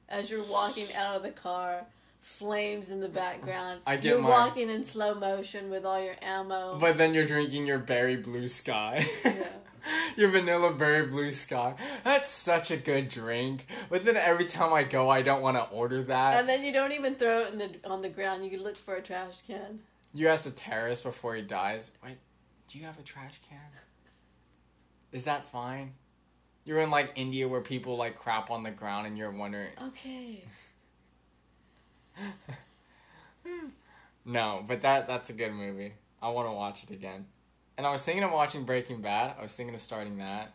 Speaker 2: as you're walking out of the car. Flames in the background.
Speaker 1: I get
Speaker 2: you're
Speaker 1: my-
Speaker 2: walking in slow motion with all your ammo.
Speaker 1: But then you're drinking your berry blue sky.
Speaker 2: Yeah.
Speaker 1: your vanilla berry blue sky. That's such a good drink. But then every time I go, I don't want to order that.
Speaker 2: and then you don't even throw it in the on the ground. You look for a trash can.
Speaker 1: You ask the terrorist before he dies, wait, do you have a trash can? Is that fine? You're in like India where people like crap on the ground and you're wondering.
Speaker 2: Okay.
Speaker 1: No, but that that's a good movie. I want to watch it again. And I was thinking of watching Breaking Bad. I was thinking of starting that.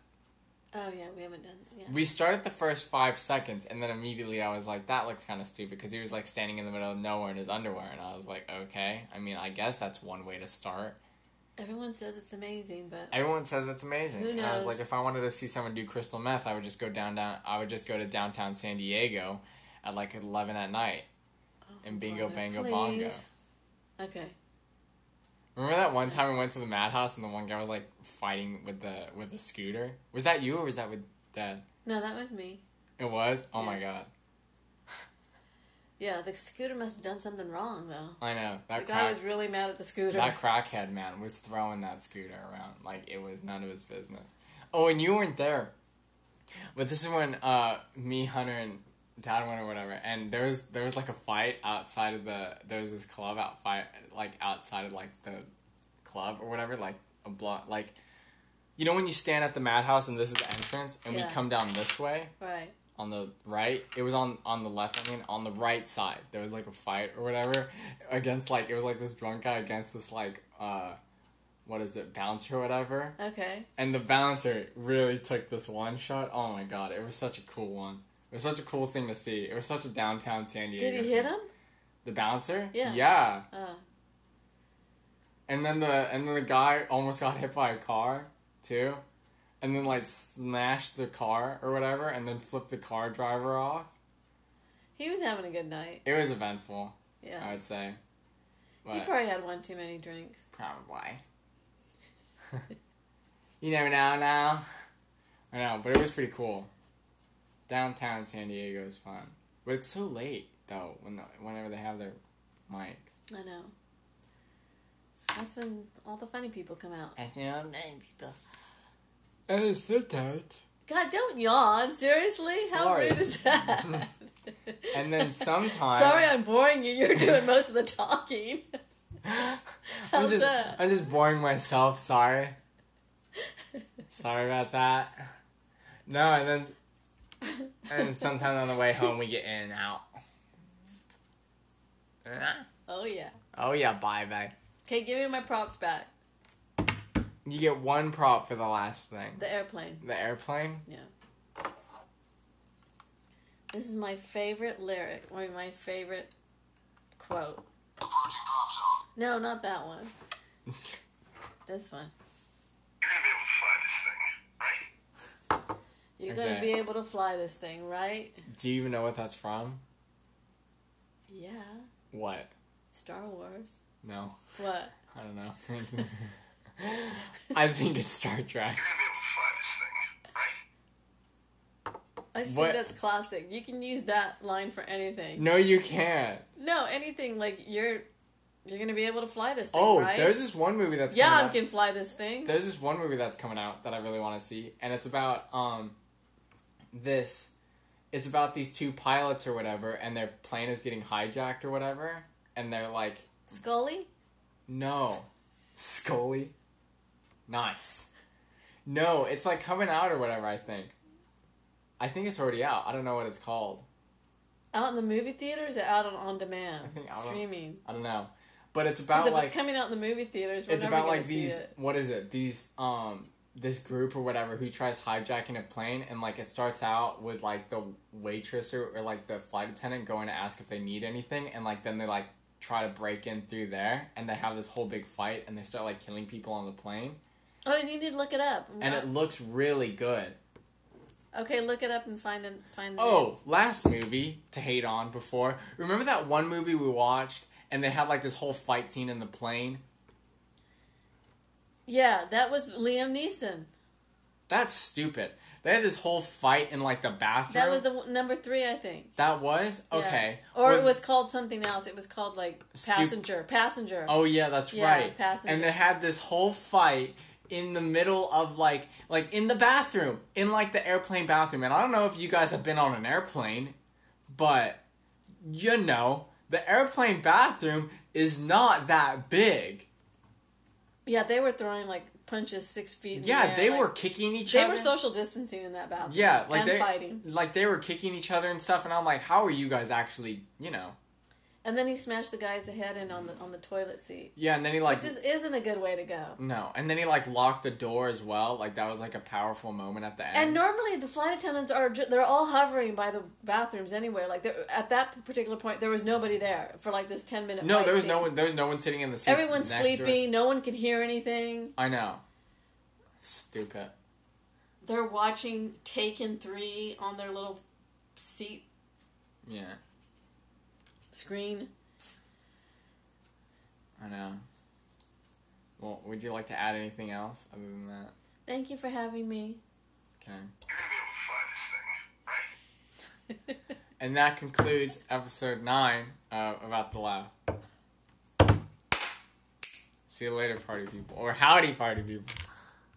Speaker 2: Oh yeah, we haven't done. That. Yeah.
Speaker 1: We started the first five seconds, and then immediately I was like, "That looks kind of stupid," because he was like standing in the middle of nowhere in his underwear, and I was like, "Okay." I mean, I guess that's one way to start.
Speaker 2: Everyone says it's amazing, but
Speaker 1: Everyone says it's amazing.
Speaker 2: Who
Speaker 1: And I was
Speaker 2: knows?
Speaker 1: like, if I wanted to see someone do crystal meth, I would just go down down. I would just go to downtown San Diego at like eleven at night.
Speaker 2: oh,
Speaker 1: And bingo,
Speaker 2: Father,
Speaker 1: bango, bongo.
Speaker 2: Okay.
Speaker 1: Remember that one time we went to the madhouse and the one guy was like fighting with the with the scooter? Was that you or was that with Dad?
Speaker 2: No, that was me.
Speaker 1: It was. Oh my god!
Speaker 2: Yeah, the scooter must have done something wrong though.
Speaker 1: I know
Speaker 2: The
Speaker 1: that
Speaker 2: guy was really mad at the scooter.
Speaker 1: That crackhead man was throwing that scooter around like it was none of his business. Oh, and you weren't there. But this is when uh, me, Hunter, and Dad went or whatever, and there was there was like a fight outside of the there was this club out fight like outside of like the club or whatever like a block like you know when you stand at the madhouse and this is the entrance and
Speaker 2: Yeah.
Speaker 1: we come down this way
Speaker 2: right.
Speaker 1: on the right. It was on on the left. I mean, on the right side, there was like a fight or whatever against like it was like this drunk guy against this like uh, what is it, bouncer or whatever.
Speaker 2: Okay.
Speaker 1: And the bouncer really took this one shot. Oh my god, it was such a cool one. It was such a cool thing to see. It was such a downtown San Diego.
Speaker 2: Did he hit
Speaker 1: thing.
Speaker 2: him?
Speaker 1: The bouncer?
Speaker 2: Yeah.
Speaker 1: Yeah.
Speaker 2: Oh.
Speaker 1: And then the and then the guy almost got hit by a car too, and then like smashed the car or whatever, and then flipped the car driver off.
Speaker 2: He was having a good night.
Speaker 1: It was eventful,
Speaker 2: Yeah.
Speaker 1: I would say.
Speaker 2: He probably had one too many drinks.
Speaker 1: probably. you never know now. I know, but it was pretty cool. Downtown San Diego is fun, but it's so late though. When the, whenever they have their mics.
Speaker 2: I know. That's when all the funny people come out.
Speaker 1: I know name people. And it's so tight.
Speaker 2: God, don't yawn. Seriously? How
Speaker 1: Sorry.
Speaker 2: rude is that?
Speaker 1: And then sometimes.
Speaker 2: Sorry I'm boring you. You're doing most of the talking.
Speaker 1: I'm just
Speaker 2: that?
Speaker 1: I'm just boring myself. Sorry. Sorry about that. No, and then and sometimes on the way home we get in and out.
Speaker 2: Oh, yeah.
Speaker 1: Oh yeah, bye bye.
Speaker 2: Okay, give me my props back.
Speaker 1: You get one prop for the last thing.
Speaker 2: The airplane.
Speaker 1: The airplane.
Speaker 2: Yeah. This is my favorite lyric, or my favorite quote.
Speaker 3: Approaching drop zone.
Speaker 2: No, not that one. this one.
Speaker 3: You're gonna be able to fly this thing, right?
Speaker 2: You're gonna be able to fly this thing, right?
Speaker 1: Do you even know what that's from?
Speaker 2: Yeah.
Speaker 1: What?
Speaker 2: Star Wars.
Speaker 1: No,
Speaker 2: What?
Speaker 1: I don't know. I think it's Star Trek.
Speaker 3: You're gonna be able to fly this thing, right?
Speaker 2: I just
Speaker 1: What-
Speaker 2: think that's classic. You can use that line for anything.
Speaker 1: No, you can't.
Speaker 2: No, anything like you're you're gonna be able to fly this thing,
Speaker 1: Oh,
Speaker 2: right?
Speaker 1: there's this one movie that's
Speaker 2: yeah,
Speaker 1: coming
Speaker 2: I
Speaker 1: out.
Speaker 2: can fly this thing.
Speaker 1: There's this one movie that's coming out that I really want to see, and it's about um this. It's about these two pilots or whatever, and their plane is getting hijacked or whatever, and they're like,
Speaker 2: Scully?
Speaker 1: "No, Scully, nice." No, it's like coming out or whatever. I think. I think it's already out. I don't know what it's called.
Speaker 2: Out in the movie theaters or out on on demand?
Speaker 1: I think out on-
Speaker 2: Streaming.
Speaker 1: I don't know, but it's about
Speaker 2: if
Speaker 1: like
Speaker 2: it's coming out in the movie theaters,
Speaker 1: it's about like these
Speaker 2: it.
Speaker 1: what is it these um this group or whatever who tries hijacking a plane and like it starts out with like the waitress or, or like the flight attendant going to ask if they need anything and like then they like try to break in through there and they have this whole big fight and they start like killing people on the plane
Speaker 2: Oh, you need to look it up.
Speaker 1: and it looks really good
Speaker 2: okay, look it up and find and find. The
Speaker 1: oh last movie to hate on before remember that one movie we watched and they had like this whole fight scene in the plane
Speaker 2: yeah, that was Liam Neeson.
Speaker 1: that's stupid they had this whole fight in like the bathroom
Speaker 2: That was the w- number three, I think.
Speaker 1: That was
Speaker 2: Yeah.
Speaker 1: okay.
Speaker 2: Or it was called something else. It was called like passenger. Passenger.
Speaker 1: Oh yeah, that's
Speaker 2: Yeah,
Speaker 1: right.
Speaker 2: passenger.
Speaker 1: And they had this whole fight in the middle of like like in the bathroom, in like the airplane bathroom. And I don't know if you guys have been on an airplane, but you know, the airplane bathroom is not that big.
Speaker 2: Yeah, they were throwing like punches six feet.
Speaker 1: Yeah,
Speaker 2: the
Speaker 1: they
Speaker 2: like-
Speaker 1: were kicking each
Speaker 2: They
Speaker 1: other.
Speaker 2: They were social distancing in that bathroom.
Speaker 1: yeah, like
Speaker 2: and
Speaker 1: they
Speaker 2: fighting.
Speaker 1: like they were kicking each other and stuff and I'm like, how are you guys actually, you know?
Speaker 2: And then he smashed the guy's head in on the on the toilet seat,
Speaker 1: Yeah, and then he like
Speaker 2: which just isn't a good way to go.
Speaker 1: No, and then he like locked the door as well. Like that was like a powerful moment at the end.
Speaker 2: And normally the flight attendants are they're all hovering by the bathrooms anyway. Like at that particular point, there was nobody there for like this ten minute.
Speaker 1: no, there was
Speaker 2: scene.
Speaker 1: no one. There was no one sitting in the seats.
Speaker 2: Everyone's sleeping. No one could hear anything.
Speaker 1: I know. Stupid.
Speaker 2: They're watching Taken three on their little seat
Speaker 1: Yeah,
Speaker 2: screen.
Speaker 1: I know. Well, would you like to add anything else other than that?
Speaker 2: Thank you for having me.
Speaker 1: Okay.
Speaker 3: You're gonna be able to fly this thing, right?
Speaker 1: And that concludes episode nine uh, about the laugh. See you later, party people, or howdy, party people.